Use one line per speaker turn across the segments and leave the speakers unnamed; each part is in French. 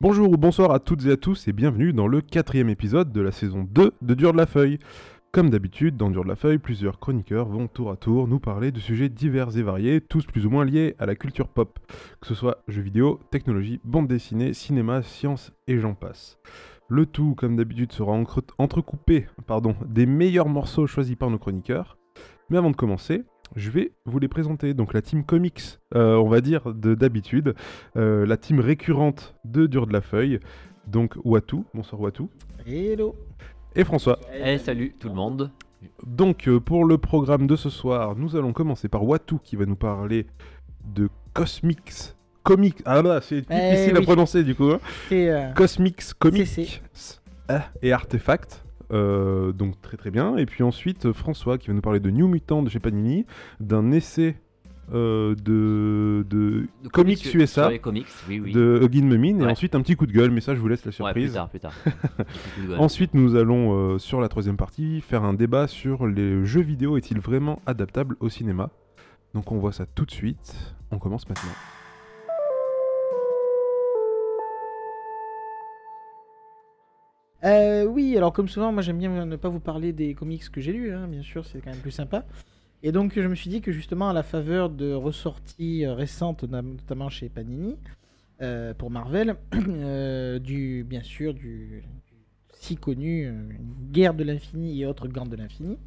Bonjour ou bonsoir à toutes et à tous et bienvenue dans le quatrième épisode de la saison 2 de Dur de la Feuille. Comme d'habitude, dans Dur de la Feuille, plusieurs chroniqueurs vont tour à tour nous parler de sujets divers et variés, tous plus ou moins liés à la culture pop, que ce soit jeux vidéo, technologie, bande dessinée, cinéma, sciences et j'en passe. Le tout, comme d'habitude, sera entrecoupé pardon, des meilleurs morceaux choisis par nos chroniqueurs. Mais avant de commencer, je vais vous les présenter. Donc la team comics, euh, on va dire de d'habitude, euh, la team récurrente de Dur de la Feuille, donc Watu, bonsoir Watu,
Hello
et François.
Eh salut tout le monde.
Donc euh, pour le programme de ce soir, nous allons commencer par Watu qui va nous parler de Cosmics Comics. Ah là, c'est
Eh
difficile à prononcer du coup. hein.
C'est euh,
Cosmics Comics ah, et Artefacts. Euh, donc très très bien. Et puis ensuite euh, François qui va nous parler de New Mutant de chez Panini, d'un essai euh, de, de,
De
Comics USA
Sur les comics, oui, oui.
de Huggin Mumin et
Ouais.
ensuite un petit coup de gueule, mais ça je vous laisse la
Ouais,
surprise.
plus tard, plus tard.
Ensuite, nous allons, euh, sur la troisième partie, faire un débat sur les jeux vidéo est-il vraiment adaptable au cinéma? Donc on voit ça tout de suite. On commence maintenant.
Euh, oui, alors comme souvent, moi j'aime bien ne pas vous parler des comics que j'ai lus, hein, bien sûr, c'est quand même plus sympa. Et donc je me suis dit que justement à la faveur de ressorties euh, récentes, notamment chez Panini, euh, pour Marvel, du bien sûr du, du si connu Guerre de l'infini et autres Gants de l'infini.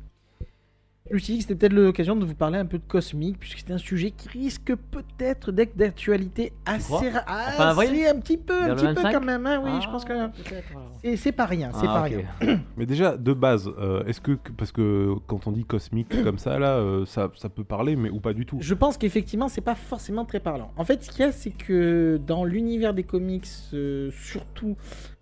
Je me suis dit que c'était peut-être l'occasion de vous parler un peu de cosmique, puisque c'est un sujet qui risque peut-être d'être d'actualité assez, ra-
Enfin,
assez un petit peu, un
le
petit peu
25?
quand même. hein, oui, je
Ah,
pense que
peut-être, alors.
c'est c'est pas rien, c'est
Ah,
pas
ok.
rien.
Mais déjà, de base, euh, est-ce que, parce que quand on dit cosmique comme ça, là, euh, ça, ça peut parler, mais ou pas du tout?
Je pense qu'effectivement, c'est pas forcément très parlant. En fait, ce qu'il y a, c'est que dans l'univers des comics, euh, surtout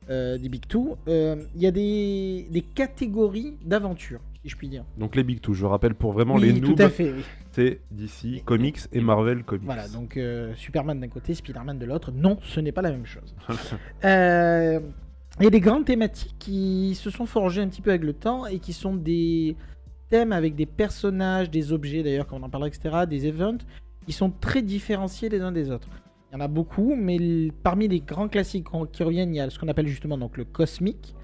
euh, des Big Two, euh, il y a des, des catégories d'aventures, si je puis dire.
Donc les Big Two, je rappelle pour vraiment
oui,
les
tout
noobs,
à fait, oui.
c'est DC Comics et Marvel Comics.
Voilà, donc euh, Superman d'un côté, Spider-Man de l'autre. Non, ce n'est pas la même chose. Euh, Il y a des grandes thématiques qui se sont forgées un petit peu avec le temps et qui sont des thèmes avec des personnages, des objets d'ailleurs, comme on en parlera, etc., des events, qui sont très différenciés les uns des autres. Il y en a beaucoup, mais parmi les grands classiques qui reviennent, il y a ce qu'on appelle justement donc le cosmique,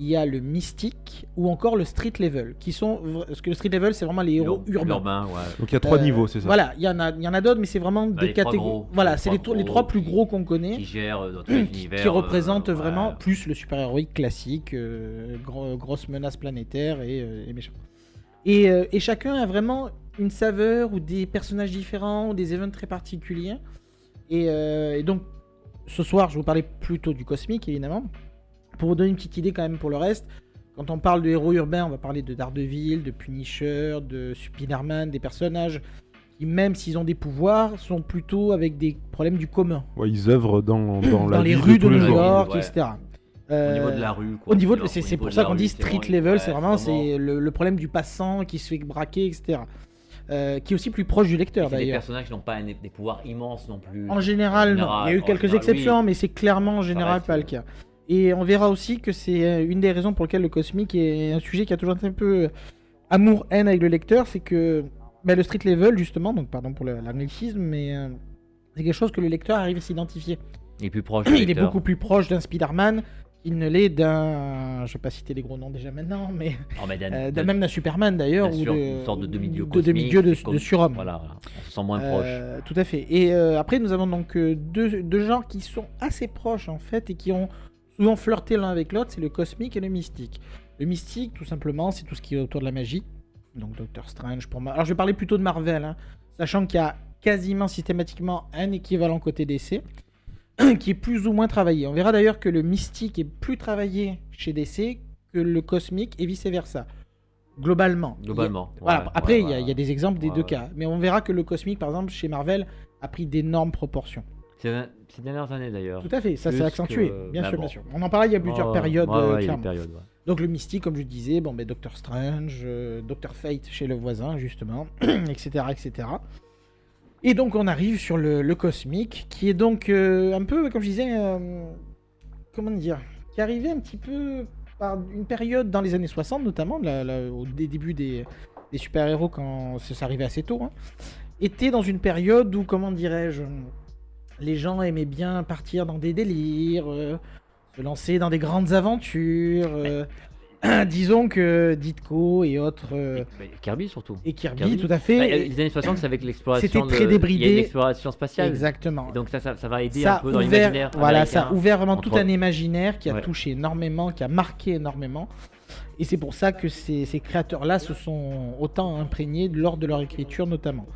il y a le mystique ou encore le street level, qui sont parce que le street level c'est vraiment les héros
Ur-
urbains.
Urbain, ouais.
Donc il y a trois
Euh,
niveaux, c'est ça
Voilà, il y en a, il y en a d'autres, mais c'est vraiment
Bah,
des
trois
catégories.
gros.
Voilà, c'est
trois
les, trois- les
gros
trois plus
qui-
gros qu'on connaît
Qui gère euh, notre
qui,
univers.
qui représentent
euh,
vraiment
ouais.
plus le super-héroïque classique, euh, gro- grosse menace planétaire et, euh, et méchant. Et, euh, et chacun a vraiment une saveur ou des personnages différents ou des événements très particuliers. Et, euh, et donc, ce soir, je vais vous parler plutôt du cosmique, évidemment. Pour vous donner une petite idée quand même pour le reste, quand on parle de héros urbains, on va parler de Daredevil, de Punisher, de Spider-Man, des personnages qui, même s'ils ont des pouvoirs, sont plutôt avec des problèmes du commun
Ouais, ils œuvrent dans, dans, la
dans les
vie
rues de
les
New
jours.
York,
Ouais.
etc.
Au niveau de
Euh,
la rue. quoi,
Au niveau de,
Au
c'est, pour
de
ça qu'on dit street level,
ouais,
c'est vraiment, c'est le, le problème du passant qui se fait braquer, etc. Euh, qui est aussi plus proche du lecteur
C'est des
d'ailleurs.
personnages qui n'ont pas un- des pouvoirs immenses non plus.
En général,
En
non. Il y a eu quelques
général,
exceptions,
oui.
mais c'est clairement en général
reste,
pas le
euh,
cas. Et on verra aussi que c'est euh, une des raisons pour lesquelles le cosmique est un sujet qui a toujours été un peu euh, amour-haine avec le lecteur, c'est que bah, le street level, justement, donc pardon pour l'anglicisme, mais euh, c'est quelque chose que le lecteur arrive à s'identifier.
Il est plus proche.
Il est beaucoup plus proche d'un Spider-Man qu'il ne l'est d'un. Je vais pas citer les gros noms déjà maintenant, mais.
Oh, mais d'un-
euh, même d'un Superman d'ailleurs, ou de,
une sorte de demi-dieu
de, demi-dieu de, surhomme.
Voilà, on se sent moins proche.
Tout à fait. Et après, nous avons donc deux, deux genres qui sont assez proches en fait et qui ont souvent flirté l'un avec l'autre c'est le cosmique et le mystique. Le mystique, tout simplement, c'est tout ce qui est autour de la magie. Donc Doctor Strange pour moi. Alors, je vais parler plutôt de Marvel, hein, sachant qu'il y a quasiment systématiquement un équivalent côté DC qui est plus ou moins travaillé. On verra d'ailleurs que le mystique est plus travaillé chez DC que le cosmique et vice versa. Globalement. A-
Globalement.
voilà. Après, il y a-
ouais.
il y, a des exemples des deux cas. Mais on verra que le cosmique, par exemple, chez Marvel, a pris d'énormes proportions.
C'est ces dernières années d'ailleurs.
Tout à fait, ça s'est accentué,
que-
bien
bah
sûr,
bon.
bien sûr. On en parlait il y a plusieurs périodes,
ouais, ouais.
Donc le mystique, comme je disais, bon, ben, Doctor Strange, euh, Doctor Fate chez le voisin, justement, etc., etc. Et donc on arrive sur le, le cosmique, qui est donc euh, un peu, comme je disais, euh, comment dire, qui arrivait un petit peu par une période dans les années 60, notamment, la- la- au dé- début des, des super-héros, quand ça, ça arrivait assez tôt, hein, était dans une période où, comment dirais-je, les gens aimaient bien partir dans des délires, euh, se lancer dans des grandes aventures. euh, disons que Ditko et autres euh,
Bah, Kirby surtout.
et Kirby,
Kirby.
tout à fait.
Bah, les années 60, c'est avec l'exploration.
C'était très débridé.
Spatiale.
Exactement.
Et donc ça, ça, ça va aider
ça
un peu dans l'imaginaire.
voilà, ça a ouvert vraiment tout un imaginaire qui a
Ouais.
touché énormément, qui a marqué énormément. Et c'est pour ça que ces, ces créateurs-là se sont autant imprégnés lors de leur écriture notamment.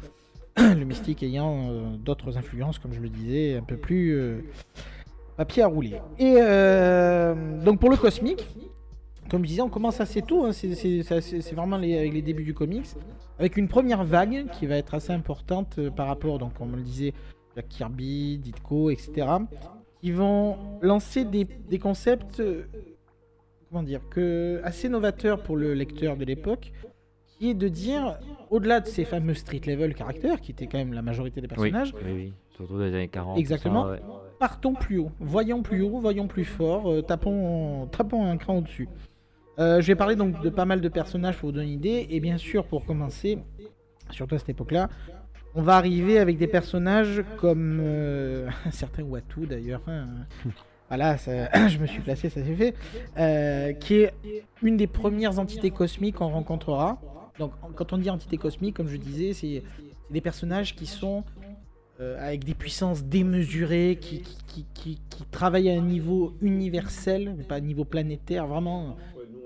le mystique ayant euh, d'autres influences, comme je le disais, un peu plus euh, papier à rouler. Et euh, donc pour le cosmique, comme je disais, on commence assez tôt, hein, c'est- vraiment avec les débuts du comics, avec une première vague qui va être assez importante euh, par rapport, donc comme on le disait, Jack Kirby, Ditko, etc., qui vont lancer des, des concepts, euh, comment dire, que, assez novateurs pour le lecteur de l'époque, qui est de dire, au-delà de ces fameux street level caractères, qui étaient quand même la majorité des
Oui,
personnages,
oui, oui. Surtout dans les années 40.
Exactement.
ouais.
partons plus haut, voyons plus haut, voyons plus fort, euh, tapons, tapons un cran au-dessus. Euh, je vais parler donc de pas mal de personnages pour vous donner une idée, et bien sûr, pour commencer, surtout à cette époque-là, on va arriver avec des personnages comme euh, un certain Watu d'ailleurs. hein. Voilà, ça- je me suis placé, ça s'est fait. euh, qui est une des premières entités cosmiques qu'on rencontrera. Donc, en- quand on dit entité cosmique, comme je disais, c'est des personnages qui sont euh, avec des puissances démesurées, qui, qui, qui, qui- qui travaillent à un niveau universel, mais pas à un niveau planétaire, vraiment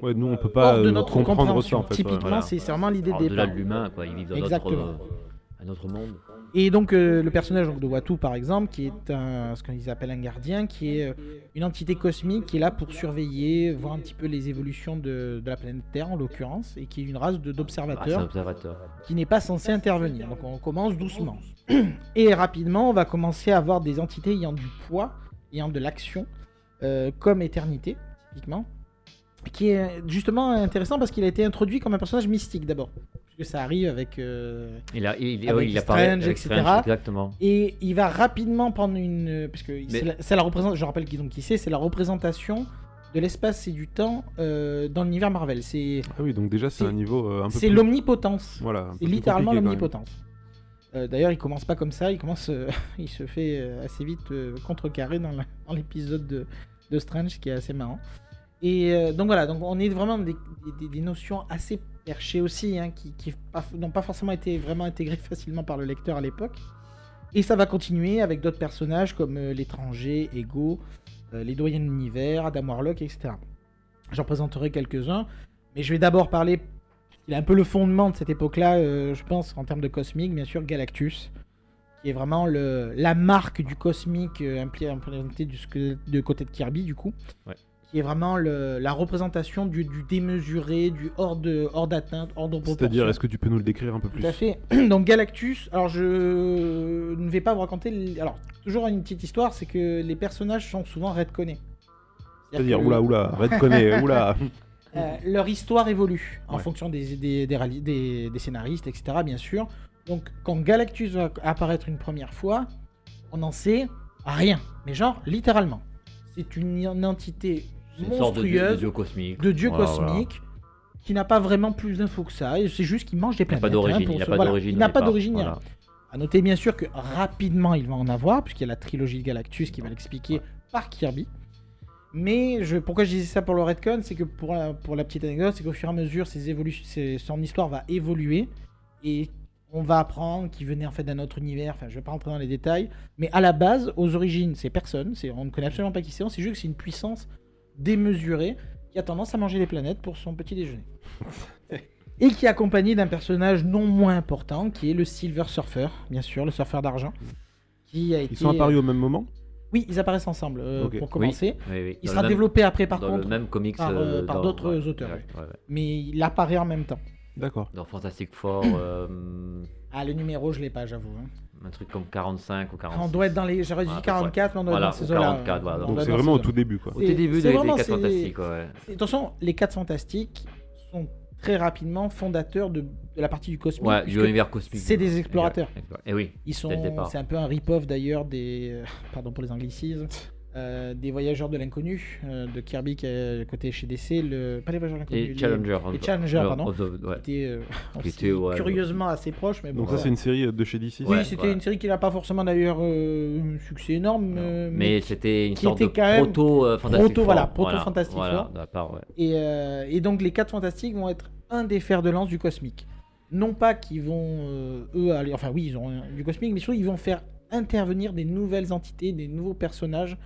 Ouais, nous on peut pas
hors de
euh,
notre
comprendre ça
compréhension.
en fait. ouais.
Typiquement,
voilà.
c'est vraiment l'idée des
Au-delà de l'humain, quoi. Ils vivent dans notre,
Exactement.
euh, un autre monde.
Et donc euh, le personnage donc, de Watu par exemple, qui est un, ce qu'ils appellent un gardien, qui est euh, une entité cosmique qui est là pour surveiller, voir un petit peu les évolutions de, de la planète Terre en l'occurrence, et qui est une race
Ah,
d'observateurs
observateur.
qui n'est pas censé intervenir. Donc on commence doucement. Et rapidement, on va commencer à avoir des entités ayant du poids, ayant de l'action, euh, comme Éternité, typiquement. Qui est justement intéressant parce qu'il a été introduit comme un personnage mystique d'abord. Puisque ça arrive avec. euh,
Il, a, il,
Avec
oui, il apparaît
Strange,
avec
etc.
Strange, exactement.
Et il va rapidement prendre une. Parce que c'est
Mais-
la, c'est la représentation. Je rappelle qui donc qui c'est. C'est la représentation de l'espace et du temps euh, dans l'univers Marvel. C'est
Ah oui, donc déjà c'est un niveau euh, un peu
c'est
plus-
l'omnipotence.
Voilà.
C'est littéralement l'omnipotence. Euh, D'ailleurs, il commence pas comme ça, il commence, euh, il se fait euh, assez vite euh, contrecarrer dans l'épisode de, de Strange, qui est assez marrant. Et euh, donc voilà, donc on est vraiment des, des- des notions assez perchées aussi, hein, qui, n'ont pas forcément été vraiment intégrées facilement par le lecteur à l'époque. Et ça va continuer avec d'autres personnages comme euh, l'étranger, Ego, euh, les doyens de l'univers, Adam Warlock, etc. J'en présenterai quelques-uns, mais je vais d'abord parler il a un peu le fondement de cette époque-là, euh, je pense, en termes de cosmique, bien sûr, Galactus, qui est vraiment la marque du cosmique implantée du, de côté de Kirby, du coup. Qui est vraiment le- la représentation du, du démesuré, du hors de hors d'atteinte, hors de.
C'est-à-dire, est-ce que tu peux nous le décrire un peu plus
Tout à fait. Donc Galactus, alors je ne vais pas vous raconter. Alors, toujours une petite histoire, c'est que les personnages sont souvent redconnés.
C'est-à-dire,
que-
oula, oula, Red connaît, oula.
euh, leur histoire évolue en
Ouais.
fonction des, des, des, rali- des- des scénaristes, etc. Bien sûr. Donc, quand Galactus va apparaître une première fois, on n'en sait rien. Mais genre, littéralement. C'est une entité
De dieu,
monstrueuse
cosmique.
de dieu
Voilà, voilà.
cosmique qui n'a pas vraiment plus d'infos que ça. C'est juste qu'il mange des
Il n'a
planètes.
pas
hein,
d'origine. il n'a pas
voilà.
d'origine.
Il n'a pas d'origine. ni rien.
Voilà.
À noter bien sûr que rapidement il va en avoir, puisqu'il y a la trilogie de Galactus qui va l'expliquer par Kirby. Mais je, pourquoi je disais ça pour le Redcon, c'est que pour la, pour la petite anecdote, c'est qu'au fur et à mesure, ses- son histoire va évoluer et on va apprendre qu'il venait en fait d'un autre univers. Enfin, je vais pas rentrer dans les détails, mais à la base, aux origines, c'est personne. C'est, on ne connaît absolument pas qui c'est. On sait juste que c'est une puissance démesurée qui a tendance à manger les planètes pour son petit déjeuner. et qui est accompagné d'un personnage non moins important, qui est le Silver Surfer, bien sûr, le surfeur d'argent, qui a été.
Ils sont apparus au même moment?
Oui, ils apparaissent ensemble euh, pour commencer.
Oui, oui.
Il
Dans
sera
même-
développé après par
dans
contre,
le même comics
par, euh, par d'autres
ouais,
auteurs,
ouais, ouais, ouais.
mais il apparaît en même temps.
D'accord.
Dans Fantastic Four, euh,
Ah, le numéro, je l'ai pas, j'avoue. hein.
Un truc comme 45 ou 46.
On doit être dans les. J'aurais dit
Ouais, à peu
44, mais on doit
Voilà,
être dans ces eaux-là.
44, voilà.
On
Donc
c'est vraiment au tout début, quoi.
Au
C'est-
tout début des,
vraiment-
des 4
c'est-
Fantastiques, ouais.
Attention, les 4 fantastiques sont très rapidement fondateurs de, de la partie du cosmique.
Ouais, du univers cosmique.
c'est des explorateurs.
Et oui.
Ils sont, c'est un peu un rip-off d'ailleurs des, euh, pardon pour les anglicismes, euh, des voyageurs de l'inconnu euh, de Kirby qui est côté chez DC, le... pas les voyageurs de l'inconnu,
Les Challengers.
les Challengers, pardon.
of the- ouais.
qui étaient, euh,
Qui ouais,
curieusement assez proches, mais bon.
Donc ça, c'est une série de chez DC.
Oui, c'était une série qui n'a pas forcément d'ailleurs euh, un succès énorme,
Non. Mais c'était une
qui
sorte
était
de
quand même
proto euh, Fantastic
proto,
Four.
voilà, proto
voilà, ouais.
Et, euh, et donc les 4 fantastiques vont être un des fers de lance du cosmique. Non pas qu'ils vont, euh, eux, aller... Enfin oui, ils ont du cosmique, mais surtout ils vont faire intervenir des nouvelles entités, des nouveaux personnages,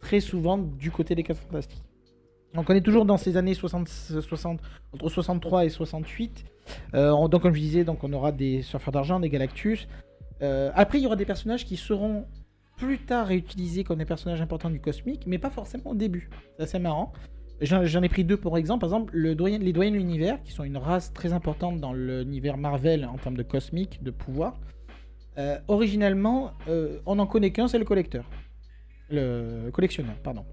très souvent du côté des 4 fantastiques. Donc on est toujours dans ces années 60, 60 entre 63 et 68. Euh, on- donc comme je disais, donc on aura des surfeurs d'argent, des Galactus. Euh, après il y aura des personnages qui seront plus tard réutilisés comme des personnages importants du cosmique, mais pas forcément au début. C'est assez marrant. J'en ai pris deux pour exemple. Par exemple, les doyens de l'univers, qui sont une race très importante dans l'univers Marvel en termes de cosmique, de pouvoir. Euh, originellement, euh, on n'en connaît qu'un, c'est le collecteur. Le collectionneur, pardon.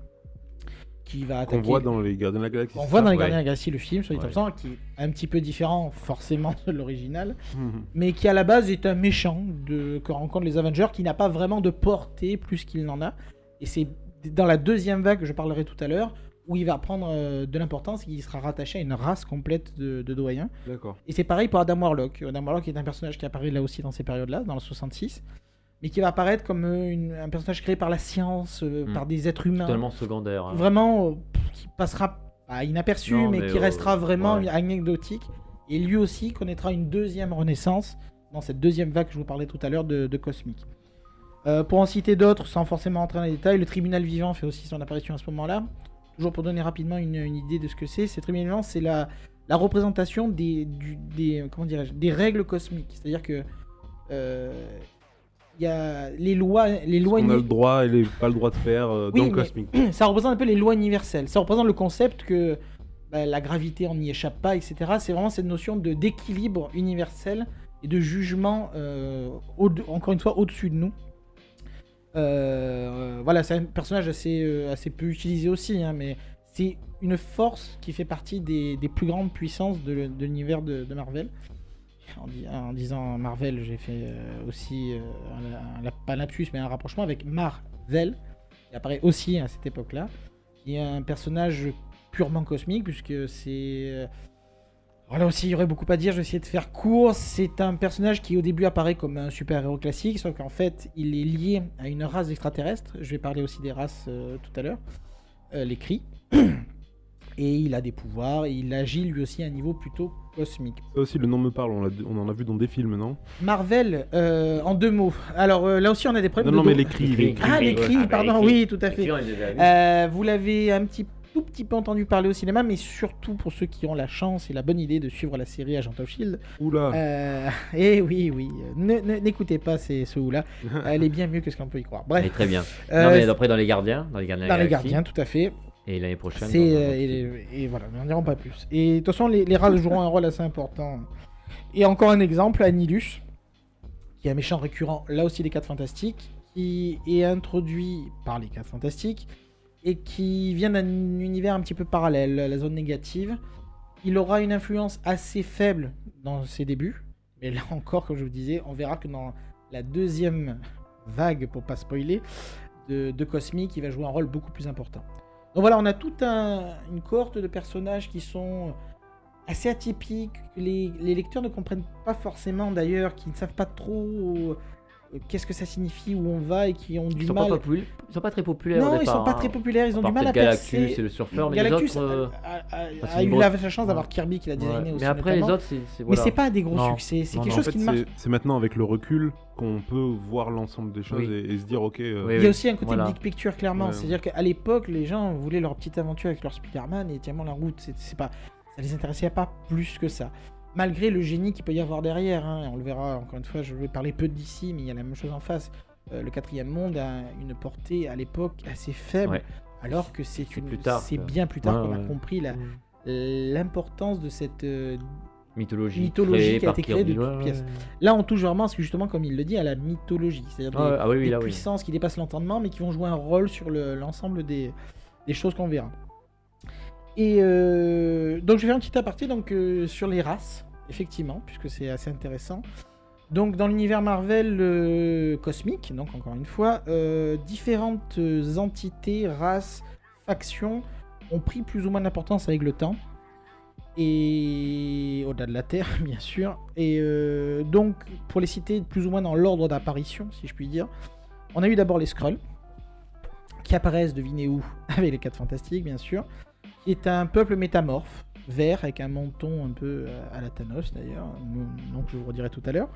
Qui va attaquer.
voit dans les Gardiens de la Galaxie.
On voit dans les. Gardiens de la Galaxie le film, sur les
Ouais.
absents, qui est un petit peu différent forcément de l'original
Mhm.
mais qui à la base est un méchant de, que rencontrent les Avengers, qui n'a pas vraiment de portée plus qu'il n'en a. Et c'est dans la deuxième vague que je parlerai tout à l'heure, où il va prendre euh, de l'importance et qu'il sera rattaché à une race complète de, de doyens.
D'accord.
Et c'est pareil pour Adam Warlock. Adam Warlock est un personnage qui apparaît là aussi dans ces périodes-là, dans le 66, mais qui va apparaître comme euh, une- un personnage créé par la science, euh,
Mm.
par des êtres humains
Totalement secondaire. hein.
vraiment euh, pff, qui passera pas inaperçu,
Non,
mais,
mais,
qui
euh,
restera vraiment
ouais.
anecdotique. Et lui aussi connaîtra une deuxième renaissance dans cette deuxième vague que je vous parlais tout à l'heure de, de Cosmic. Pour en citer d'autres, sans forcément entrer dans les détails, le tribunal vivant fait aussi son apparition à ce moment-là. Toujours pour donner rapidement une, une idée de ce que c'est, ce tribunal vivant, c'est la, la représentation des, du- des, comment des règles cosmiques. C'est-à-dire que euh, y a les lois, les lois
On a le droit et les- pas le droit de faire euh,
Oui,
dans le cosmique.
ça représente un peu les lois universelles. Ça représente le concept que bah, la gravité, on n'y échappe pas, etc. C'est vraiment cette notion de d'équilibre universel et de jugement, euh, au- encore une fois, au-dessus de nous. Euh, voilà, c'est un personnage assez, assez peu utilisé aussi, hein, mais c'est une force qui fait partie des, des plus grandes puissances de, l'univers de, de Marvel. En, di- en disant Marvel, j'ai fait euh, aussi, euh, un, pas lapsus, mais un rapprochement avec Marvel, qui apparaît aussi à cette époque-là, qui est un personnage purement cosmique, puisque c'est... euh, alors là aussi, il y aurait beaucoup à dire, je vais essayer de faire court. C'est un personnage qui au début apparaît comme un super-héros classique, sauf qu'en fait, il est lié à une race extraterrestre. Je vais parler aussi des races tout à l'heure. Les cris. Et il a des pouvoirs, et il agit lui aussi à un niveau plutôt cosmique.
Ça aussi, le nom me parle. On, en a vu dans des films, non?
Marvel, euh, en deux mots. Alors euh, là aussi, on a des problèmes
non,
de
mais cris.
cris.
Ah, cris,
Ah, bah,
pardon, oui, tout à fait. Euh, vous l'avez un petit tout petit peu entendu parler au cinéma, mais surtout pour ceux qui ont la chance et la bonne idée de suivre la série Agent of Shield.
Oula.
Et oui, oui, ne- ne- n'écoutez pas ces, ce ou-là. Elle est bien mieux que ce qu'on peut y croire.
Elle est
Bref,
très bien.
euh,
non, mais après, dans les gardiens, dans les gardiens,
dans les gardiens, tout à fait.
Et l'année prochaine.
C'est euh, et, et voilà, nous n'en dirons pas plus. Et de toute façon, les, les races joueront un rôle assez important. Et encore un exemple, Annihilus, qui est un méchant récurrent, là aussi des 4 Fantastiques, qui est introduit par les 4 Fantastiques et qui vient d'un univers un petit peu parallèle, la zone négative. Il aura une influence assez faible dans ses débuts, mais là encore, comme je vous disais, on verra que dans la deuxième vague, pour pas spoiler, de, de Cosmic, il va jouer un rôle beaucoup plus important. Donc voilà, on a toute une cohorte de personnages qui sont assez atypiques, que les, les lecteurs ne comprennent pas forcément d'ailleurs, qui ne savent pas trop qu'est-ce que ça signifie, où on va et qui ont
Ils
du mal.
pas popul- ils sont pas très populaires. au
non, ils
départ,
sont pas
hein.
très populaires, ils ont du mal à
Galactus
percer.
et le surfeur, mais
Galactus
les autres. euh,
a, a- a-
parce
a
qu'ils
eu la chance d'avoir
ouais.
Kirby qui l'a designé
ouais.
aussi.
Mais après, les autres, c'est. c'est-
Mais
voilà.
c'est pas des gros
Non.
succès, c'est
Non,
quelque
non.
En
chose
fait,
qui marche
c'est c'est maintenant avec le recul qu'on peut voir l'ensemble des choses
Oui.
et, et se dire, ok. euh,
Oui,
Il y
oui.
a aussi un côté
Voilà.
big picture, clairement.
Ouais.
C'est-à-dire qu'à l'époque, les gens voulaient leur petite aventure avec leur Spider-Man et tiens la route. C'est c'est pas, ça les intéressait pas plus que ça. Malgré le génie qu'il peut y avoir derrière. hein, on le verra, encore une fois, je vais parler peu d'ici, mais il y a la même chose en face. Euh, le quatrième monde a une portée à l'époque assez faible,
Ouais.
alors que c'est bien plus tard
Ouais,
qu'on a compris la- l'importance de cette euh,
Mythologie.
mythologie qui a été créée de toutes
ouais,
pièces.
ouais.
Là, on touche vraiment, parce que justement, comme il le dit, à la mythologie. C'est-à-dire
Ah
des,
ah oui, oui,
des
là, oui.
puissances qui dépassent l'entendement, mais qui vont jouer un rôle sur le- l'ensemble des, des choses qu'on verra. Et euh, donc, je vais faire un petit aparté donc, euh, sur les races, effectivement, puisque c'est assez intéressant. Donc dans l'univers Marvel euh, cosmique, donc encore une fois, euh, différentes entités, races, factions ont pris plus ou moins d'importance avec le temps. Et au-delà de la Terre, bien sûr. Et euh, donc, pour les citer plus ou moins dans l'ordre d'apparition, si je puis dire, on a eu d'abord les Skrulls, qui apparaissent, devinez où, avec les 4 Fantastiques, bien sûr, qui est un peuple métamorphe, vert, avec un menton un peu euh, à la Thanos d'ailleurs, donc je vous redirai tout à l'heure.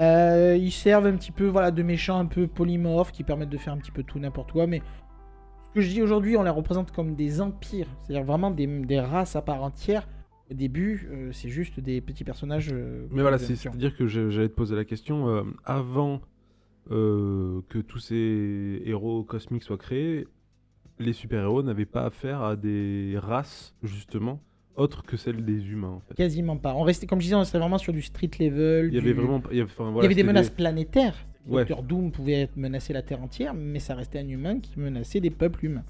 Euh, ils servent un petit peu voilà, de méchants un peu polymorphes, qui permettent de faire un petit peu tout n'importe quoi, mais ce que je dis aujourd'hui, on les représente comme des empires, c'est-à-dire vraiment des, des races à part entière. Au début, euh, c'est juste des petits personnages. euh,
Mais voilà, c'est-à-dire que j'allais te poser la question, avant que tous ces héros cosmiques soient créés, les super-héros n'avaient pas affaire à des races, justement, autres que celles des humains, en fait.
Quasiment pas. On restait, comme je disais, on restait vraiment sur du street level.
Il y
du-
avait vraiment... Il y avait, enfin,
Il y
voilà,
avait des menaces planétaires.
Ouais.
Docteur Doom pouvait menacer la Terre entière, mais ça restait un humain qui menaçait des peuples humains.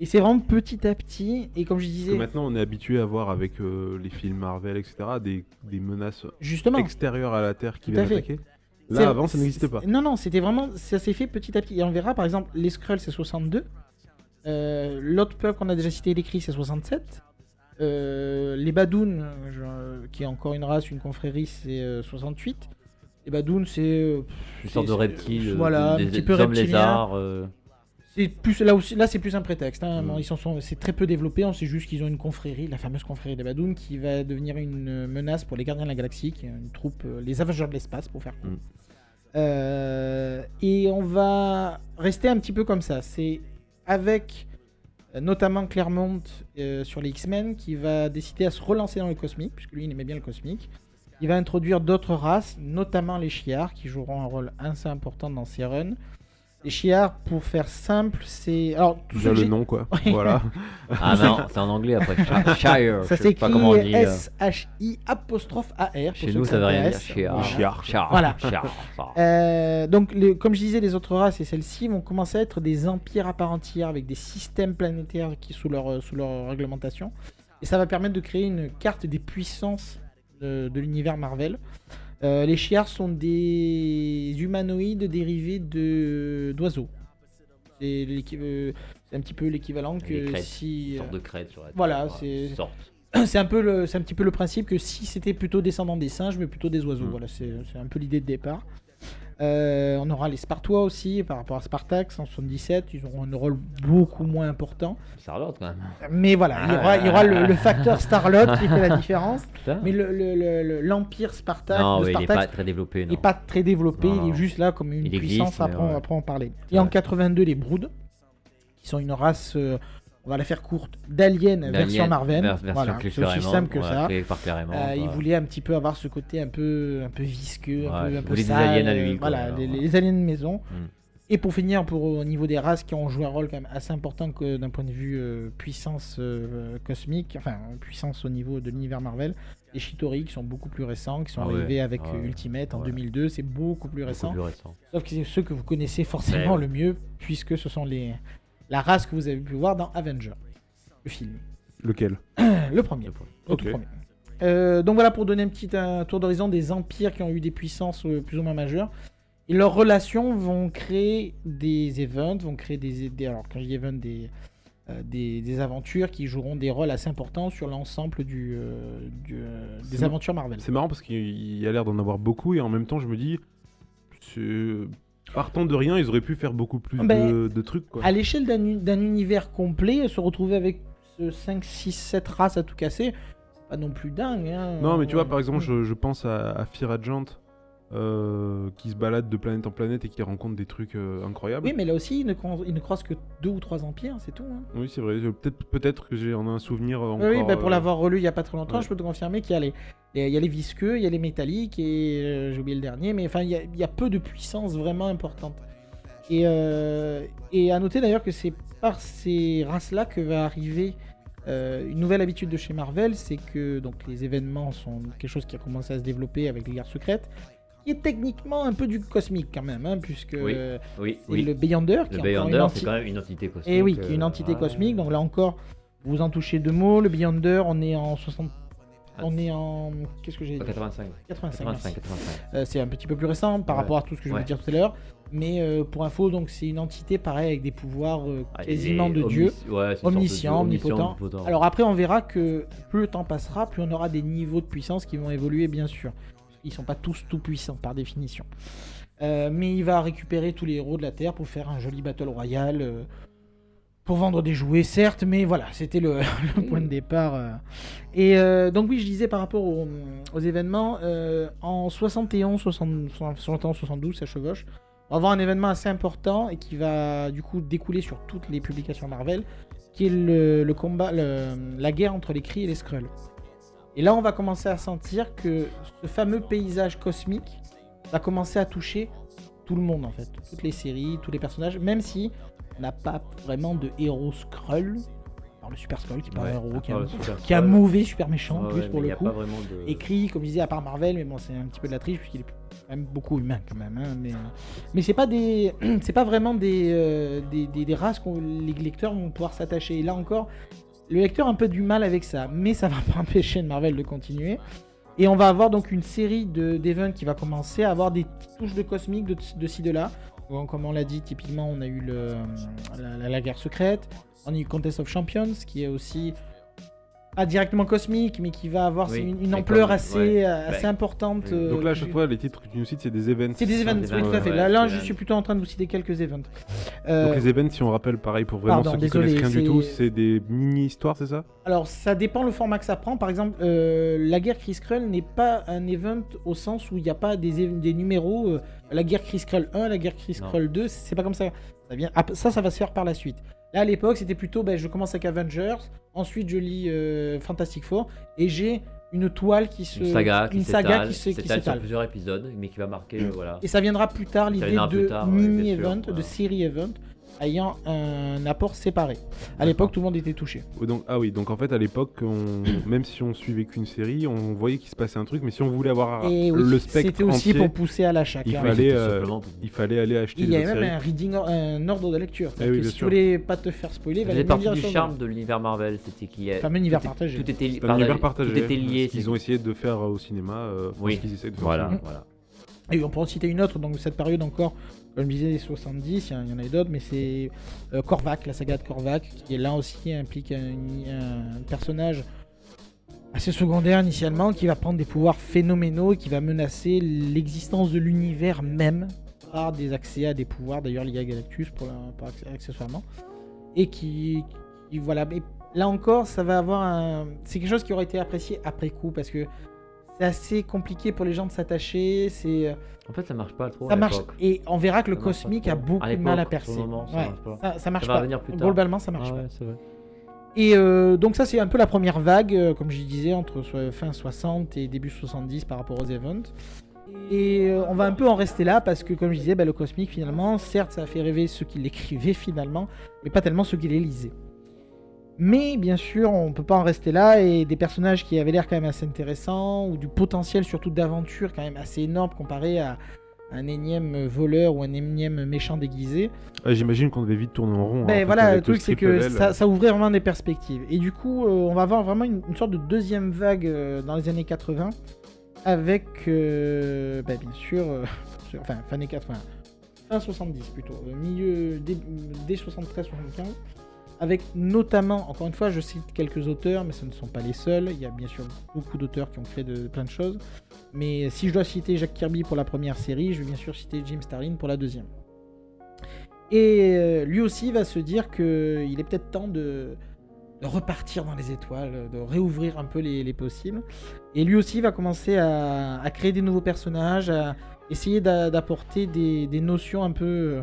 Et c'est vraiment petit à petit, et comme je
Parce que
disais,
maintenant, on est habitué à voir avec euh, les films Marvel, etc., des, des menaces
justement,
extérieures à la Terre qui viennent attaquer. Là, avant, ça n'existait pas.
Non, non, c'était vraiment, ça s'est fait petit à petit. Et on verra, par exemple, les Skrulls, c'est 62. Euh, L'autre peuple qu'on a déjà cité, les Cris, c'est 67. Euh, les Badoun, euh, qui est encore une race, une confrérie, c'est euh, 68. Les Badoun, c'est. euh,
Une sorte de reptile,
voilà,
euh, des,
un petit peu reptilien.
euh,
plus là aussi, là c'est plus un prétexte. hein.
Mm.
Ils sont, c'est très peu développé. On sait juste qu'ils ont une confrérie, la fameuse confrérie des Badoun, qui va devenir une euh, menace pour les Gardiens de la Galaxie, qui est une troupe, euh, les Avengers de l'espace, pour faire court.
Mm.
Euh, et on va rester un petit peu comme ça. C'est avec euh, notamment Claremont euh, sur les X-Men qui va décider à se relancer dans le cosmique, puisque lui il aimait bien le cosmique. Il va introduire d'autres races, notamment les Shi'ar, qui joueront un rôle assez important dans ces runs. Les Shi'ar, pour faire simple, c'est. Alors, tout
Déjà le nom, quoi. Voilà.
Ah non, c'est en anglais après. Shire, Shire,
Ça
je sais pas
s'écrit
comment on dit. euh.
S-H-I apostrophe A-R.
Chez nous, ça veut rien dire.
intéresse.
Shire.
Voilà. Euh, donc, les- comme je disais, les autres races et celles-ci vont commencer à être des empires à part entière avec des systèmes planétaires qui sous leur, euh, sous leur réglementation. Et ça va permettre de créer une carte des puissances de, de l'univers Marvel. Euh, les Shi'ar sont des humanoïdes dérivés de d'oiseaux. C'est euh, c'est un petit peu l'équivalent que
crêtes,
si.
Une
euh,
sorte de crête sur la tête,
Voilà, c'est- c'est un peu le, c'est un petit peu le principe que si c'était plutôt descendant des singes, mais plutôt des oiseaux.
Mm.
Voilà, c'est c'est un peu l'idée de départ. Euh, on aura les Spartois aussi par rapport à Spartax en 77. Ils auront un rôle beaucoup moins important.
Star-Lord quand même.
Mais voilà, il y aura, il y aura le, le facteur Starlord qui fait la différence.
Putain.
Mais le- le- le- le- l'empire
non,
de
oui, il est
Spartax
pas très développé.
n'est
Non.
pas très développé.
Non,
il est juste là comme une
Il existe,
puissance.
mais
Après, on-
ouais.
après, on parler. Et en
Ouais.
82, les Broods, qui sont une race, euh, on va la faire courte, d'aliens version
D'Alien,
Marvel.
vers-
Voilà,
plus
c'est aussi simple que ça. Euh, il voulait un petit peu avoir ce côté un peu, un peu visqueux, un peu, un peu
des
sale,
aliens à
euh,
lui, quoi,
voilà,
alors,
les,
ouais.
les aliens de maison.
Mm.
Et pour finir, pour au niveau des races qui ont joué un rôle quand même assez important que d'un point de vue euh, puissance euh, cosmique, enfin puissance au niveau de l'univers Marvel, les Shitori qui sont beaucoup plus récents, qui sont
Ah ouais,
arrivés avec euh,
ouais,
Ultimate en
ouais.
2002, c'est beaucoup plus
Beaucoup
récent.
plus récent.
Sauf que c'est ceux que vous connaissez forcément
Ouais.
le mieux, puisque ce sont les la race que vous avez pu voir dans Avenger, le film.
Lequel
Le premier. Le premier. Euh, donc voilà pour donner un petit un tour d'horizon des empires qui ont eu des puissances euh, plus ou moins majeures. Et leurs relations vont créer des events, vont créer des, des- alors quand je dis events, des, euh, des, des aventures qui joueront des rôles assez importants sur l'ensemble du, euh, du, des aventures Marvel.
C'est marrant parce qu'il y a l'air d'en avoir beaucoup et en même temps, je me dis, c'est- partant de rien, ils auraient pu faire beaucoup plus
Ben,
de, de trucs. Quoi.
À l'échelle d'un univers complet, se retrouver avec 5, 6, 7 races à tout casser, c'est pas non plus dingue. hein.
Non, mais tu vois, par exemple,
Euh,
je, je pense à, à euh, qui se balade de planète en planète et qui rencontre des trucs euh, incroyables.
Oui, mais là aussi, il ne, cro- il ne croise que deux ou trois empires, c'est tout. hein.
Oui, c'est vrai. Peut-être que j'ai en ai un souvenir encore.
Oui, bah, pour
euh,
l'avoir relu il y a pas très longtemps,
ouais.
je peux te confirmer qu'il y a les, les- il y a les visqueux, il y a les métalliques et j'ai oublié le dernier, mais enfin il y, a- il y a peu de puissance vraiment importante. Et, et à noter d'ailleurs que c'est par ces races-là que va arriver euh, une nouvelle habitude de chez Marvel, c'est que donc les événements sont quelque chose qui a commencé à se développer avec les guerres secrètes, qui est techniquement un peu du cosmique quand même, hein, puisque
Oui, Oui,
c'est
oui.
le Beyonder qui
Le
est
Beyonder, c'est quand même une entité cosmique.
et oui, qui est une
euh,
entité cosmique. Donc là encore, vous en touchez deux mots. Le Beyonder, on est en 60 On est en. Qu'est-ce que j'ai dit
85.
85.
85,
merci.
85.
Euh, c'est un petit peu plus récent par
Ouais.
rapport à tout ce que je
Ouais.
voulais dire tout à l'heure. Mais euh, pour info, donc c'est une entité pareil avec des pouvoirs euh,
Ah,
quasiment de Dieu.
Ouais, de
Omniscient,
dieu,
omnipotent.
omnipotent.
Alors après, on verra que plus le temps passera, plus on aura des niveaux de puissance qui vont évoluer, bien sûr. Ils sont pas tous tout puissants par définition. Euh, mais il va récupérer tous les héros de la Terre pour faire un joli battle royal. euh, pour vendre des jouets, certes, mais voilà, c'était le, point de départ. euh. Et donc oui, je disais par rapport aux, événements, en 71, 60, 71, 72, ça chevauche, on va avoir un événement assez important et qui va du coup découler sur toutes les publications Marvel, qui est le, le combat, le- la guerre entre les Kree et les Skrulls. Et là, on va commencer à sentir que ce fameux paysage cosmique va commencer à toucher tout le monde en fait, toutes les séries, tous les personnages, même si on n'a pas vraiment de héros Skrull, par le Super Skrull qui est pas
Ouais,
un héros, qui est un,
Super
qui mauvais super méchant en
Ouais,
plus pour le coup.
de-
Écrit, comme je disais, à part Marvel, mais bon, c'est un petit peu de la triche puisqu'il est quand même beaucoup humain quand même. hein, mais euh, mais c'est pas des, c'est pas vraiment des, euh, des, des- des races que les lecteurs vont pouvoir s'attacher. Et là encore, le lecteur a un peu du mal avec ça, mais ça va pas empêcher Marvel de continuer. Et on va avoir donc une série de d'events qui va commencer à avoir des touches de cosmique de, ci de là. Comme on l'a dit, typiquement, on a eu la- la guerre secrète, on a eu Contest of Champions, qui est aussi directement cosmique, mais qui va avoir
Oui,
une, ampleur
comme-
assez,
ouais.
euh, assez
Bah,
importante.
oui.
euh,
Donc là, à
que
chaque fois, les titres que tu nous cites, c'est des events.
c'est des events,
des
oui, tout à fait.
ouais,
là, là, je suis plutôt en train de vous citer quelques events. Euh,
Donc les events, si on rappelle pareil pour vraiment
Pardon,
ceux qui
désolé,
connaissent rien du tout,
c'est-
c'est des mini-histoires, c'est ça?
Alors, ça dépend le format que ça prend. Par exemple, euh, la guerre Chris Krull n'est pas un event au sens où il n'y a pas des, des numéros. euh, la guerre Chris Krull 1, la guerre Chris
Non.
Krull 2, c'est pas comme ça. Ça, vient, ap- ça, ça va se faire par la suite. Là, à l'époque, c'était plutôt ben, je commence avec Avengers, ensuite je lis euh, Fantastic Four, et j'ai une toile qui se.
Une saga qui
une saga qui
s'étale sur plusieurs épisodes, mais qui va marquer, euh, voilà.
Et ça viendra plus tard, l'idée de
ouais,
mini-event, de série-event, ayant un apport séparé. À l'époque, tout le monde était touché.
Oh, donc, Ah oui, donc en fait, à l'époque, on- même si on suivait qu'une série, on voyait qu'il se passait un truc, mais si on voulait avoir
Et oui,
le spectre
c'était aussi
entier,
pour pousser à l'achat.
il fallait, euh, il fallait aller acheter
Il y avait même
séries.
un reading, or- un ordre de lecture.
Eh oui,
si tu voulais pas te faire spoiler, il fallait
partie du charme de l'univers Marvel, c'était qu'il y a...
Le fameux univers
tout est-
partagé.
Tout était, li-
C'est un univers
partagé. Tout était lié.
ce qu'ils
c'est-
ont essayé de faire au cinéma. euh, enfin,
Oui.
ce qu'ils essaient de faire au
Voilà,
cinéma.
voilà.
Et on peut en citer une autre, donc cette période encore, comme je disais, les 70, il y en- a d'autres, mais c'est euh, Korvac, la saga de Korvac, qui est là aussi implique un, personnage assez secondaire initialement, qui va prendre des pouvoirs phénoménaux et qui va menacer l'existence de l'univers même par des accès à des pouvoirs, d'ailleurs liés à Galactus pour, accessoirement, et qui, voilà, là encore, ça va avoir un, c'est quelque chose qui aurait été apprécié après coup parce que c'est assez compliqué pour les gens de s'attacher, c'est
En fait, ça marche pas trop.
ça
à
marche et on verra que le
Ça
cosmique a beaucoup de mal à percer.
moment, ça
Ouais,
marche pas.
ça, ça marche pas.
revenir plus tard.
Globalement, ça marche
Ah
pas.
ouais, c'est vrai.
Et euh, donc ça c'est un peu la première vague, euh, comme je disais, entre fin 60 et début 70 par rapport aux events. Et euh, on va un peu en rester là parce que comme je disais, bah, le cosmique finalement, certes ça a fait rêver ceux qui l'écrivaient finalement, mais pas tellement ceux qui les lisaient. Mais bien sûr, on peut pas en rester là et des personnages qui avaient l'air quand même assez intéressants ou du potentiel surtout d'aventure quand même assez énorme comparé à un énième voleur ou un énième méchant déguisé.
Ah, J'imagine qu'on devait vite tourner en rond. hein,
Ben voilà, le truc c'est que ça, ça ouvrait vraiment des perspectives. Et du coup, euh, on va avoir vraiment une, une sorte de deuxième vague euh, dans les années 80, avec, euh, ben, bien sûr, euh, enfin, fin années 80, fin 70 plutôt, milieu, dès 73-75, avec notamment, encore une fois, je cite quelques auteurs, mais ce ne sont pas les seuls, il y a bien sûr beaucoup d'auteurs qui ont créé de, plein de choses, mais si je dois citer Jack Kirby pour la première série, je vais bien sûr citer Jim Starlin pour la deuxième. Et euh, lui aussi va se dire qu'il est peut-être temps de, repartir dans les étoiles, de réouvrir un peu les, les possibles. Et lui aussi va commencer à, créer des nouveaux personnages, à essayer d'a- d'apporter des, des notions un peu,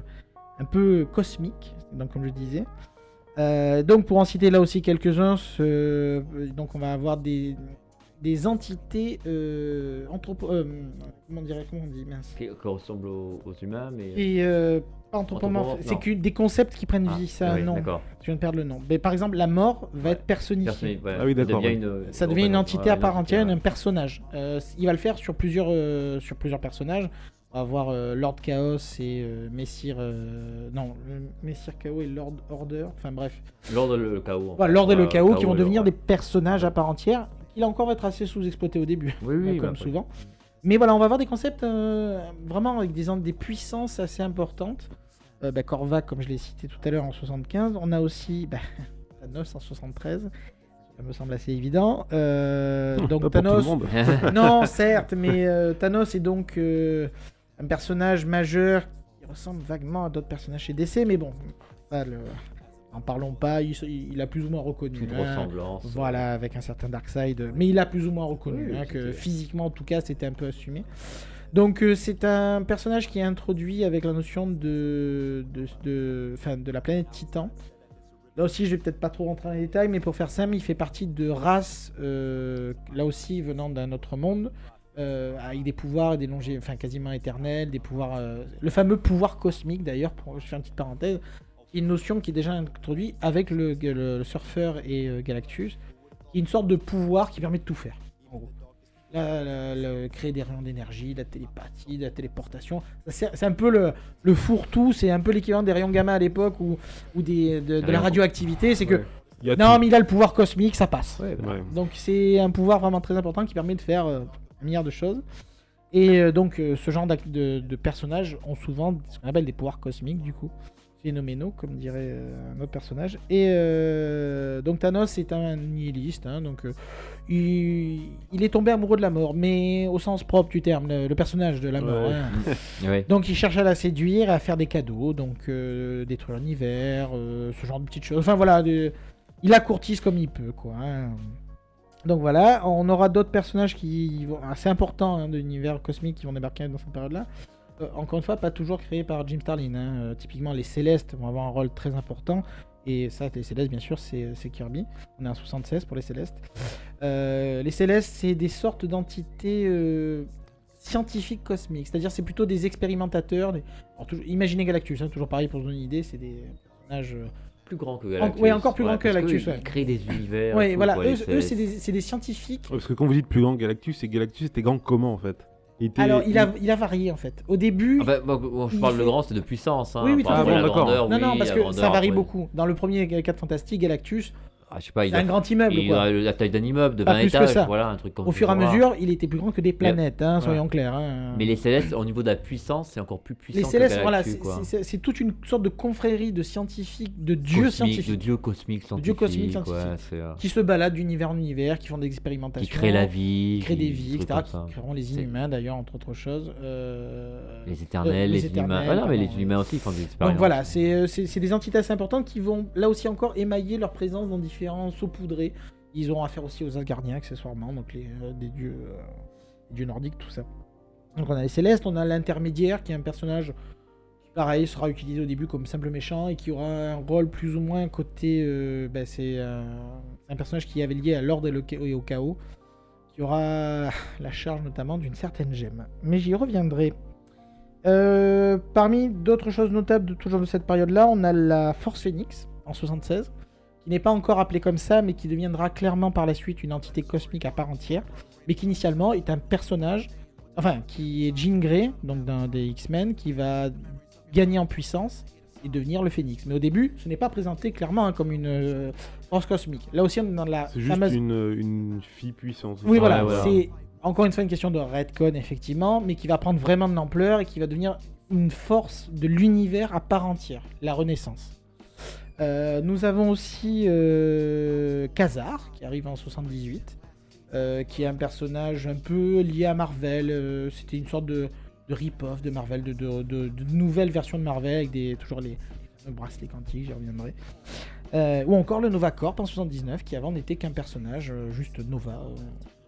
un peu cosmiques, donc comme je disais. Euh, donc pour en citer là aussi quelques-uns, ce- donc on va avoir des, des entités euh, anthropo... euh, comment dirait comment on dit mince.
Qui, qui ressemble aux, aux humains, mais.
Et euh, pas anthropomorphe,
Anthropomorphe,
c'est que des concepts qui prennent
Ah,
vie, ça
oui,
non. Je viens de perdre le nom. Mais par exemple, la mort va
Ouais.
être personnifiée.
Personne- ouais,
Ah oui, d'accord,
Ça devient une,
Ça devient une entité à part entière,
ouais.
un personnage. Euh, il va le faire sur plusieurs, euh, sur plusieurs personnages. On va voir euh, Lord Chaos et euh, Messire. euh, non, Messire Chaos et Lord Order. Enfin bref.
L'ordre le chaos. fait.
Lord et le
Ouais,
chaos qui vont
et
devenir des personnages à part entière Il a encore être assez sous-exploité au début,
Oui, oui,
comme
bah,
souvent. Mais voilà, on va avoir des concepts euh, vraiment avec des, des puissances assez importantes. Euh, bah, Korvac, comme je l'ai cité tout à l'heure, en 75. On a aussi bah, Thanos en 73. Ça me semble assez évident. Euh,
Pas
donc
pour tout le
Thanos,
monde.
non, certes, mais euh, Thanos est donc euh, un personnage majeur qui ressemble vaguement à d'autres personnages chez DC, mais bon, ça, le... en parlons pas, il, il a plus ou moins reconnu.
Toute
hein.
ressemblance.
Voilà, avec un certain Darkseid, mais il a plus ou moins reconnu
Oui,
hein, que physiquement, en tout cas, c'était un peu assumé. Donc euh, c'est un personnage qui est introduit avec la notion de, de, de, enfin, de la planète Titan. Là aussi, je vais peut-être pas trop rentrer dans les détails, mais pour faire simple, il fait partie de races, euh, là aussi venant d'un autre monde, euh, avec des pouvoirs, des longé... enfin quasiment éternels, des pouvoirs, euh, le fameux pouvoir cosmique d'ailleurs. Pour... Je fais une petite parenthèse, qui est une notion qui est déjà introduite avec le, le, le surfeur et euh, Galactus, qui est une sorte de pouvoir qui permet de tout faire. En gros. La- la- la- créer des rayons d'énergie, la télépathie, la téléportation. C'est c'est un peu le, le fourre-tout, c'est un peu l'équivalent des rayons gamma à l'époque ou, ou des, de, de la radioactivité. C'est que
Ouais. Il y a
non,
tout.
mais il a le pouvoir cosmique, ça passe.
Ouais, bah,
Ouais.
Donc c'est un pouvoir vraiment très important qui permet de faire un milliard de choses. Et euh, donc euh, ce genre de, de personnages ont souvent ce qu'on appelle des pouvoirs cosmiques du coup. Phénoménaux comme dirait euh, un autre personnage. Et euh, donc Thanos est un nihiliste. hein, donc euh, il, il est tombé amoureux de la mort, mais au sens propre du terme, le, le personnage de la mort.
Ouais.
hein.
ouais.
Donc il cherche à la séduire, à faire des cadeaux, donc euh, détruire l'univers, ce genre de petites choses. Enfin voilà, de- il la courtise comme il peut, quoi. hein. Donc voilà, on aura d'autres personnages qui vont assez importants hein, de l'univers cosmique qui vont débarquer dans cette période-là. Euh, encore une fois, pas toujours créés par Jim Starlin. hein. Euh, typiquement, les Célestes vont avoir un rôle très important. Et ça, les Célestes, bien sûr, c'est Kirby. On est en 76 pour les Célestes. Euh, les Célestes, c'est des sortes d'entités scientifiques cosmiques. C'est-à-dire, c'est plutôt des expérimentateurs. Imaginez Galactus, hein, toujours pareil pour se donner une idée. C'est des personnages.
Plus grand que Galactus.
ouais, encore plus grand que Galactus, ouais.
Ils créent des univers. Tout,
voilà. Eux, c'est des, scientifiques.
Ouais, Parce que quand vous dites plus grand que Galactus, c'est Galactus était grand comment en fait? Il était...
Alors, il a, il a varié en fait. Au début.
Ah bah, moi, moi, je parle
fait-
de grand, c'est de puissance. Hein,
Oui, oui, tout à
fait.
non, non,
oui,
parce que ça varie
ouais.
beaucoup. Dans le premier 4 Fantastiques, Galactus,
Ah, je sais pas, il
c'est un grand immeuble.
il
quoi.
a la taille d'un immeuble de
Pas
20
plus que
étages.
ça.
Voilà, un truc comme
Au fur et à mesure, il était plus grand que des planètes, hein, soyons clairs. hein.
Mais les célestes, au niveau de la puissance, c'est encore plus puissant
Les Célestes, voilà, c'est- toute une sorte de confrérie de scientifiques, de dieux
Cosmique,
scientifiques,
De dieux cosmiques scientifiques.
dieux cosmiques
ouais,
scientifiques.
c'est, euh,
qui se baladent d'univers en univers, qui font des expérimentations,
qui créent la vie.
qui créent des vies, etc. Qui créeront les inhumains d'ailleurs, entre autres choses. Euh,
Les éternels,
euh,
les,
éternels,
inhumains. Ah non, mais les inhumains aussi font des expériences.
Donc voilà, c'est des entités assez importantes qui vont là aussi encore émailler leur présence dans différents saupoudrés. Ils auront affaire aussi aux Asgardiens accessoirement, donc les, euh, des dieux, euh, dieux nordiques, tout ça. Donc on a les Célestes, on a l'intermédiaire qui est un personnage qui pareil sera utilisé au début comme simple méchant et qui aura un rôle plus ou moins côté... euh, ben, c'est un personnage qui avait lié à l'ordre et, et au chaos, qui aura la charge notamment d'une certaine gemme. Mais j'y reviendrai. Parmi d'autres choses notables de toujours de cette période-là, on a la Force Phoenix en 76, qui n'est pas encore appelée comme ça, mais qui deviendra clairement par la suite une entité cosmique à part entière, mais qui initialement est un personnage, enfin, qui est Jean Grey, donc d'un des X-Men, qui va gagner en puissance et devenir le Phénix. Mais au début, ce n'est pas présenté clairement hein, comme une euh, force cosmique. Là aussi, on est dans la
C'est juste
fameuse...
une, une fille puissante.
Oui, voilà,
voilà.
c'est encore une fois une question de redcon, effectivement, mais qui va prendre vraiment de l'ampleur et qui va devenir une force de l'univers à part entière, la Renaissance. Euh, nous avons aussi euh, Khazar, qui arrive en 78, euh, qui est un personnage un peu lié à Marvel. euh, C'était une sorte de, de rip-off de Marvel, de, de, nouvelles versions de Marvel avec des, toujours les, les bracelets quantiques, j'y reviendrai. Ou encore le Nova Corp en 79, qui avant n'était qu'un personnage, juste Nova,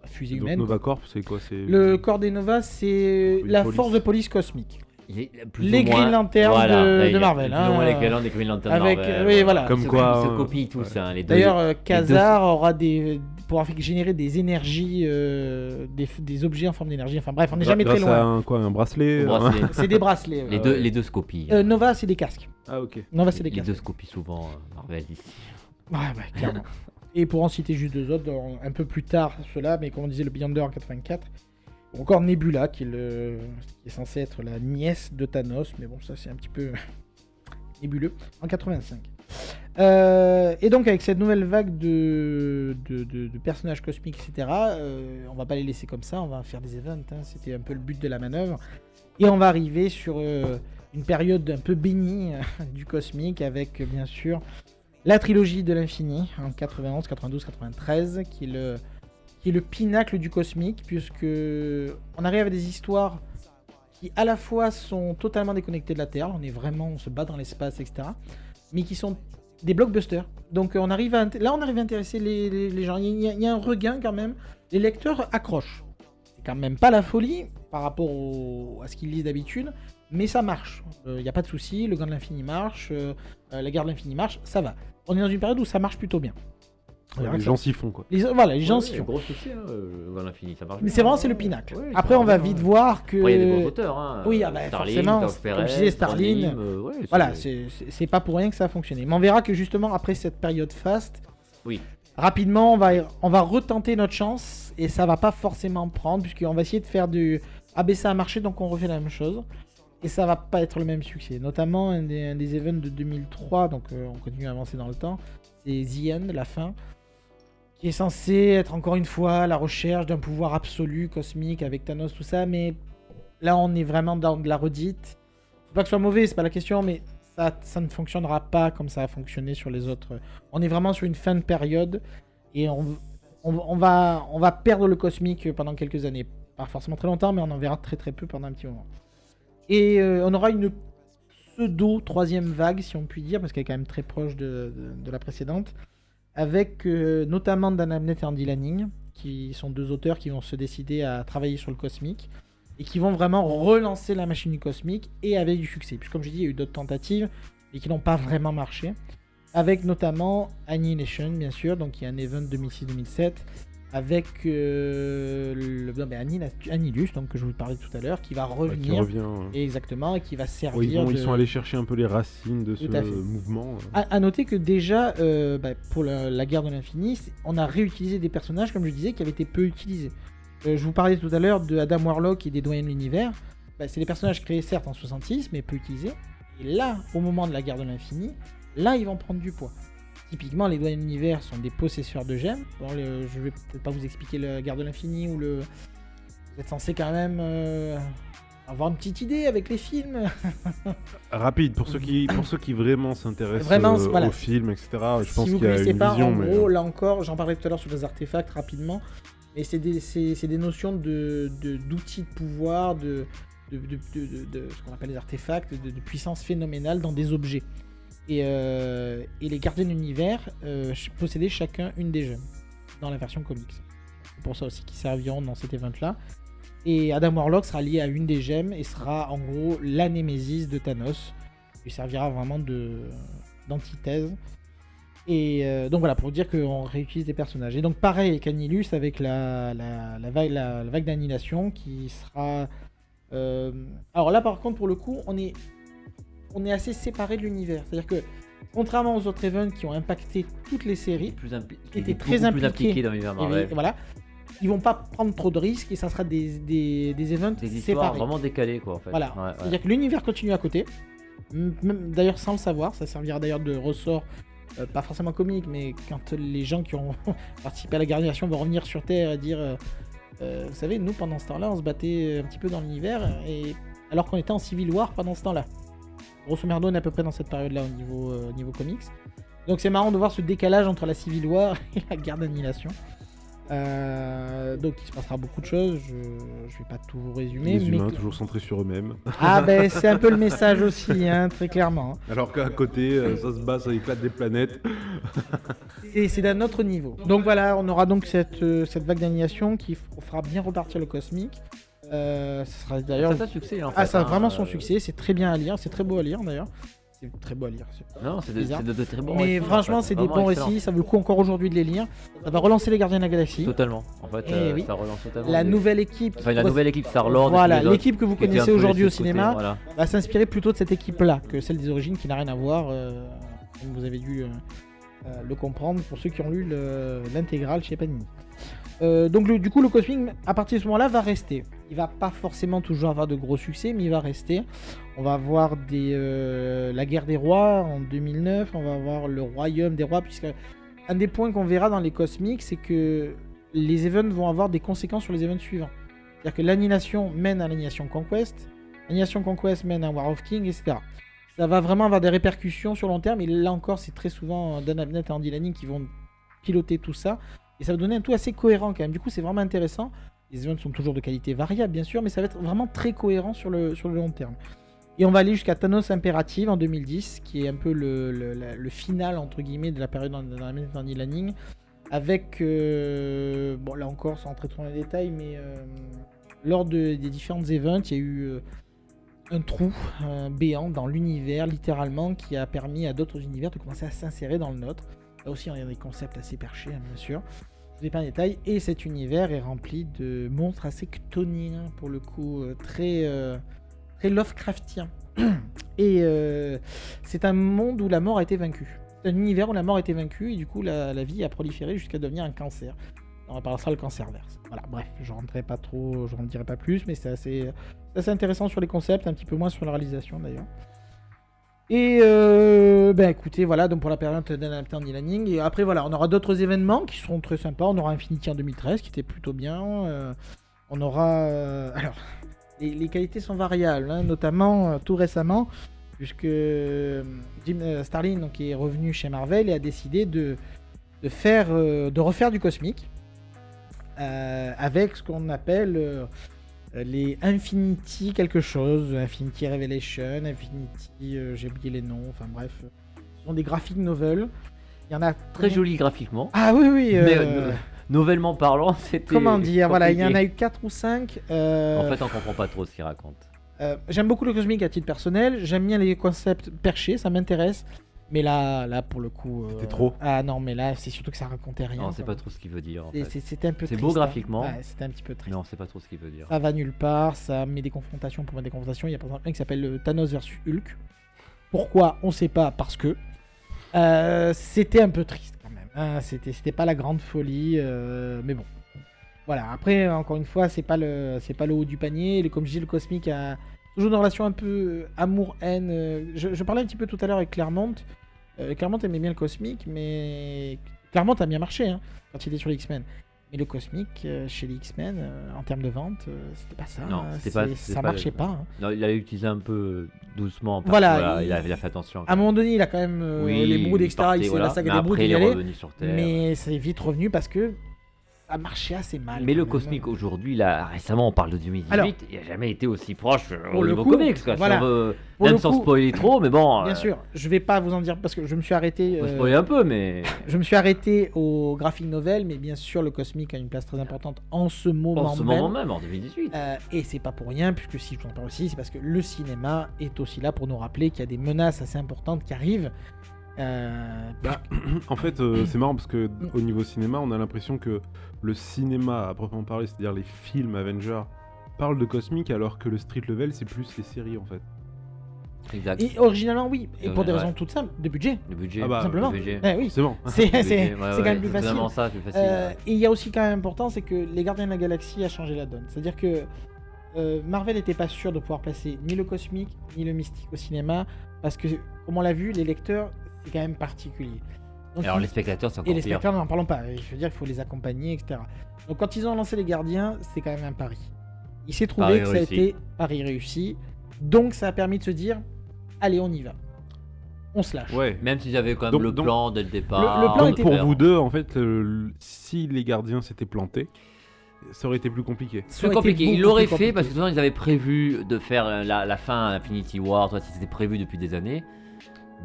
fusée
Donc
humaine.
Nova Corp, c'est quoi? C'est...
Le corps des Nova, c'est la
police.
force de police cosmique. Les
ou moins-
Green Lantern
voilà,
de- Marvel,
Plus
hein.
ou moins l'équivalent des Green Lantern
Avec-
Marvel.
oui, voilà.
Comme quoi,
Ils se
euh,
copient tous,
ouais.
hein, les deux.
D'ailleurs, euh, Khazar aura des pourra générer des énergies, euh, des, des objets en forme d'énergie. Enfin bref, on n'est jamais très loin.
un, quoi, un bracelet
bracelet.
C'est des bracelets. ouais.
les, deux, les deux se copient.
Euh, Nova, c'est des casques.
Ah ok.
Nova, c'est des
les
casques.
deux se copient souvent, euh, Marvel ici.
Ouais, ouais, clairement. Et pour en citer juste deux autres, un peu plus tard, ceux-là, mais comme on disait, le Beyonder en 84. Encore Nebula, qui est, le... qui est censé être la nièce de Thanos, mais bon, ça c'est un petit peu nébuleux, en 85. Euh, et donc avec cette nouvelle vague de, personnages cosmiques, etc., euh, on va pas les laisser comme ça, on va faire des events, hein, c'était un peu le but de la manœuvre. Et on va arriver sur euh, une période un peu bénie euh, du cosmique avec bien sûr la trilogie de l'infini en 91, 92, 93, qui est le, qui est le pinacle du cosmique, puisque on arrive à des histoires qui à la fois sont totalement déconnectées de la Terre, on est vraiment, on se bat dans l'espace, etc., mais qui sont des blockbusters. Donc euh, on arrive là on arrive à intéresser les, gens. Il y, a, un regain quand même. Les lecteurs accrochent. C'est quand même pas la folie par rapport à ce qu'ils lisent d'habitude, mais ça marche. Il n'y a pas de souci. Le Gant de l'Infini marche, euh, euh, la Guerre de l'Infini marche, ça va. On est dans une période où ça marche plutôt bien. On verra
les gens s'y font quoi.
les- voilà, les gens
Ouais,
s'y
ouais,
font.
Gros succès, hein, euh, vers l'infini, ça marche.
Mais c'est vraiment c'est le pinacle.
Ouais,
Après on va vite
ouais.
voir que
il y a des gros auteurs. Hein.
Oui, ah bah,
Starling,
forcément,
Doc
comme je disais,
Lim, euh, ouais, c'est-
Voilà, c'est- pas pour rien que ça a fonctionné. Mais on verra que justement après cette période faste,
Oui.
rapidement on va, on va retenter notre chance et ça va pas forcément prendre puisqu'on va essayer de faire du ah ben ça a marché donc on refait la même chose et ça va pas être le même succès. Notamment un des, un des events de 2003 donc euh, on continue à avancer dans le temps, c'est The End, la fin, est censé être encore une fois la recherche d'un pouvoir absolu cosmique avec Thanos tout ça, mais là on est vraiment dans de la redite. Faut pas que ce soit mauvais, c'est pas la question, mais ça, ça ne fonctionnera pas comme ça a fonctionné sur les autres. On est vraiment sur une fin de période et on, on, va, on va perdre le cosmique pendant quelques années. Pas forcément très longtemps, mais on en verra très très peu pendant un petit moment. Et euh, on aura une pseudo troisième vague, si on peut dire, parce qu'elle est quand même très proche de- de la précédente, avec euh, notamment Dan Abnett et Andy Lanning, qui sont deux auteurs qui vont se décider à travailler sur le cosmique et qui vont vraiment relancer la machine du cosmique et avec du succès. Puisque comme je dis, il y a eu d'autres tentatives mais qui n'ont pas vraiment marché. Avec notamment Annihilation, bien sûr, donc il y a un event 2006-2007 avec euh, le, non, mais Annihil- Annihilus, donc que je vous parlais tout à l'heure, qui va
Ouais, qui
revenir
revient.
exactement et qui va servir.
Ouais, ils, ont- ils sont allés chercher un peu les racines de ce mouvement.
À, à noter que déjà, euh, bah, pour la, la guerre de l'infini, on a réutilisé des personnages, comme je disais, qui avaient été peu utilisés. Euh, je vous parlais tout à l'heure de Adam Warlock et des Doyens de l'Univers. Bah, c'est des personnages créés certes en 66, mais peu utilisés. Et là, au moment de la guerre de l'infini, là, ils vont prendre du poids. Typiquement, les Doyens de l'Univers sont des possesseurs de gemmes. Bon, le- je vais peut-être pas vous expliquer la guerre de l'infini ou le. Vous êtes censé quand même euh, avoir une petite idée avec les films.
Rapide, pour ceux qui, pour ceux qui vraiment s'intéressent
Vraiment,
euh,
voilà.
au film, etc. Je pense
si vous
qu'il y a
connaissez
une
pas,
vision.
en
mais,
gros,
euh,
là encore, j'en parlais tout à l'heure sur les artefacts rapidement, mais c'est des, des notions de de- d'outils de, pouvoir, de, de, de- de- de- de ce qu'on appelle les artefacts, de, de puissance phénoménale dans des objets. Et, euh, et les gardiens de l'univers euh, possédaient chacun une des gemmes dans la version comics. C'est pour ça aussi qu'ils serviront dans cet event-là. Et Adam Warlock sera lié à une des gemmes et sera en gros la némésis de Thanos. Il servira vraiment de d'antithèse. Et euh, donc voilà, pour dire qu'on réutilise des personnages. Et donc pareil avec Annihilus, avec la, la, la vague, la, vague d'annihilation qui sera... Alors là par contre, pour le coup, on est, on est assez séparé de l'univers. C'est-à-dire que, contrairement aux autres events qui ont impacté toutes les séries,
plus
Qui
beaucoup
très
plus
impliqué.
impliqué dans l'univers
et
Marvel.
voilà, ils vont pas prendre trop de risques et ça sera des, des, des events
Des
séparés.
vraiment décalées, quoi, en fait.
Voilà.
Ouais, ouais.
C'est-à-dire que l'univers continue à côté. D'ailleurs sans le savoir, ça servira d'ailleurs de ressort, euh, pas forcément comique, mais quand les gens qui ont participé à la garnison vont revenir sur Terre et dire, euh, euh, vous savez, nous pendant ce temps-là, on se battait un petit peu dans l'univers, et alors qu'on était en Civil War pendant ce temps-là. Grosso merdo, on est à peu près dans cette période-là au niveau, euh, niveau comics. Donc c'est marrant de voir ce décalage entre la Civil War et la guerre d'annihilation. Euh, donc il se passera beaucoup de choses, je, je vais pas tout résumer.
les
mais
humains
que-
toujours centrés sur eux-mêmes.
ah ben c'est un peu le message aussi, hein, très clairement. hein.
Alors qu'à côté, euh, ça se bat, ça éclate des planètes.
Et c'est d'un autre niveau. Donc voilà, on aura donc cette, cette vague d'annihilation qui fera bien repartir le cosmique. Euh, ça sera d'ailleurs...
Succès, en fait.
Ah ça a
hein,
vraiment son
euh,
succès, c'est très bien à lire, c'est très beau à lire d'ailleurs. C'est très beau à lire.
Non, c'est de, très bons
Mais
récits, en
franchement,
fait.
c'est des bons récits, ça vaut le coup encore aujourd'hui de les lire. Ça va relancer les Gardiens de la Galaxie.
Totalement. En fait,
Eh
euh,
oui.
ça relance totalement.
La
des-
nouvelle équipe...
Enfin, la nouvelle équipe Star-Lord.
Voilà, l'équipe que vous connaissez aujourd'hui au
côté,
cinéma
voilà.
va s'inspirer plutôt de cette équipe-là que celle des origines qui n'a rien à voir, euh, comme vous avez dû le comprendre pour ceux qui ont lu le- l'intégrale chez Panini. Euh, donc le- du coup, le Cosmic, à partir de ce moment-là, va rester. Il va pas forcément toujours avoir de gros succès, mais il va rester. On va avoir euh, la guerre des rois en 2009, on va avoir le royaume des rois, puisque un des points qu'on verra dans les Cosmics, c'est que les events vont avoir des conséquences sur les events suivants. C'est-à-dire que l'annihilation mène à l'annihilation Conquest, l'annihilation Conquest mène à War of King, etc. Ça va vraiment avoir des répercussions sur long terme, et là encore, c'est très souvent Dan Abnett et Andy Lanning qui vont piloter tout ça. Et ça va donner un tout assez cohérent quand même. Du coup, c'est vraiment intéressant. Les events sont toujours de qualité variable, bien sûr, mais ça va être vraiment très cohérent sur le, sur le long terme. Et on va aller jusqu'à Thanos Imperative en 2010, qui est un peu le, le, la- le final, entre guillemets, de la période d'Andy Lanning. Avec, euh, bon là encore, sans entrer trop dans les détails, mais euh, lors de- des différents events, il y a eu euh, un trou béant dans l'univers, littéralement, qui a permis à d'autres univers de commencer à s'insérer dans le nôtre. Là aussi, il y a des concepts assez perchés, hein, bien sûr. Je pas en détail. Et cet univers est rempli de monstres assez chthoniens, pour le coup, euh, très, euh, très Lovecraftien. Et euh, c'est un monde où la mort a été vaincue. C'est un univers où la mort a été vaincue, et du coup, la, la vie a proliféré jusqu'à devenir un cancer. On appellera ça le cancer verse. Voilà, bref, je rentrerai pas trop, je ne dirai pas plus, mais c'est assez, c'est assez intéressant sur les concepts, un petit peu moins sur la réalisation d'ailleurs. Et euh, ben écoutez, voilà, donc pour la période d'Adapter Neil Lanning. Et après, voilà, on aura d'autres événements qui seront très sympas. On aura Infinity en 2013 qui était plutôt bien. Euh, on aura. euh, alors, les, qualités sont variables, hein, notamment euh, tout récemment, puisque Jim Starlin donc, est revenu chez Marvel et a décidé de, de, faire, de refaire du cosmique avec ce qu'on appelle les Infinity quelque chose, Infinity Revelation, Infinity, euh, j'ai oublié les noms, enfin bref, ce sont des graphiques novels. Il y en a
Très joli graphiquement.
Ah oui, oui.
Mais,
euh,
euh, Nouvellement parlant, c'était.
comment dire, voilà, il y en a eu 4 ou 5. euh,
En fait, on comprend pas trop ce qu'il raconte.
euh, J'aime beaucoup le cosmique à titre personnel, j'aime bien les concepts perchés, ça m'intéresse. Mais là, là, pour le coup. euh,
C'était trop.
Ah non, mais là, c'est surtout que ça racontait rien.
Non, c'est pas trop ce qu'il veut dire.
C'est- c'est- C'était un peu
C'est beau
hein.
graphiquement.
Ouais, c'était un petit peu triste.
Mais on sait pas trop ce qu'il veut dire.
Ça va nulle part, ça met des confrontations pour mettre des confrontations. Il y a par exemple un qui s'appelle le Thanos versus Hulk. Pourquoi? On sait pas, parce que. Euh, c'était un peu triste quand même. hein. C'était c'était pas la grande folie, euh, mais bon. Voilà, après, encore une fois, c'est pas, le, c'est pas le haut du panier. Comme je dis, le cosmique a toujours une relation un peu amour-haine. euh, Je, je parlais un petit peu tout à l'heure avec Claremont. Euh, Claremont aimait bien le cosmique, mais. Claremont a bien marché hein, quand il était sur les X-Men. Mais le cosmique, euh, chez les X-Men, euh, en termes de vente, euh, c'était pas ça.
Non,
hein.
pas-
ça
pas-
marchait pas. hein.
Non, il a utilisé un peu doucement. parce
Voilà, il-
il, a, il a fait attention.
À un moment donné, il a quand même euh,
Oui,
les broods,
il
etc.
partait,
il s'est
voilà.
la saga
Mais
des broods,
après,
il
est revenu sur Terre.
Mais c'est vite revenu parce que ça marchait assez mal.
Mais le
même.
cosmique aujourd'hui, là, récemment, on parle de 2018,
Alors,
il n'a jamais été aussi proche euh,
pour
au
le coup,
comics, quoi.
voilà.
Si on veut,
Pour
même
le
sans
coup-
spoiler trop, mais bon,
Bien
euh,
sûr, je vais pas vous en dire parce que je me suis arrêté. euh,
spoiler un peu, mais
je me suis arrêté au graphic novel, mais bien sûr, le cosmique a une place très importante en ce moment
en ce
même.
moment même, en 2018.
Euh, et c'est pas pour rien, puisque si je vous en parle aussi, c'est parce que le cinéma est aussi là pour nous rappeler qu'il y a des menaces assez importantes qui arrivent. Euh,
Bah, en fait, euh, c'est marrant parce que au niveau cinéma, on a l'impression que le cinéma à proprement parler, c'est-à-dire les films Avengers, parle de cosmique alors que le street level, c'est plus les séries en fait.
Exact.
et originalement, oui, et pour des
Ouais.
raisons toutes simples, de budget,
Le budget.
Ah bah,
simplement.
le budget.
Eh oui,
C'est bon.
c'est
ouais, ouais,
quand même plus facile.
ça, plus facile.
Euh,
ouais.
et il y a aussi quand même important, c'est que les Gardiens de la Galaxie a changé la donne. C'est-à-dire que euh, Marvel n'était pas sûr de pouvoir placer ni le cosmique ni le mystique au cinéma, parce que, comme on l'a vu, les lecteurs, c'est quand même particulier. Donc,
Alors
ils-
les spectateurs, c'est
et
encore
les
pire.
spectateurs, n'en parlons pas. Je veux dire, il faut les accompagner, etc. Donc quand ils ont lancé les Gardiens, c'est quand même un pari. Il s'est trouvé que ça a
réussi.
été pari réussi. Donc ça a permis de se dire, allez, on y va. On se lâche.
Ouais.
Même s'ils avaient quand même
Donc-
le
donc-
plan dès le départ.
Le- le plan
Donc
était-
pour vous deux, en fait, euh, si les gardiens s'étaient plantés, ça aurait été plus compliqué.
C'est compliqué. Ils l'auraient fait parce que souvent ils avaient prévu de faire euh, la, la fin à Infinity War, toi, c'était prévu depuis des années.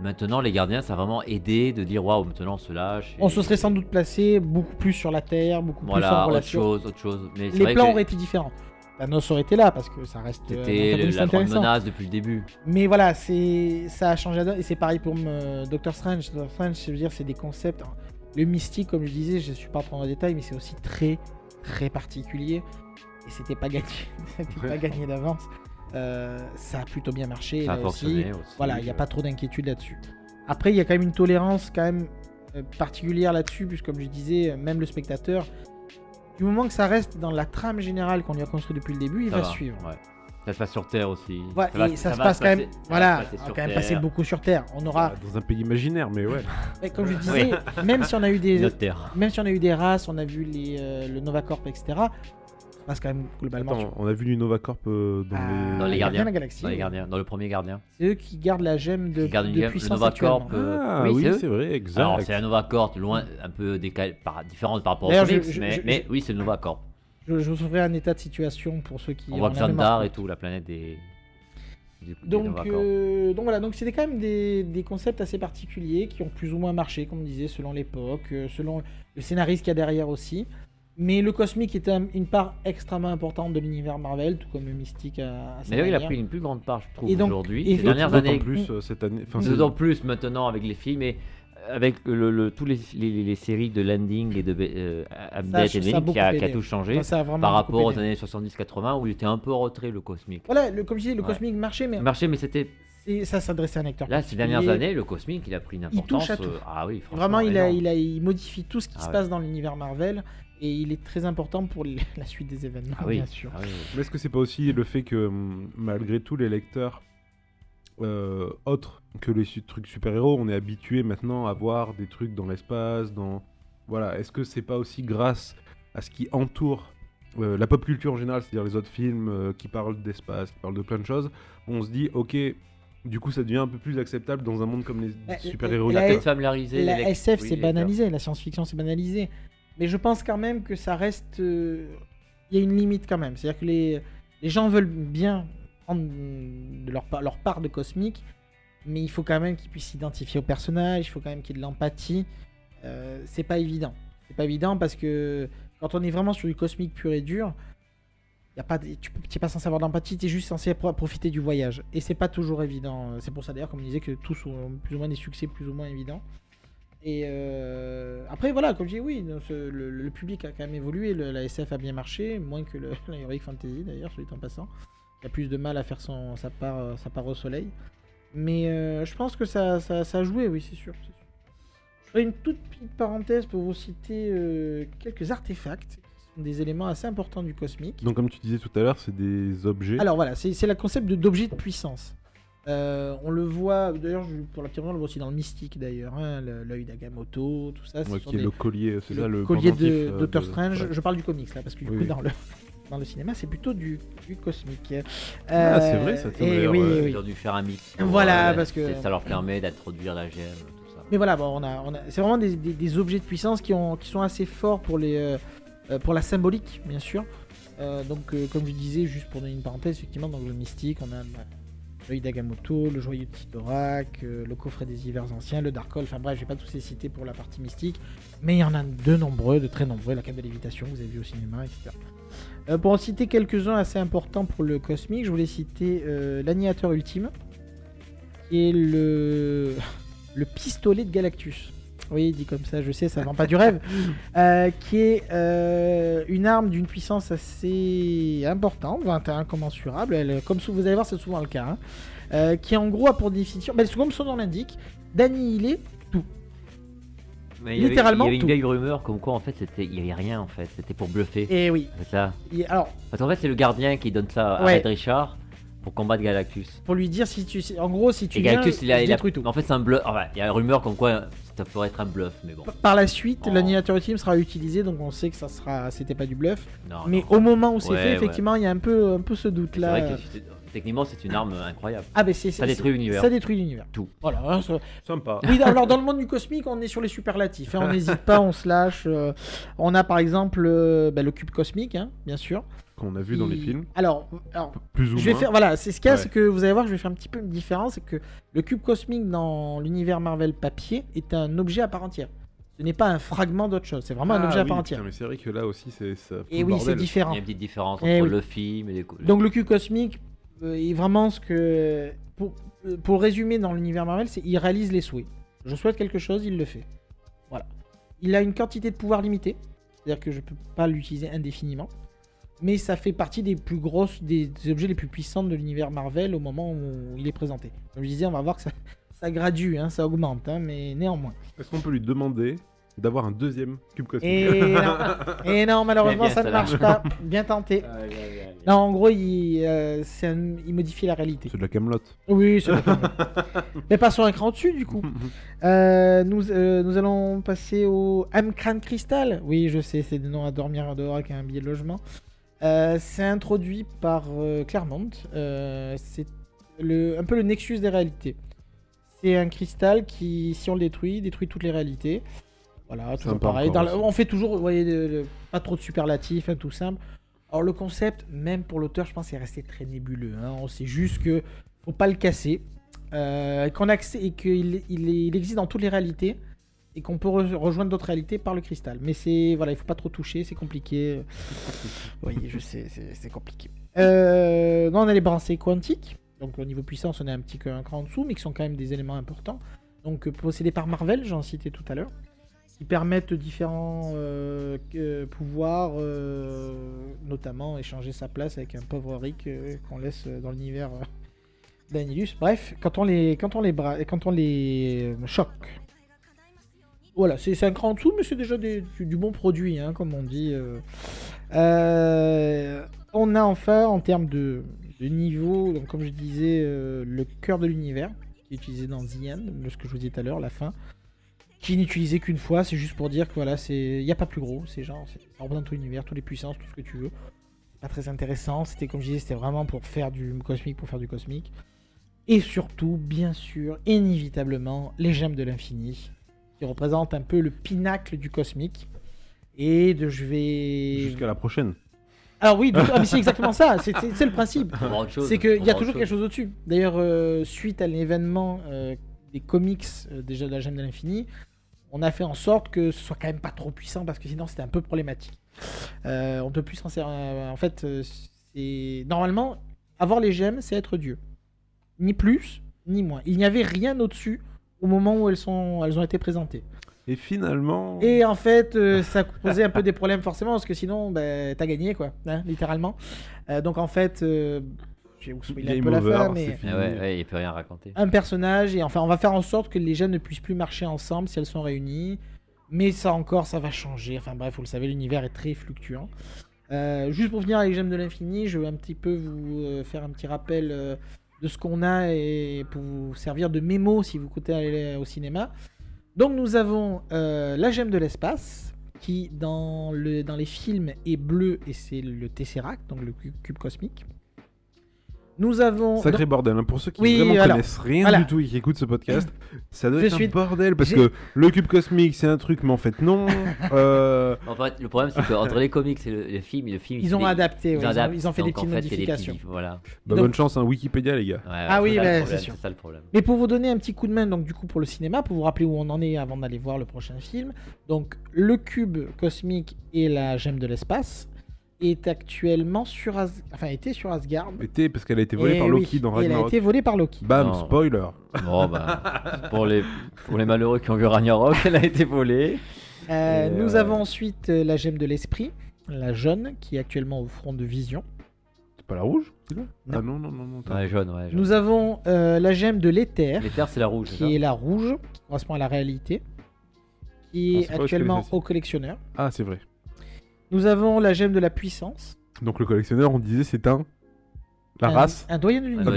Maintenant, les gardiens, ça a vraiment aidé de dire waouh, maintenant on se lâche.
On se serait sans doute placé beaucoup plus sur la Terre, beaucoup plus en
Voilà, autre
relation.
chose, autre chose. Mais
Les
vrai
plans
que
auraient été différents. Thanos aurait été là parce que ça reste euh, un
c'était la grande menace depuis le début.
Mais voilà, c'est ça a changé la donne et c'est pareil pour euh, Doctor Strange. Doctor Strange, je veux dire, c'est des concepts. Le mystique, comme je disais, je suis pas les détails, mais c'est aussi très très particulier et c'était pas gagné, c'était
Ouais.
pas gagné d'avance. Euh, ça a plutôt bien marché.
Ça a
là
fonctionné
aussi.
aussi.
Voilà, il n'y a pas trop d'inquiétude là-dessus. Après, il y a quand même une tolérance quand même euh, particulière là-dessus, puisque comme je disais, euh, même le spectateur, du moment que ça reste dans la trame générale qu'on lui a construit depuis le début, il
Ça
va, suivre.
ouais. Ça se passe sur Terre aussi.
Voilà,
va-
et ça, se
va
passe quand même.
ça
Voilà, on va quand même passer beaucoup sur Terre. On aura,
Dans un pays imaginaire, mais ouais.
comme je disais, même si on a eu des, même si on a eu des races, on a vu les, euh, le Novacorp, etc. Ça passe quand même globalement
Attends, on a vu du Novacorp euh, dans les.
Dans les
Ah,
gardiens.
de la galaxie.
Dans les
oui.
gardiens, dans le premier gardien.
C'est eux qui gardent la gemme de, de
gemme, le
puissance
Novacorp,
actuellement.
euh,
Ah
oui,
oui,
c'est
vrai, exact.
Alors c'est un Nova Corp loin, un peu décalé, par, différente par rapport au
je-
comics,
je-
mais,
je-
mais
je-
oui c'est le Nova Corp.
Je, je vous ferai un état de situation pour ceux qui.
On voit
la
Xandar et tout, la planète des. du-
Donc,
Corp.
euh, donc voilà, donc c'était quand même des, des concepts assez particuliers qui ont plus ou moins marché, comme on disait, selon l'époque, selon le scénariste qu'il y a derrière aussi. Mais le cosmique est un- une part extrêmement importante de l'univers Marvel, tout comme le mystique à, à sa
Mais oui, il a pris une plus grande part, je trouve,
Et donc,
aujourd'hui.
et
Ces dernières années,
plus euh, cette année. Enfin,
d'autant plus maintenant avec les films et avec le, le- tous les, les, les séries de Landing et de euh, Update et qui a, qui a tout changé
ça a
par rapport aux années 70-80 où il était un peu en retrait le cosmique.
Voilà, le, comme je disais, le
Ouais.
cosmique marchait, mais
Marché, mais c'était
c'est- ça s'adressait à un acteur.
là ces dernières années le cosmique il a pris une
Il touche
importance.
à tout.
euh, ah oui, franchement,
Vraiment, il, a,
énorme.
il, a, il modifie tout ce qui
Ah
se
ouais.
passe dans l'univers Marvel et il est très important pour la suite des événements,
Ah oui,
bien sûr.
ah oui.
Mais est-ce que c'est pas aussi le fait que hum, malgré tout les lecteurs euh, autres que les trucs super-héros, on est habitué maintenant à voir des trucs dans l'espace, dans voilà, est-ce que c'est pas aussi grâce à ce qui entoure euh, la pop culture en général, c'est-à-dire les autres films euh, qui parlent d'espace, qui parlent de plein de choses, on se dit OK, du coup ça devient un peu plus acceptable dans un monde comme les super-héros.
la- La
lec-
SF
oui,
c'est banalisé, la science-fiction c'est banalisé. Mais je pense quand même que ça reste. euh, Il y a une limite quand même. C'est-à-dire que les, gens veulent bien prendre leur, part- de cosmique, mais il faut quand même qu'ils puissent s'identifier au personnage, il faut quand même qu'il y ait de l'empathie. Euh, c'est pas évident. C'est pas évident parce que quand on est vraiment sur du cosmique pur et dur, pas, tu n'es pas censé avoir d'empathie, tu es juste censé pro- profiter du voyage. Et c'est pas toujours évident. C'est pour ça d'ailleurs, comme on disait, que tous ont plus ou moins des succès plus ou moins évidents. Et euh, après, voilà, comme je dis, oui, donc, le, le public a quand même évolué, le- la SF a bien marché, moins que le, la Heroic Fantasy d'ailleurs, dit en passant. Il a plus de mal à faire son, sa, part, sa part au soleil. Mais euh, je pense que ça, ça, ça a joué, oui, c'est sûr, sûr. Je ferai une toute petite parenthèse pour vous citer euh, quelques artefacts qui sont des éléments assez importants du cosmique.
Donc comme tu disais tout à l'heure, c'est des objets.
Alors voilà, c'est le concept de- d'objet de puissance. Euh, on le voit, d'ailleurs, je- pour la petite on le voit aussi dans le mystique d'ailleurs, hein, le- l'œil d'Agamotto, tout ça.
Ouais, qui est
des-
le collier, c'est là le
collier de
euh,
Doctor
de-
Strange.
ouais.
Je parle du comics là, parce que du
Oui,
coup, dans le, dans le cinéma, c'est plutôt du, du cosmique.
Ah, c'est
Euh,
vrai, ça,
et
l'air,
oui,
ouais.
oui.
Ils ont dû faire un mix.
Voilà, parce que-
c'est- Ça leur permet d'introduire la gemme, tout ça.
Mais voilà, bon, on a, on a, c'est vraiment des, des- des objets de puissance qui, ont, qui sont assez forts pour, les, euh, euh, pour la symbolique, bien sûr. Euh, donc, euh, comme je disais, juste pour donner une parenthèse, effectivement, dans le mystique, on a bah, l'œil d'Agamotto, le de Tidorak, euh, le coffret des hivers anciens, le Dark enfin bref, je vais pas tous les citer pour la partie mystique, mais il y en a de nombreux, de très nombreux, la cape de lévitation, vous avez vu au cinéma, etc. Euh, pour en citer quelques-uns assez importants pour le cosmique, je voulais citer euh, l'annihilateur ultime, le, le pistolet de Galactus. Oui, dit comme ça, je sais, ça vend pas du rêve. Euh, qui est euh, une arme d'une puissance assez importante, 21 commensurable. Elle, comme vous allez voir, c'est souvent le cas. hein. Euh, qui en gros a pour définition, ben, comme son nom l'indique, d'annihiler
Mais il y avait-
Littéralement
Il y avait une
tout.
vieille rumeur comme quoi en fait c'était il y avait rien en fait, c'était pour bluffer.
Et oui.
C'est ça.
Et alors,
Parce qu'en fait c'est le gardien qui donne ça à
Ouais.
Red Richard pour combattre Galactus.
pour lui dire si tu, en gros, si tu
Et
viens,
Galactus il a, il a-
tout.
En fait c'est un bluff. Enfin, il y a une rumeur comme quoi ça pourrait être un bluff, mais bon.
Par la suite,
Oh.
l'annihilateur ultime sera utilisé, donc on sait que ça sera, c'était pas du bluff.
Non,
Mais
non.
au moment où c'est
Ouais,
fait,
ouais.
effectivement, il y a un peu, un peu ce doute
c'est
là.
vrai que c'est- techniquement c'est une arme incroyable.
Ah, ben c'est
Ça détruit l'univers.
Ça détruit l'univers.
Tout.
Voilà. hein, ça-
Sympa.
Oui, alors dans le monde du cosmique, on est sur les superlatifs. hein, on n'hésite pas, on se lâche. euh, on a par exemple euh, bah, le cube cosmique, hein, bien sûr.
Qu'on a vu dans les films,
Alors, alors,
plus ou
je vais
moins.
faire. Voilà, c'est ce qu'il y a,
Ouais.
c'est que vous allez voir, je vais faire un petit peu une différence. C'est que le cube cosmique dans l'univers Marvel papier est un objet à part entière. Ce n'est pas un fragment d'autre chose, c'est vraiment un
Ah
objet à part
putain,
entière.
mais c'est vrai que là aussi, c'est ça.
Et oui, c'est
bordel.
Il y
différent.
a une petite différence
Eh
entre le film et les.
Donc le cube cosmique euh, est vraiment ce que. Pour, euh, pour résumer dans l'univers Marvel, c'est il réalise les souhaits. Je souhaite quelque chose, il le fait. Voilà. Il a une quantité de pouvoir limitée, c'est-à-dire que je peux pas l'utiliser indéfiniment. Mais ça fait partie des plus grosses, des, des objets les plus puissants de l'univers Marvel au moment où il est présenté. Comme je disais, on va voir que ça, ça gradue, hein, ça augmente, hein, mais néanmoins.
Est-ce qu'on peut lui demander d'avoir un deuxième cube cosmique.
Et non, et non, malheureusement,
Bien, bien,
ça ne marche pas. Bien tenté. Non, en gros, il, euh, un- il modifie la réalité.
C'est de la camelote.
Oui, c'est d'accord. Mais pas sur un cran dessus, du coup. Euh, nous, euh, nous allons passer au Amcran Crystal. Oui, je sais, c'est des noms à dormir dehors avec un billet de logement. Euh, c'est introduit par euh, Claremont. Euh, c'est un peu le nexus des réalités. C'est un cristal qui, si on le détruit, détruit toutes les réalités. Voilà, toujours pareil. Dans on fait toujours, vous voyez, le- le- pas trop de superlatifs, hein, tout simple. Alors le concept, même pour l'auteur, je pense, est resté très nébuleux. hein. On sait juste que faut pas le casser, euh, qu'on accès et qu'il il, est- il existe dans toutes les réalités et qu'on peut re- rejoindre d'autres réalités par le cristal. Mais c'est voilà, il faut pas trop toucher, c'est compliqué. oui, je sais, c'est compliqué. Euh, non, on a les brancées quantiques. Donc au niveau puissance, on est un petit un cran en dessous, mais qui sont quand même des éléments importants. Donc euh, possédés par Marvel, j'en citais tout à l'heure, qui permettent différents euh, pouvoirs, euh, notamment échanger sa place avec un pauvre Rick qu'on laisse dans l'univers d'Anilus. Bref, quand on les, quand on les, quand on les choque. Voilà, c'est c'est un cran en dessous, mais c'est déjà du, bon produit, hein, comme on dit. euh. Euh, on a enfin, en termes de, niveau, comme je disais, euh, le cœur de l'univers, qui est utilisé dans The End, ce que je vous disais tout à l'heure, la fin, qui n'est utilisé qu'une fois, c'est juste pour dire que voilà, il n'y a pas plus gros, c'est genre, ça représente tout l'univers, toutes les puissances, tout ce que tu veux. Pas très intéressant, c'était comme je disais, c'était vraiment pour faire du cosmique, pour faire du cosmique. Et surtout, bien sûr, inévitablement, les gemmes de l'infini, qui représentent un peu le pinacle du cosmique. Et de je vais.
Jusqu'à la prochaine.
Alors oui, ah, mais c'est exactement ça, c'est le principe. C'est qu'il y a toujours quelque chose au-dessus. D'ailleurs, euh, suite à l'événement euh, des comics euh, déjà de la Gemme de l'Infini, on a fait en sorte que ce soit quand même pas trop puissant parce que sinon c'était un peu problématique. Euh, on peut plus s'en servir. En fait, c'est normalement avoir les gemmes, c'est être Dieu, ni plus ni moins. Il n'y avait rien au-dessus au moment où elles sont, elles ont été présentées.
Et finalement.
Et en fait, euh, ça posait un peu des problèmes forcément, parce que sinon, ben, t'as gagné, quoi, hein, littéralement. Euh, donc en fait, euh, spoiler un
Game
peu la
over,
fin,
c'est
mais
fini.
Ah ouais, ouais, il peut rien raconter.
un personnage, et enfin, on va faire en sorte que les gemmes ne puissent plus marcher ensemble si elles sont réunies. Mais ça encore, ça va changer. Enfin bref, vous le savez, l'univers est très fluctuant. Euh, juste pour finir avec les gemmes de l'infini, je vais un petit peu vous euh, faire un petit rappel euh, de ce qu'on a et pour vous servir de mémo si vous comptez aller au cinéma. Donc nous avons euh, la gemme de l'espace qui dans, dans les films est bleu et c'est le Tesseract, donc le cu- cube cosmique. Nous avons...
Sacré bordel, hein. pour ceux qui
Oui,
vraiment
alors,
connaissent rien
voilà.
du tout et qui écoutent ce podcast, ça doit
Je
être
suis-
un bordel parce que le cube cosmique c'est un truc, mais en fait non. Euh,
En fait, le problème, c'est qu'entre les comics et le, le film, le film
Ils ont
les-
adapté, ouais, ils ont-
adaptent,
ils ont fait des petites
des
modifications.
petits- Voilà.
bah,
Donc-
bonne chance, hein, Wikipédia les gars.
Ouais,
Ah oui,
c'est ça,
bah,
le
c'est
problème,
sûr.
Ça le problème.
Mais pour vous donner un petit coup de main, donc du coup pour le cinéma, pour vous rappeler où on en est avant d'aller voir le prochain film, donc le cube cosmique et la gemme de l'espace est actuellement sur As... enfin était sur Asgard.
Était parce qu'elle a été volée
Et
par
Eh oui,
Loki dans
et Elle a
Ragnarok.
été volée par Loki.
Bam,
Non.
spoiler.
Bon, bah, pour les, pour les malheureux qui ont vu Ragnarok, elle a été volée.
Euh,
Et,
nous
euh,
avons ensuite euh, la gemme de l'esprit, la jaune, qui est actuellement au front de Vision.
C'est pas la rouge
Non.
Ah non, non, non, non.
Ouais, jaune, ouais. jaune.
Nous avont euh, la gemme de l'éther,
L'éther, c'est la rouge.
qui est la rouge, qui correspond à la réalité, qui
Ah,
est actuellement au collectionneur.
Ah, c'est vrai.
Nous avons la gemme de la puissance.
Donc le collectionneur, on disait c'est un. La
un,
race
Un doyen de l'univers.
Un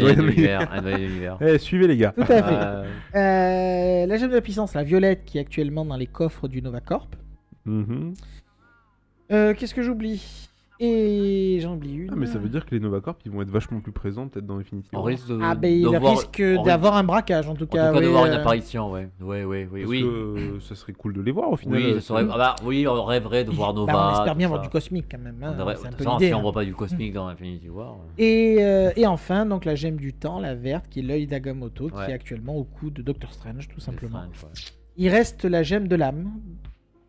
doyen de l'univers.
Eh, suivez les gars.
Tout à fait.
Euh,
Euh, la gemme de la puissance, la violette, qui est actuellement dans les coffres du Nova Corp.
Mhm.
Euh, Qu'est-ce que j'oublie? Et j'en oublie une.
Ah, mais ça veut dire que les Novacorp ils vont être vachement plus présents peut-être dans Infinity
on
War.
risque de.
Ah, ben il
de voir-
risque
on risque-
d'avoir un braquage, en tout
En tout
cas.
cas, de
oui,
voir une
euh,
apparition, ouais. Ouais, ouais, oui.
Parce
Oui,
que euh, ça serait cool de les voir au final.
oui,
euh,
ça serait-
c'est-
ah bah, oui, on rêverait de voir Nova.
bah, on espère bien voir
ça.
du cosmique quand même. hein,
On devrait-
C'est un
de
peu
toute façon,
l'idée.
si on
hein.
voit pas du cosmique dans Infinity War. euh,
Et, euh, et enfin, donc la gemme du temps, la verte, qui est l'œil d'Agamotto, qui
Ouais.
est actuellement au cou de Doctor Strange, tout simplement.
Strange, ouais.
Il reste la gemme de l'âme,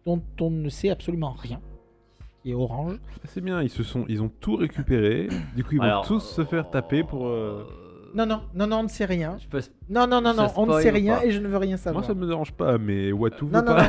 dont on ne sait absolument rien, qui est orange.
C'est bien, ils se sont, ils ont tout récupéré. Du coup, ils vont
Alors,
tous se faire taper pour. euh,
Non, non, non, non, on ne sait rien.
Je peux...
Non, non, non,
Ça
non, on ne
spoil
sait
ou
rien
pas
et je ne veux rien savoir.
Moi, ça me dérange pas, mais Watou
Non,
veut
non,
pas.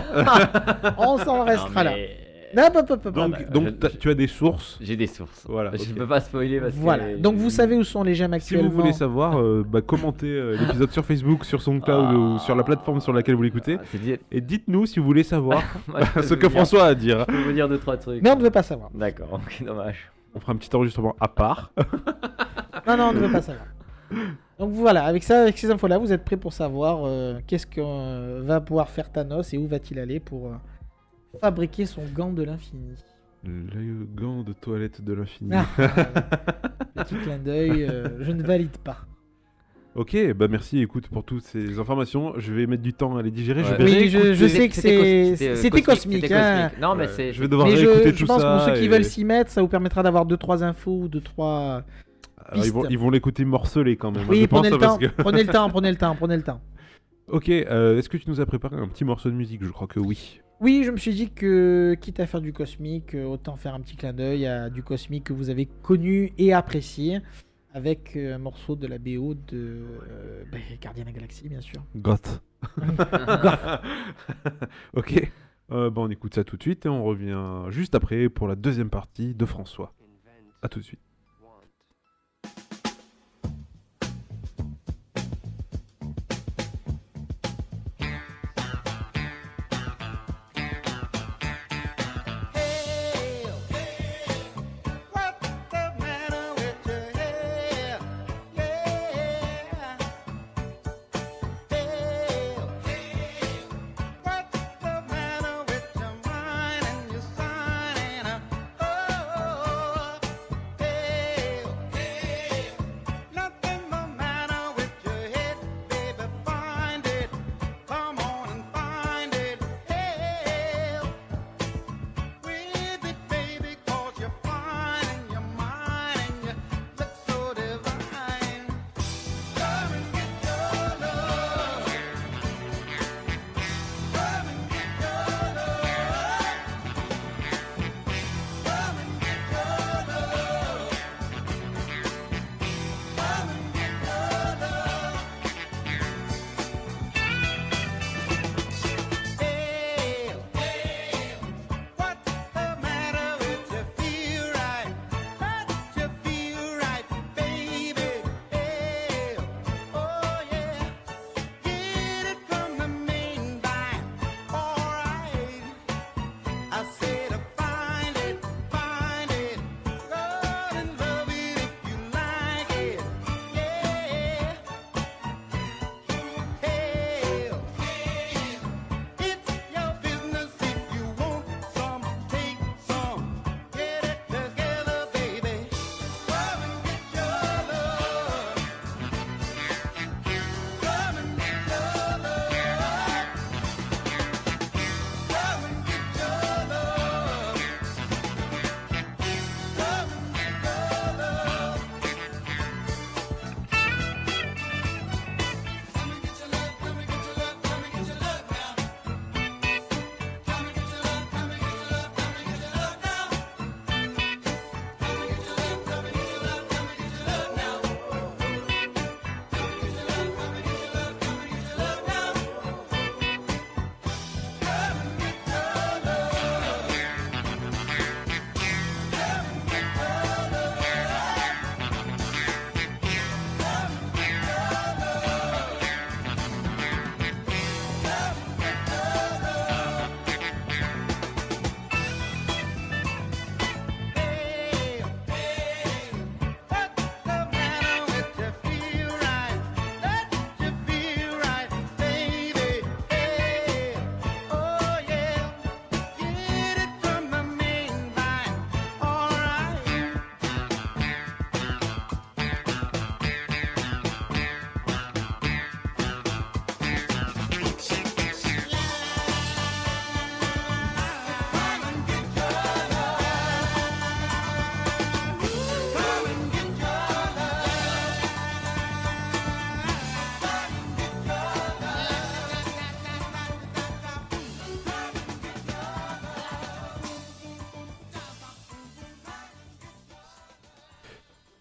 non. on s'en restera
Non,
là.
mais-
Non.
Donc,
bah,
donc
je-
t'as-
je-
tu as des sources.
J'ai des sources.
Voilà,
Je ne peux pas spoiler parce
Voilà.
que.
Donc vous savez où sont les gemmes
Si
actuellement.
vous voulez savoir, euh, bah, commentez euh, l'épisode sur Facebook, sur SoundCloud
Ah.
ou sur la plateforme sur laquelle vous l'écoutez.
Ah, dit-
Et dites-nous si vous voulez savoir
Moi,
ce que
dire-
François a à dire.
Je peux vous dire deux trois trucs.
Mais on ne veut pas savoir.
D'accord, ok, dommage.
On fera un petit enregistrement à part.
Non, non, on ne veut pas savoir. Donc voilà, avec ça, avec ces infos-là, vous êtes prêts pour savoir euh, qu'est-ce que euh, va pouvoir faire Thanos et où va-t-il aller pour euh, fabriquer son gant de l'infini.
Le gant de toilette de l'infini.
Ah, euh, petit clin d'œil, euh, je ne valide pas.
Ok, bah merci, écoute, pour toutes ces informations. Je vais mettre du temps à les digérer. Je vais
Oui, je- je sais que
C'était
c'est-
euh,
c'était cosmique, hein.
Non, mais
Ouais,
c'est.
je vais devoir
Mais
réécouter
je, je
tout
pense
ça.
pour ceux qui
et-
veulent s'y mettre, ça vous permettra d'avoir 2-3 infos ou 2-3.
Alors, ils vont,
pistes.
ils vont l'écouter morcelé quand même.
Oui,
je
prenez
pense,
le temps,
parce que-
prenez le temps, prenez le temps, prenez le temps.
Ok, euh, est-ce que tu nous as préparé un petit morceau de musique Je crois que oui.
Oui, je me suis dit que, quitte à faire du cosmique, euh, autant faire un petit clin d'œil à du cosmique que vous avez connu et apprécié, avec euh, un morceau de la BO de euh, bah, Guardian of the Galaxy, bien sûr.
Goth. ok. Euh, bah, on écoute ça tout de suite et on revient juste après pour la deuxième partie de François. A tout de suite.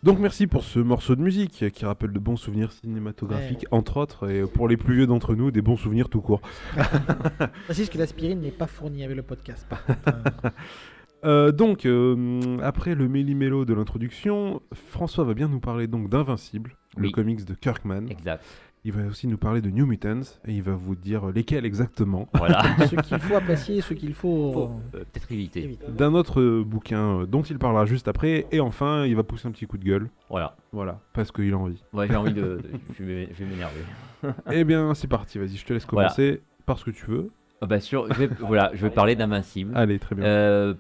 Donc merci pour ce morceau de musique qui rappelle de bons souvenirs cinématographiques, entre autres, et pour les plus vieux d'entre nous, des bons souvenirs tout court.
Précise que l'aspirine n'est pas fournie avec le podcast. euh.
Donc, euh, après le méli-mélo de l'introduction, François va bien nous parler donc d'Invincible, le comics de Kirkman.
Exact.
Il va aussi nous parler de New Mutants, et il va vous dire lesquels exactement.
Voilà.
ce qu'il faut apprécier, ce qu'il faut,
Faut, euh, peut-être éviter.
éviter.
D'un autre euh, bouquin euh, dont il parlera juste après, et enfin, il va pousser un petit coup de gueule.
Voilà.
Voilà, parce qu'il a envie.
Ouais, j'ai envie de. de- je vais m'énerver.
eh bien, c'est parti, vas-y, je te laisse
Voilà.
commencer par ce que tu veux.
Ah bah, sur, je vais, voilà, je vais parler d'Invincible.
Allez, très bien.
euh,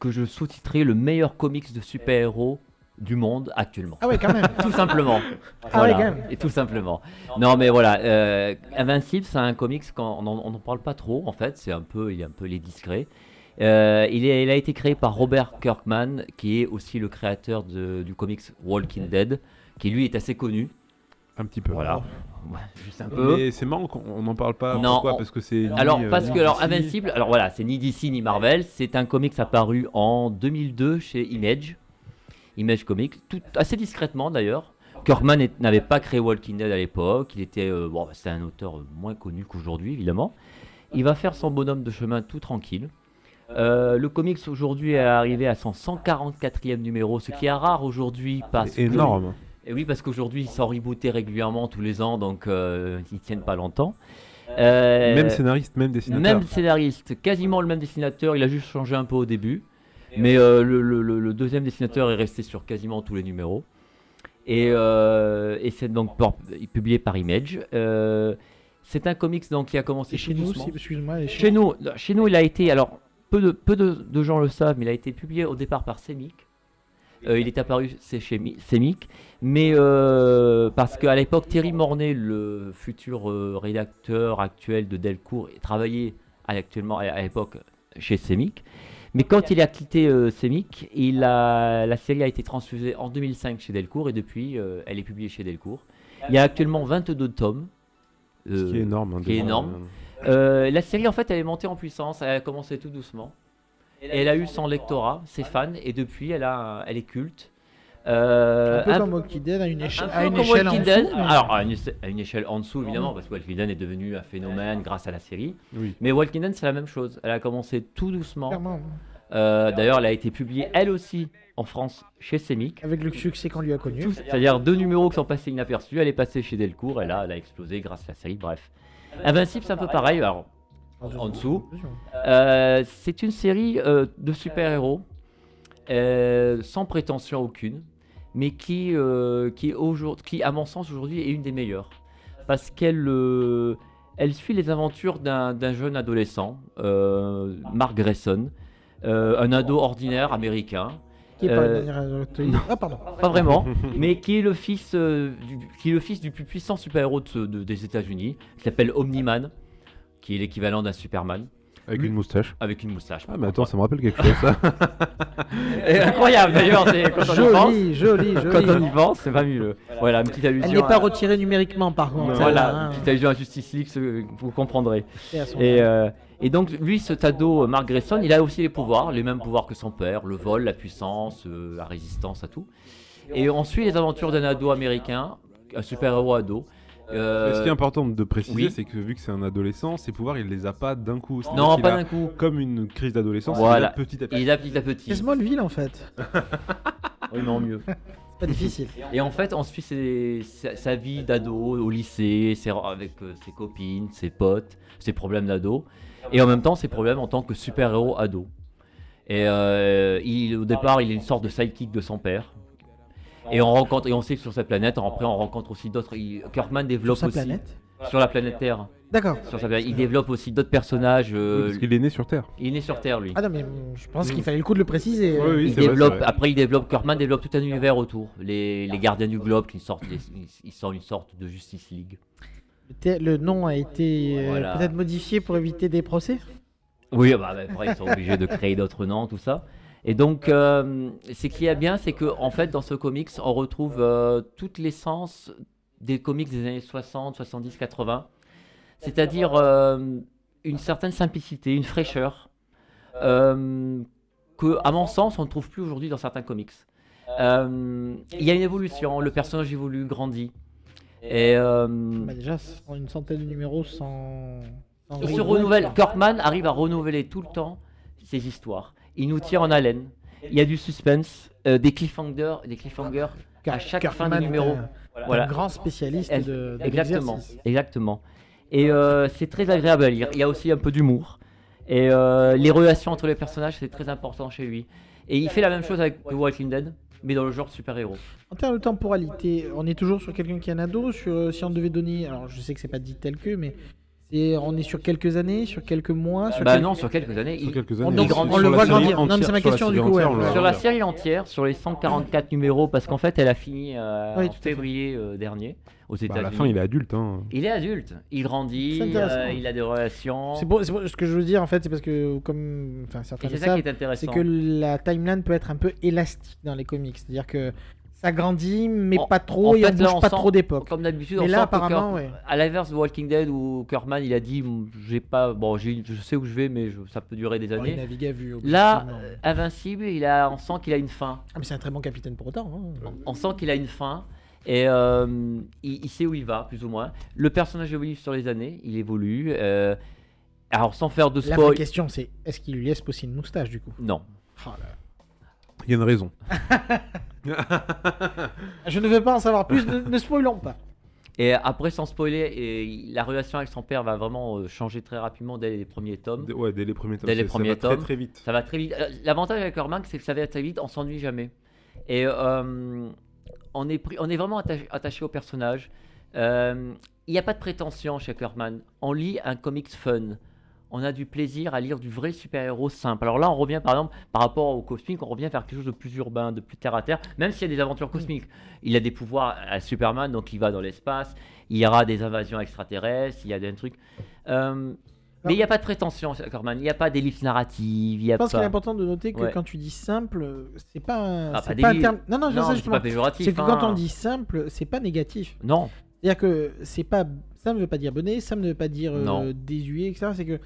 que je sous-titrerai le meilleur comics de super-héros du monde actuellement.
Ah ouais, quand même.
Tout simplement.
Ah ouais, quand même.
Et tout simplement. Non, mais voilà, euh, Invincible, c'est un comics qu'on on n'en parle pas trop, en fait. C'est un peu, il est un peu les discret. Euh, il, est- il a été créé par Robert Kirkman, qui est aussi le créateur de- du comics Walking Dead, qui lui est assez connu.
un petit peu.
Voilà. Ouais, juste un peu.
Mais c'est marrant qu'on n'en parle pas.
Non,
Pourquoi
on-
Parce que c'est.
Alors,
euh,
parce que alors. Invincible, alors voilà, c'est ni DC ni Marvel, c'est un comics apparu en 2002 chez Image, Image Comics, tout assez discrètement d'ailleurs. Kirkman n'avait pas créé Walking Dead à l'époque, il était, euh, bon, c'était un auteur moins connu qu'aujourd'hui évidemment. Il va faire son bonhomme de chemin tout tranquille. Euh, le comics aujourd'hui est arrivé à son 144e numéro, ce qui est rare aujourd'hui parce que-
énorme.
et oui, parce qu'aujourd'hui, ils sont rebootés régulièrement tous les ans, donc euh, ils tiennent pas longtemps. Euh,
Même scénariste, même dessinateur.
même scénariste, quasiment le même dessinateur, il a juste changé un peu au début. Mais euh, le, le- deuxième dessinateur est resté sur quasiment tous les numéros. Et, euh, et c'est donc publié par Image. Euh, c'est un comics donc, qui a commencé
Et chez nous, excuse-moi,
Chez nous, chez nous, il a été, alors peu de, peu de, de gens le savent, mais il a été publié au départ par Semic. Euh, il est apparu c'est chez Mi- Semic, mais euh, parce qu'à l'époque, Thierry Mornay, le futur euh, rédacteur actuel de Delcourt, travaillait actuellement à, à l'époque chez Semic. Mais quand il a quitté euh, Semic, il a, la série a été transfusée en 2005 chez Delcourt et depuis, euh, elle est publiée chez Delcourt. Il y a actuellement 22 tomes.
Ce qui est
Euh,
énorme. hein,
ce qui est énorme. euh, la série, en fait, elle est montée en puissance. Elle a commencé tout doucement. Et elle a eu son lectorat, ses fans, et depuis, elle, a, elle est culte. Euh,
un peu
un-
comme Walking Dead à une, éche-
un peu
à une
comme
échelle en dessous. Mais-
Alors, à une, à une échelle en dessous, évidemment, parce que Walking Dead est devenu un phénomène grâce à la série.
Oui.
Mais Walking Dead, c'est la même chose. Elle a commencé tout doucement.
Clairement.
Euh, D'ailleurs, elle a été publiée, elle aussi, en France, chez Semic.
Avec le succès qu'on lui a connu.
Tout- C'est-à-dire deux numéros qui sont passés inaperçus. Elle est passée chez Delcourt et là, elle a explosé grâce à la série. Bref. Invincible, c'est un peu pareil. Alors, en dessous. Euh, c'est une série euh, de super-héros euh, sans prétention aucune, mais qui, euh, qui, à mon sens, aujourd'hui est une des meilleures. Parce qu'elle euh, elle suit les aventures d'un jeune adolescent, euh, Mark Grayson, un ado ordinaire américain,
Qui est pas Ah, pardon.
pas vraiment, mais qui est le fils, du, qui est le fils du plus puissant super-héros de ce- de- des États-Unis, qui s'appelle Omni-Man, qui est l'équivalent d'un Superman,
Avec
Lui-
une moustache.
avec une moustache.
Ah, mais attends, ça me rappelle quelque chose, ça.
Et incroyable d'ailleurs, c'est quand on y pense.
Joli, joli,
Quand on
joli.
y pense, c'est fabuleux. Voilà, une petite allusion.
Elle n'est pas retirée numériquement, par contre.
Voilà,
hein.
une petite allusion à Justice League, vous comprendrez.
Et
euh, et donc, lui, ce ado, euh, Mark Grayson, il a aussi les pouvoirs, les mêmes pouvoirs que son père, le vol, la puissance, euh, la résistance à tout. Et on suit les aventures d'un ado américain, un super-héros ado. Euh,
Ce qui est important de préciser,
oui.
c'est que vu que c'est un adolescent, ses pouvoirs, il les a pas d'un coup.
Non, pas
a
d'un coup.
Comme une crise d'adolescence,
Voilà.
il a petit à petit.
Il a petit à
C'est
petit.
Smallville, en fait.
Oui, non, mieux.
C'est pas difficile.
Et en fait, on suit ses- sa, sa vie d'ado au lycée, ses- avec euh, ses copines, ses potes, ses problèmes d'ado, et en même temps ses problèmes en tant que super-héros ado. Et euh, il, au départ, il est une sorte de sidekick de son père. Et on rencontre, et on sait que sur cette planète, après on rencontre aussi d'autres. Kirkman développe
Sur sa
aussi
planète.
sur la planète Terre.
D'accord.
Sur sa planète, il développe aussi d'autres personnages.
Oui,
euh,
parce qu'il est né sur Terre.
il est né sur Terre, lui.
Ah non, mais je pense qu'il fallait le coup de le préciser.
Oui, oui.
il
c'est vrai,
développe,
c'est vrai.
après il développe, Kirkman développe tout un univers autour. Les, les gardiens du globe, qui sortent, des- ils sont une sorte de Justice League.
Le nom a été euh,
Voilà.
peut-être modifié pour éviter des procès?
Oui, bah, bah, après, ils sont obligés de créer d'autres noms, tout ça. Et donc, euh, ce qui est bien, c'est que en fait, dans ce comics, on retrouve euh, toute l'essence des comics des années 60, 70, 80. C'est-à-dire euh, une certaine simplicité, une fraîcheur, euh, que, à mon sens, on ne trouve plus aujourd'hui dans certains comics. Il y a une évolution, le personnage évolue, grandit. Et
Bah, déjà, une centaine de numéros sans. sans
il se renouvelle.
quoi.
Kirkman arrive à renouveler tout le temps ses histoires. Il nous tire en haleine. Il y a du suspense, euh, des cliffhangers, des cliffhangers à chaque fin de numéro. Voilà.
Un grand spécialiste de, de
Exactement, exactement. Et euh, c'est très agréable à lire. Il y a aussi un peu d'humour. Et euh, les relations entre les personnages, c'est très important chez lui. Et il fait la même chose avec The Walking Dead, mais dans le genre super-héros.
En termes de temporalité, on est toujours sur quelqu'un qui est un ado. Sur, si on devait donner, alors je sais que c'est pas dit tel que, mais c'est, on est sur quelques années, sur quelques mois, sur
Bah
quelques-
non, sur quelques années.
Sur
il-
quelques
on-
années.
donc, on
la
le voit
série
grandir. Non, mais
entière-
c'est ma
sur la
question,
série
du coup, ouais. Sur
la série entière, sur les 144 numéros, parce qu'en fait, elle a fini euh,
Oui,
en
tout à fait.
février euh, dernier aux
Bah,
États-Unis.
à la fin, il est adulte. Hein.
Il est adulte, il grandit,
C'est intéressant.
euh, il a des relations.
C'est pour- c'est pour- ce que je veux dire en fait, c'est parce que comme enfin
Et
certains
c'est
le
ça qui est intéressant.
c'est que la timeline peut être un peu élastique dans les comics, c'est-à-dire que ça grandit mais
En-
pas trop et
fait,
on
là,
bouge
on
pas
sent-
trop d'époque.
Comme d'habitude, on
là,
sent que
apparemment,
Kirk-
ouais.
à l'inverse de Walking Dead où Kirkman il a dit j'ai pas bon je sais où je vais mais je- ça peut durer des
il
années.
navigue à vue.
Là, euh, Invincible, il a, on sent qu'il a une fin.
Ah, mais c'est un très bon capitaine pour autant. hein.
On sent qu'il a une fin et euh, il, il sait où il va plus ou moins. Le personnage évolue sur les années, il évolue. euh, alors sans faire de
La vraie
spoil,
question c'est est-ce qu'il lui laisse pousser une moustache du coup?
Non.
Oh là.
Il y a une raison.
Je ne veux pas en savoir plus, ne, ne spoilons pas.
Et après sans spoiler, et la relation avec son père va vraiment euh, changer très rapidement dès les premiers tomes.
Dès- Ouais, dès les premiers tomes.
Dès les
ça- ça
premiers
va très
tomes.
très vite.
Ça va très vite. Euh, L'avantage avec Herman, c'est que ça va très vite, on s'ennuie jamais. Et euh, on, est pris- on est vraiment attaché, attaché au personnage. Euh, Il n'y a pas de prétention chez Kirkman. On lit un comics fun. On a du plaisir à lire du vrai super-héros simple. Alors là, on revient par exemple, par rapport au cosmique, on revient vers quelque chose de plus urbain, de plus terre à terre, même s'il y a des aventures cosmiques. Il a des pouvoirs à Superman, donc il va dans l'espace. Il y aura des invasions extraterrestres, il y a des trucs. Euh, mais il n'y a pas de prétention Kirkman. Il n'y a pas d'ellipse narrative. Il y a
Je pense qu'il est important de noter que
Ouais.
quand tu dis simple, c'est pas un,
Ah, pas
pas un terme. Non, non, je
Non,
sais
pas péjoratif.
C'est que
hein.
quand on dit simple, c'est pas négatif.
Non,
C'est-à-dire que c'est pas ça ne veut pas dire bonnet, ça ne veut pas dire euh, désuet, etc. C'est que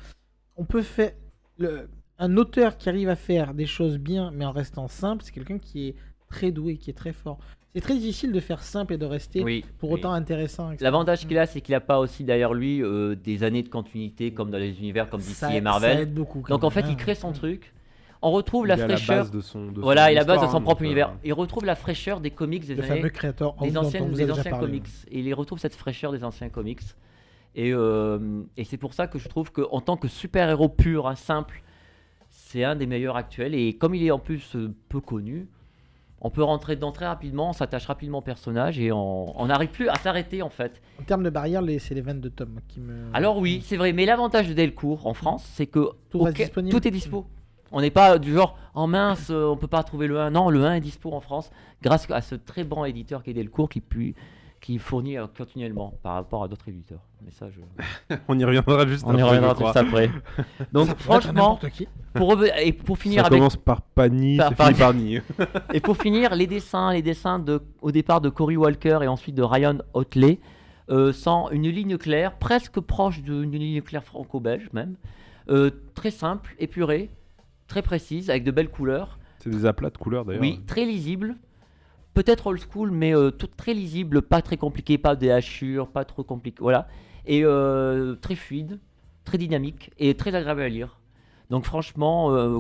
on peut faire le, un auteur qui arrive à faire des choses bien, mais en restant simple, c'est quelqu'un qui est très doué, qui est très fort. C'est très difficile de faire simple et de rester
oui.
pour
oui.
autant intéressant.
L'avantage qu'il a, c'est qu'il n'a pas aussi derrière lui euh, des années de continuité comme dans les univers comme DC
Ça-
et
Ça
Marvel.
aide beaucoup.
Donc en fait, il crée son truc. On retrouve la
Il est à la
fraîcheur.
base de son. de
voilà,
son
il a la base de son propre univers.
euh,
Il retrouve la fraîcheur des comics des
Le
années,
fameux créateur
des anciennes, des anciens
parlé.
comics. Et il retrouve cette fraîcheur des anciens comics. Et, euh, et c'est pour ça que je trouve qu'en tant que super-héros pur, hein, simple, c'est un des meilleurs actuels. Et comme il est en plus euh, peu connu, on peut rentrer dedans très rapidement, on s'attache rapidement au personnage et on n'arrive plus à s'arrêter en fait.
En termes de barrière, les- c'est les 22 tomes qui me.
Alors oui, c'est vrai, mais l'avantage de Delcourt en France, c'est que
Tout
tout est dispo. On n'est pas du genre, en mince, euh, on peut pas trouver le 1. Non, le 1 est dispo en France grâce à ce très bon éditeur qui est Delcourt qui, pu- qui fournit euh, continuellement par rapport à d'autres éditeurs. Mais ça, je...
On y reviendra juste
on y
après,
reviendra
je crois.
juste après. Donc
Ça
franchement, pour, et pour finir
Ça
avec
commence par Pani,
Par- par-
par Ni.
Et pour finir, les dessins, les dessins de, au départ de Cory Walker et ensuite de Ryan Otley, euh, sans une ligne claire, presque proche d'une ligne claire franco-belge même, Euh, très simple, épurée, très précise, avec de belles couleurs.
C'est des aplats de couleurs d'ailleurs.
Oui, très lisible. Peut-être old school, mais euh, tout très lisible, pas très compliqué, pas des hachures, pas trop compliqué. Voilà. Et euh, très fluide, très dynamique et très agréable à lire. Donc franchement, euh,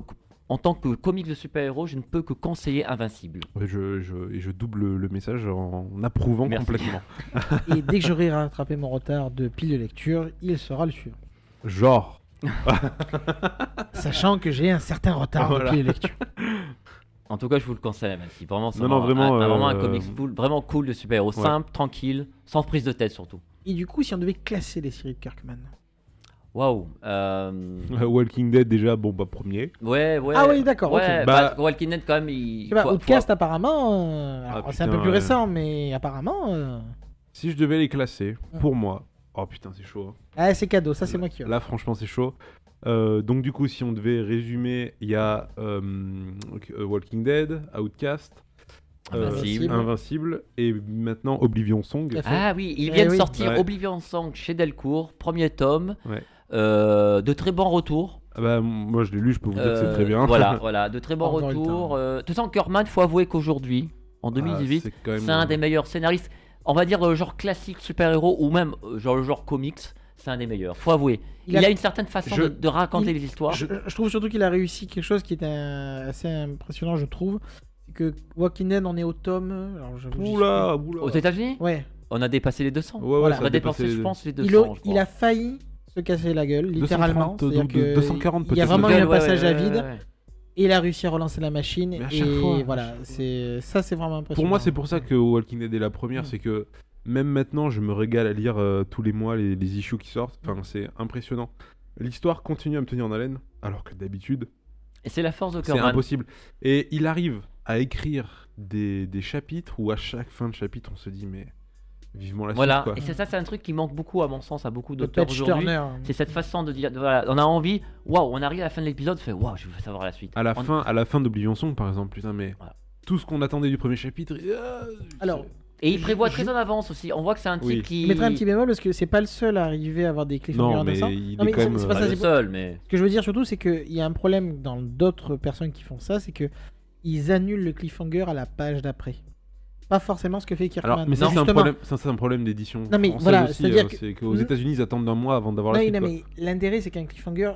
en tant que comics de super-héros, je ne peux que conseiller Invincible.
Et je, je- et je double le message en approuvant
Merci.
complètement.
Et dès que j'aurai rattrapé mon retard de pile de lecture, il sera le suivant.
Genre.
Sachant que j'ai un certain retard
Voilà.
de pile de lecture.
En tout cas, je vous le conseille, Invincible. Vraiment, c'est
Non, non, vraiment,
un, un- vraiment un
euh,
comics cool, vraiment cool de super-héros,
Ouais.
simple, tranquille, sans prise de tête surtout.
Et du coup, si on devait classer les séries de Kirkman.
Waouh. euh,
Walking Dead déjà, bon bah premier.
Ouais, ouais.
Ah oui, d'accord, ok.
Ouais,
Bah-
bah, Walking Dead, quand même, il.
Je sais pas,
faut-
Outcast
faut-
apparemment, euh, alors,
Ah,
c'est un
putain,
peu plus
ouais.
récent, mais apparemment, euh,
Si je devais les classer, pour moi. Oh putain, c'est chaud. hein.
ah, c'est cadeau, ça c'est moi qui.
Là, franchement, c'est chaud. Euh, donc, du coup, si on devait résumer, il y a euh, euh, Walking Dead, Outcast, euh,
Invincible.
Invincible, et maintenant Oblivion Song.
Ah oui, il
Eh
vient de
oui.
sortir
Ouais.
Oblivion Song chez Delcourt, premier tome.
Ouais.
Euh, de très bons retours.
Ah bah, moi je l'ai lu, je peux vous dire que c'est
Euh,
très bien.
Voilà, voilà, de très bons
Encore eu le
retours. Euh, De toute façon, Kirkman, faut avouer qu'aujourd'hui, en
Ah,
2018,
c'est quand même,
c'est un des meilleurs scénaristes. On va dire euh, genre classique super-héros ou même euh, genre le genre comics, c'est un des meilleurs. Faut avouer. Il,
Il
a...
a-
une certaine façon
Je-
de, de raconter
il-
les histoires.
Je, je trouve surtout qu'il a réussi quelque chose qui est un- assez impressionnant, je trouve. C'est que Walking Dead en est au tome. Alors, j'y
Oula, oula.
Aux États-Unis,
Ouais.
on a dépassé les 200.
Ouais, ouais,
Voilà.
ça
on a
dépassé les-
je pense, les 200.
Il, a,
je
il
crois.
a failli se casser la gueule, littéralement.
230,
C'est-à-dire que
240
Il y a
peut-être.
vraiment eu un
ouais,
passage
ouais,
à
ouais,
vide. Et il a réussi à relancer la machine.
Mais à
et
fois,
voilà, c'est ça, c'est vraiment impressionnant.
Pour moi, c'est pour ça que Walking Dead est la première,
Mm.
c'est que même maintenant, je me régale à lire euh, tous les mois les, les issues qui sortent. Enfin, c'est impressionnant. L'histoire continue à me tenir en haleine, alors que d'habitude,
Et c'est la force de
c'est impossible. Et il arrive à écrire des, des chapitres où à chaque fin de chapitre, on se dit, mais vivement la
Voilà,
suite,
et
quoi.
c'est ça, c'est un truc qui manque beaucoup à mon sens à beaucoup d'auteurs aujourd'hui.
Turner.
C'est cette façon de dire, de- voilà, on a envie, waouh, on arrive à la fin de l'épisode, on fait waouh, je veux savoir la suite.
À la
On-
fin, à la fin d'Oblivion Song, par exemple, putain, mais
Voilà.
tout ce qu'on attendait du premier chapitre. ah,
Alors,
Et il prévoit
je-
très en avance aussi. On voit que c'est un type
Oui.
qui.
Je mettrai un petit bémol parce que c'est pas le seul à arriver à avoir des cliffhangers
non, mais
intéressants. Non, c'est-
euh,
pas
Pas
ça,
le seul, mais.
Ce que je veux dire surtout, c'est qu'il y a un problème dans d'autres personnes qui font ça, c'est que ils annulent le cliffhanger à la page d'après. Pas forcément ce que fait Kirkman.
Alors, mais ça, c'est un problème, ça, c'est un problème d'édition.
Non, mais voilà, c'est-à-dire
euh,
que-
c'est qu'aux. États-Unis, ils attendent d'un mois avant d'avoir la suite.
non, mais l'intérêt, c'est qu'un cliffhanger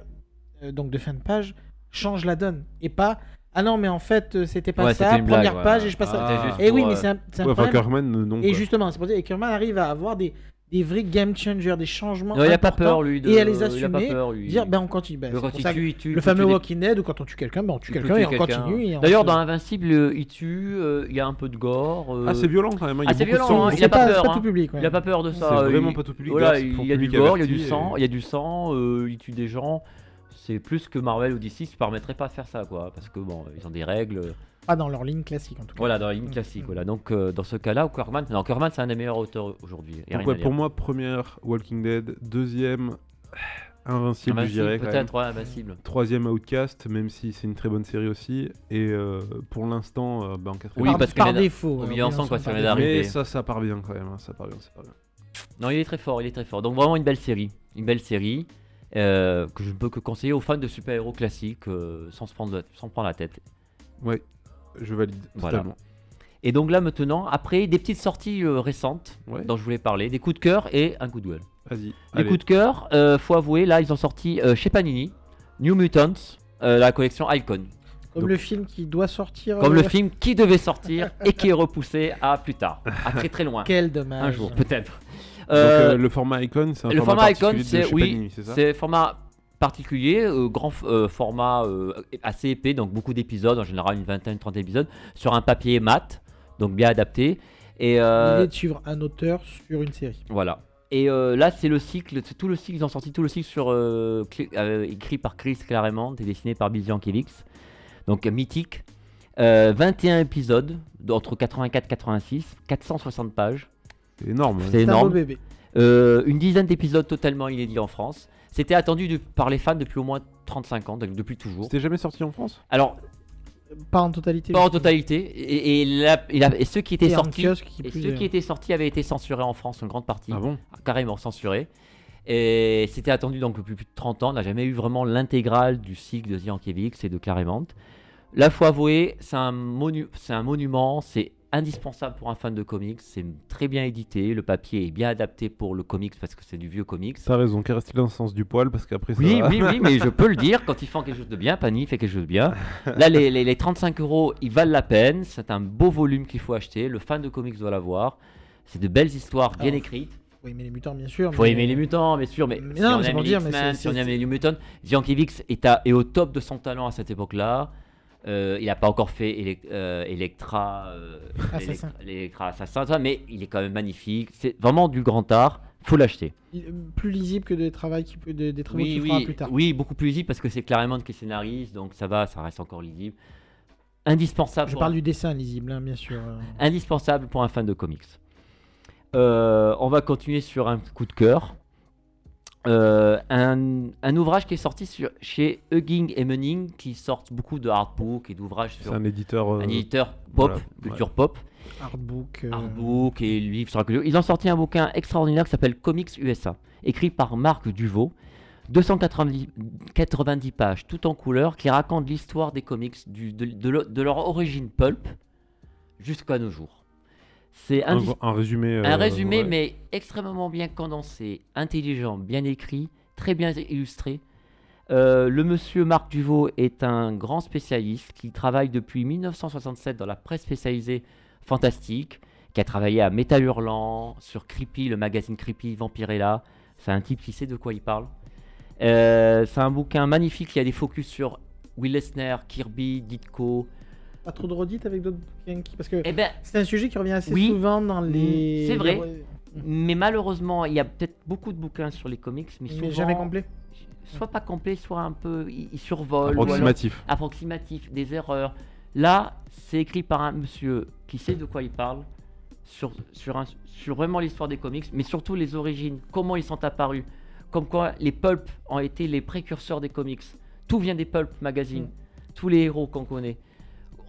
euh, donc de fin de page change la donne. Et pas. Ah non, mais en fait, euh, c'était pas
Ouais,
ça. Première
blague, ouais.
page et je passe
Ah.
à. Et oui,
pour,
mais c'est un, un
Ouais, enfin,
problème.
Kirkman, non.
Et
quoi.
justement, c'est pour ça que Kirkman arrive à avoir des, des vrais game changers, des changements.
Non, il a pas peur, lui. De...
Et à les
Il a pas
assumer.
peur, lui.
Dire, ben on continue. Ben,
Le-
ça
tue, tue.
fameux
tue
Walking Dead où quand on tue quelqu'un, ben on tue quelqu'un et on continue. et on
D'ailleurs,
se-
dans Invincible, euh, il tue, euh, il y a un peu de gore. euh,
Ah, c'est violent quand même. hein, il y a
Ah, c'est violent, hein, il a pas
pas,
peur,
pas
hein.
tout public. ouais.
Il a pas peur de ça.
C'est vraiment
il-
pas tout public.
Voilà, il y a du gore, il y a du sang, il y a du sang, euh, il tue des gens. C'est plus que Marvel ou DC se permettrait pas de faire ça, quoi. Parce que bon, ils ont des règles.
Pas dans leur ligne classique en tout cas.
Voilà, dans la ligne
Mm.
classique. Voilà. Donc, euh, dans ce cas-là, Corman, non, Corman, c'est un des meilleurs auteurs aujourd'hui.
Donc, ouais, pour moi, première Walking Dead, deuxième Invincible, je dirais.
peut-être, ouais, Invincible.
Troisième Outcast, même si c'est une très bonne série aussi. Et euh, pour l'instant, euh, bah, en quatrième.
Oui,
par,
parce
par
qu'il est-
défaut.
au
euh,
milieu ensemble,
par
quoi, ça
défaut.
vient d'arriver.
Mais ça, ça part bien quand même. hein, Ça part bien, ça part bien.
Non, il est très fort, il est très fort. Donc, vraiment une belle série. Une belle série euh, que je ne peux que conseiller aux fans de super-héros classiques euh, sans, se prendre, la- sans prendre la tête.
Ouais, je valide
Voilà.
totalement.
Et donc là, maintenant, après des petites sorties euh, récentes
Ouais.
dont je voulais parler, des coups de cœur et un coup de gueule.
Vas-y.
Les
allez.
coups de cœur, euh, faut avouer, là, ils ont sorti euh, chez Panini, New Mutants, euh, la collection Icon.
Comme
Donc-
le film qui doit sortir.
Comme
euh,
le film qui devait sortir et qui est repoussé à plus tard, à très très loin.
Quel dommage.
Un jour, peut-être.
Donc, le format Icon, c'est un
le
format,
format Icon, c'est
chez
oui,
Panini, c'est ça?
c'est format particulier, euh, grand euh, format euh, assez épais, donc beaucoup d'épisodes, en général une vingtaine, trente épisodes, sur un papier mat, donc bien adapté. Et euh,
L'idée de suivre un auteur sur une série.
voilà. Et euh, là, c'est le cycle, c'est tout le cycle, ils ont sorti tout le cycle sur euh, euh, écrit par Chris Claremont et dessiné par Bill Yankelix. Donc mythique. Euh, 21 épisodes, entre 84 et 86, 460 pages.
C'est énorme. ouais.
C'est
C'est un beau
énorme.
bébé.
Euh, une dizaine d'épisodes totalement inédits en France. C'était attendu de- par les fans depuis au moins 35 ans, donc depuis toujours.
C'était jamais sorti en France?
Alors,
Pas en totalité.
pas en totalité. Et, et la- et la- et ceux qui étaient
en
sortis,
kiosque, qui
et
plus
ceux qui étaient sortis avaient été censurés en France, une grande partie,
Ah bon?
Carrément censurés. Et c'était attendu donc depuis plus de 30 ans. On n'a jamais eu vraiment l'intégrale du cycle de Ziankiewicz et de Claremont. Là, faut avouer, c'est un, monu- un monument, c'est indispensable pour un fan de comics. C'est très bien édité, le papier est bien adapté pour le comics parce que c'est du vieux comics.
T'as raison, qu'est resté dans le sens du poil parce qu'après ça.
Oui,
va.
oui, oui, mais je peux le dire, quand ils font quelque chose de bien, Panini fait quelque chose de bien. Là, les, les- les 35 euros, ils valent la peine. C'est un beau volume qu'il faut acheter. Le fan de comics doit l'avoir. C'est de belles histoires bien
Alors,
écrites.
Faut aimer les mutants, bien sûr.
faut
mais-
aimer les mutants, bien sûr, mais,
Mais
si
non,
on aime les
dire, mais
si on aime les New Mutants, Ziankiewicz est, à- est au top de son talent à cette époque-là. Euh, il n'a pas encore fait euh, Electra, euh,
Assassin.
Electra mais il est quand même magnifique. C'est vraiment du grand art. Faut l'acheter.
Plus lisible que des travaux qui des, des travaux
Oui,
fera plus tard.
oui, beaucoup plus lisible parce que c'est Claremont qui scénarise, donc ça va, ça reste encore lisible. Indispensable.
Je parle
un-
du dessin lisible, hein, bien sûr.
Indispensable pour un fan de comics. On va continuer sur un coup de cœur. Euh, un, un ouvrage qui est sorti sur, chez Hugging et Munning, qui sortent beaucoup de hardbook et d'ouvrages
C'est
sur
un éditeur. euh,
un éditeur pop,
voilà,
culture pop,
Artbook. euh,
artbook et livres sur la culture. Ils ont sorti un bouquin extraordinaire qui s'appelle Comics USA, écrit par Marc Duvaux. 290 90 pages, tout en couleur, qui racontent l'histoire des comics, du- de, de leur- de leur origine pulp jusqu'à nos jours. C'est
Un, résumé.
un
euh,
résumé,
ouais.
mais extrêmement bien condensé, intelligent, bien écrit, très bien illustré. Euh, le monsieur Marc Duvaux est un grand spécialiste qui travaille depuis 1967 dans la presse spécialisée fantastique, qui a travaillé à Métal Hurlant, sur Creepy, le magazine Creepy, Vampirella. C'est un type qui sait de quoi il parle. Euh, c'est un bouquin magnifique, il y a des focus sur Will Eisner, Kirby, Ditko.
Pas trop de redites avec d'autres bouquins qui... Parce que
Eh ben,
c'est un sujet qui revient assez
Oui.
souvent dans les.
C'est vrai.
les-
mais malheureusement, il y a peut-être beaucoup de bouquins sur les comics, mais,
Mais
souvent,
jamais complet.
soit pas complet, soit un peu, il, il survole, ou alors
Approximatif.
approximatif, des erreurs. Là, c'est écrit par un monsieur qui sait de quoi il parle, sur, sur, un- sur vraiment l'histoire des comics, mais surtout les origines, comment ils sont apparus, comme quoi les pulp ont été les précurseurs des comics. Tout vient des pulp magazines,
Mm.
tous les héros qu'on connaît.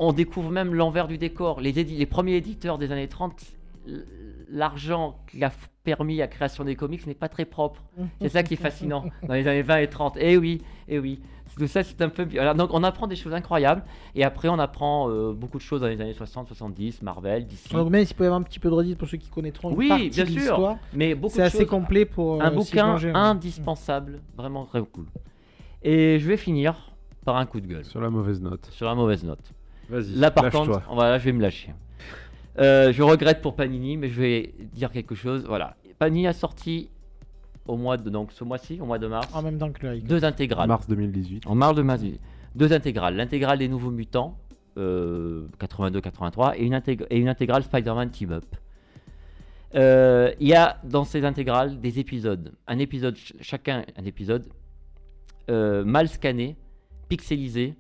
On découvre même l'envers du décor. Les, premiers éditeurs des années 30, l- l'argent qui a permis la création des comics n'est pas très propre. C'est ça qui est fascinant dans les années 20 et 30. Eh oui, eh oui. Tout ça, c'est un peu. Alors, donc, on apprend des choses incroyables. Et après, on apprend euh, beaucoup de choses dans les années 60, 70, Marvel, DC.
Donc même s'il peut y avoir un petit peu de redites pour ceux qui connaîtront une
Oui,
partie
bien
de
sûr.
l'histoire,
Mais beaucoup
c'est assez
choses.
complet pour.
Un
euh, s'y
bouquin indispensable. Vraiment très cool. Et je vais finir par un coup de gueule.
Sur la mauvaise note.
Sur la mauvaise note.
Vas-y.
Là, par contre, voilà, je vais me lâcher. Euh, je regrette pour Panini, mais je vais dire quelque chose. Voilà. Panini a sorti au mois de donc ce mois-ci, au mois de mars,
En même temps que le
deux intégrales.
Mars 2018.
En mars de mars, deux intégrales. L'intégrale des Nouveaux Mutants, euh, 82-83, et une, intég- et une intégrale Spider-Man Team Up. Euh, Il y a dans ces intégrales des épisodes. Un épisode, ch- chacun un épisode, euh, mal scanné, pixelisé.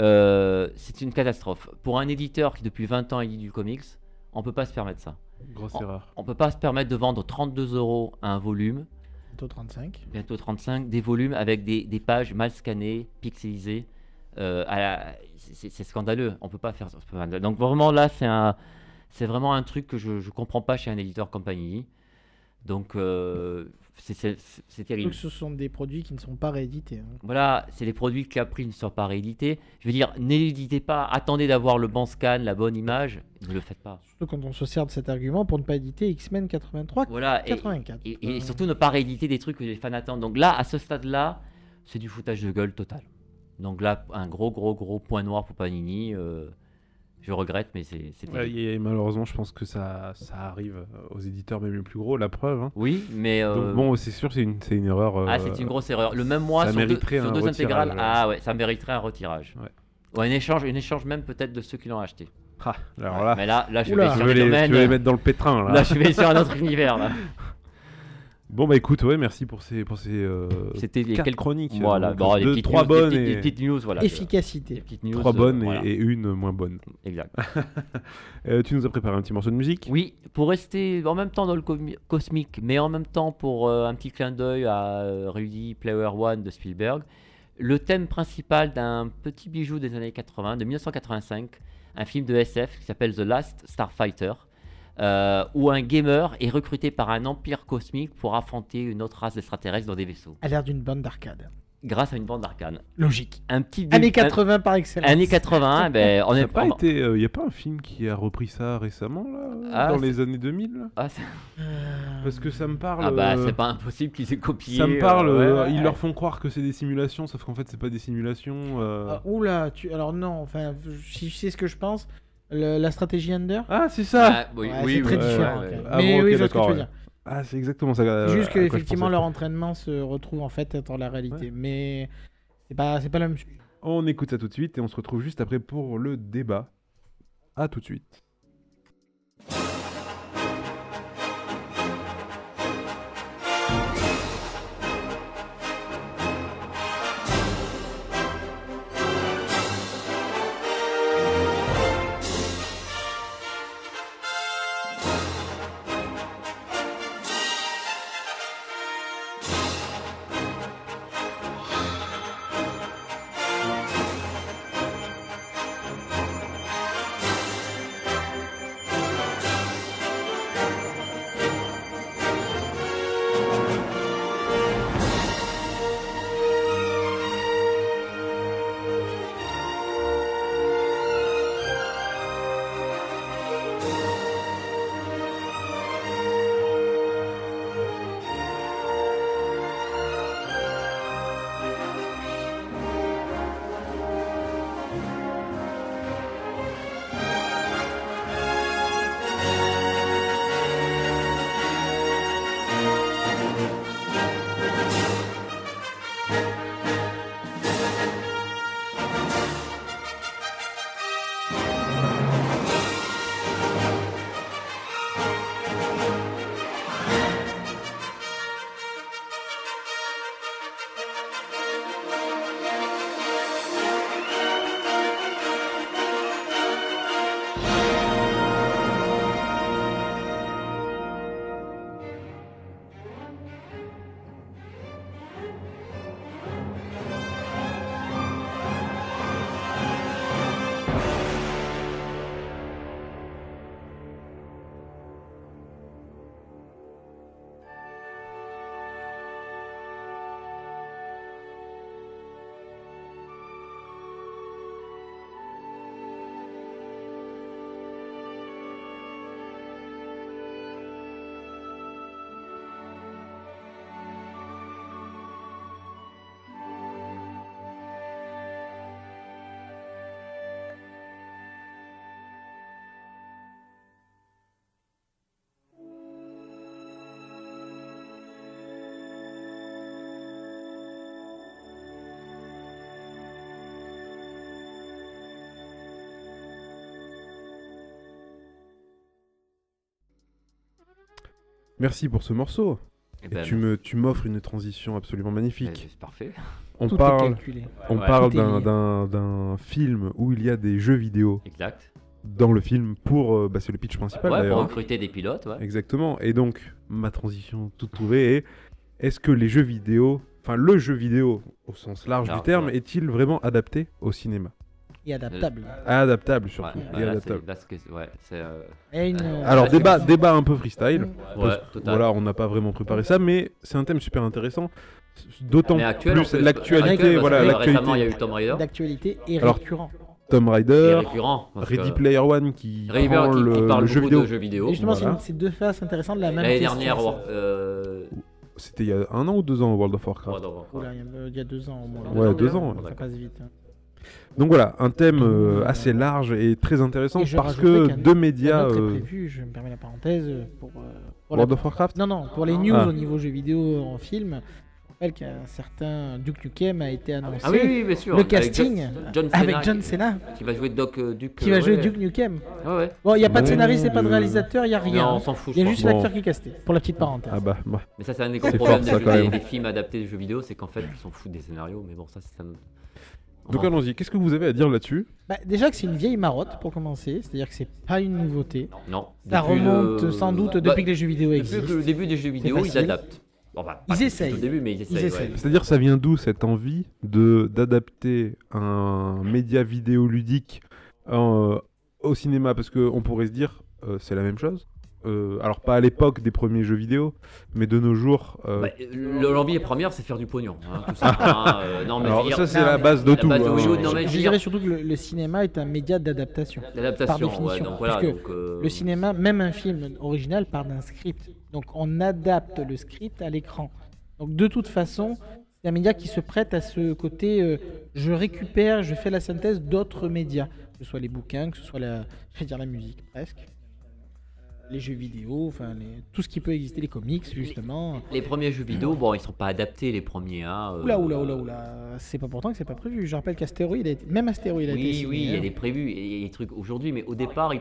Euh, c'est une catastrophe. Pour un éditeur qui depuis 20 ans édite du comics, on peut pas se permettre ça.
Grosse erreur.
On peut pas se permettre de vendre 32 euros un volume
Bientôt 35.
bientôt 35, des volumes avec des, des pages mal scannées, pixelisées. Euh, à la- c'est c'est scandaleux, on peut pas faire ça. Donc vraiment là, c'est un, c'est vraiment un truc que je, je comprends pas chez un éditeur comme Panini. Donc euh, c'est- terrible.
ce sont des produits qui ne sont pas réédités. hein.
Voilà, c'est les produits que Capri ne sont pas réédités. Je veux dire, n'éditez pas, attendez d'avoir le bon scan, la bonne image, ne le faites pas.
Surtout quand on se sert de cet argument pour ne pas éditer X-Men 83,
Voilà, et,
84.
et- et surtout ne pas rééditer des trucs que les fans attendent. Donc là, à ce stade-là, c'est du foutage de gueule total. Donc là, un gros, gros, gros point noir pour Panini. euh, je regrette, mais c'est
Ouais, et malheureusement, je pense que ça, ça arrive aux éditeurs même les plus gros, la preuve. hein.
Oui, mais. euh,
Donc bon, c'est sûr, c'est une, c'est une erreur.
ah,
euh,
c'est une grosse erreur. Le même mois
ça
sur deux, sur deux intégrales. Ah ouais, ça mériterait un retirage.
Ouais.
Ou un échange, un échange même peut-être de ceux qui l'ont acheté.
Ah, alors là,
Mais là, là je
Oula.
vais
tu
sur
veux, tu veux les mettre dans le pétrin. Là.
Là, je vais sur un autre univers. Là.
Bon, bah écoute, ouais, merci pour ces, pour ces euh,
C'était les
quatre
quelques
chroniques.
Voilà,
Donc,
bon, les
deux,
petites
trois
news,
bonnes
des petites,
et,
des petites news, voilà.
Efficacité.
petites news,
trois
euh,
bonnes et-
voilà.
et, une moins bonne.
Exact.
Euh, tu nous as préparé un petit morceau de musique?
Oui, pour rester en même temps dans le cosmique, mais en même temps pour euh, un petit clin d'œil à euh, Rudy Player One de Spielberg, le thème principal d'un petit bijou des années 80, de 1985, un film de SF qui s'appelle The Last Starfighter, euh, où un gamer est recruté par un empire cosmique pour affronter une autre race d'extraterrestres dans des vaisseaux,
A l'air d'une bande d'arcade.
grâce à une bande d'arcane.
Logique.
Un petit
Années
un-
80 par excellence.
Années 80, ben, on
Il
est
n'y pas
on-
été, euh, y a pas un film qui a repris ça récemment, là,
Ah,
dans les années 2000 là
Ah,
Euh,
Parce que ça me parle.
ah bah
euh,
c'est pas impossible qu'ils aient copié.
Ça me parle,
euh, ouais,
euh,
ouais,
ils
ouais.
leur font croire que c'est des simulations, sauf qu'en fait c'est pas des simulations. euh.
ah, oula, tu... alors non, enfin, si je sais ce que je pense, le- la stratégie Under.
Ah, c'est ça
Ah, oui,
Ouais,
oui,
c'est très
oui,
différent.
ouais,
quand
ouais.
Ah
Mais
bon,
oui,
ok,
je vois ce que tu
d'accord,
veux
ouais.
dire.
Ah, c'est exactement ça. euh,
juste
à quoi je
qu'effectivement
pensais.
leur entraînement se retrouve en fait dans la réalité. Mais c'est pas, c'est pas la même chose.
On écoute ça tout de suite et on se retrouve juste après pour le débat. À tout de suite. Merci pour ce morceau.
Eh
Et
ben,
tu me, tu m'offres une transition absolument magnifique.
C'est parfait.
On
Tout
parle, on
Ouais.
d'un,
lié.
d'un, d'un film où il y a des jeux vidéo
Exact.
dans le film pour, euh, bah, c'est le pitch principal
Ouais,
d'ailleurs.
pour recruter des pilotes, ouais.
Exactement. Et donc, ma transition toute trouvée est est-ce que les jeux vidéo, enfin le jeu vidéo au sens large du terme,
ouais.
est-il vraiment adapté au cinéma?
Et adaptable.
Adaptable
Ouais,
surtout.
ouais,
et
là,
adaptable.
là, ouais, c'est, euh,
Et une-
Alors, débat, débat un peu freestyle.
Ouais,
voilà, on n'a pas vraiment préparé ça, mais c'est un thème super intéressant. D'autant plus l'actualité, voilà,
que
l'actualité.
Récemment, il y a eu Tomb Raider.
d'actualité et
Alors,
récurrent.
Raider,
récurrent. parce
Ready Player One qui prend
Player qui, qui
le,
parle
le jeu vidéo.
de jeux vidéo.
Et justement, c'est
voilà.
une- c'est deux faces intéressantes de la même
L'année
question.
dernière, euh,
C'était il y a un an ou deux ans World of Warcraft.
World of Warcraft.
Oula, il y a- deux ans au moins.
Ouais, deux ans,
Ça passe vite.
Donc voilà, un thème euh, assez large et très intéressant
Et
parce que deux
Un
médias.
autre est
euh,
prévu, je me permets la parenthèse, euh, pour, euh, pour la-
World of Warcraft
Non, non, pour les news
Ah.
au niveau jeux vidéo en film, je rappelle qu'un certain Duke Nukem a été annoncé.
Ah oui, oui, bien sûr.
Le
avec
casting
John, John
avec
Cena
John
qui-
Cena
Qui va jouer Doc euh, Duke.
qui va jouer
ouais.
Duke Nukem.
Ouais, ouais.
Bon, il n'y a pas de scénariste et pas de réalisateur, il n'y a rien.
Non, on s'en fout.
Il y a juste.
Bon.
l'acteur qui est casté, pour la petite parenthèse.
Ah bah, bah.
Mais ça, c'est un des gros problèmes des, films adaptés de jeux vidéo, c'est qu'en fait, ils s'en foutent des scénarios. Mais bon, ça, c'est un.
Donc allons-y, qu'est-ce que vous avez à dire là-dessus?
Bah, déjà que c'est une vieille marotte pour commencer, c'est-à-dire que c'est pas une nouveauté.
Non.
Ça
depuis
remonte
le-
sans doute
Bah,
depuis que les jeux vidéo
Depuis
existent.
le début des jeux vidéo, ils adaptent. Bon, bah,
Ils essayent.
Au début, mais ils essayent.
Ils
ouais.
essayent.
C'est-à-dire, ça vient d'où cette envie de d'adapter un média vidéo ludique en, euh, au cinéma? Parce qu'on pourrait se dire, euh, c'est la même chose. Euh, alors, pas à l'époque des premiers jeux vidéo, mais de nos jours. euh,
Bah, le- L'envie première, c'est faire du pognon. hein, tout simplement, hein, euh, non, mais je
alors,
dire,
ça, c'est la base de
la
tout.
base de
hein.
Hollywood, non, mais-
Je dirais surtout que le, le cinéma est un média d'adaptation.
l'adaptation.
par définition,
ouais, donc voilà,
puisque
donc, euh,
Le cinéma, même un film original, part d'un script. Donc on adapte le script à l'écran. Donc de toute façon, c'est un média qui se prête à ce côté euh, je récupère, je fais la synthèse d'autres médias, que ce soit les bouquins, que ce soit la, je vais dire la musique presque, les jeux vidéo, enfin les- tout ce qui peut exister, les comics justement.
Les premiers jeux vidéo, bon, ils sont pas adaptés, les premiers. Hein, euh,
Oula, oula, oula, oula, c'est pas pourtant que c'est pas prévu. Je rappelle qu'Astéroïde, a été- même Astéroïde a été
Oui, oui, il y a
hein.
des prévus, il y a des trucs aujourd'hui, mais au départ, il,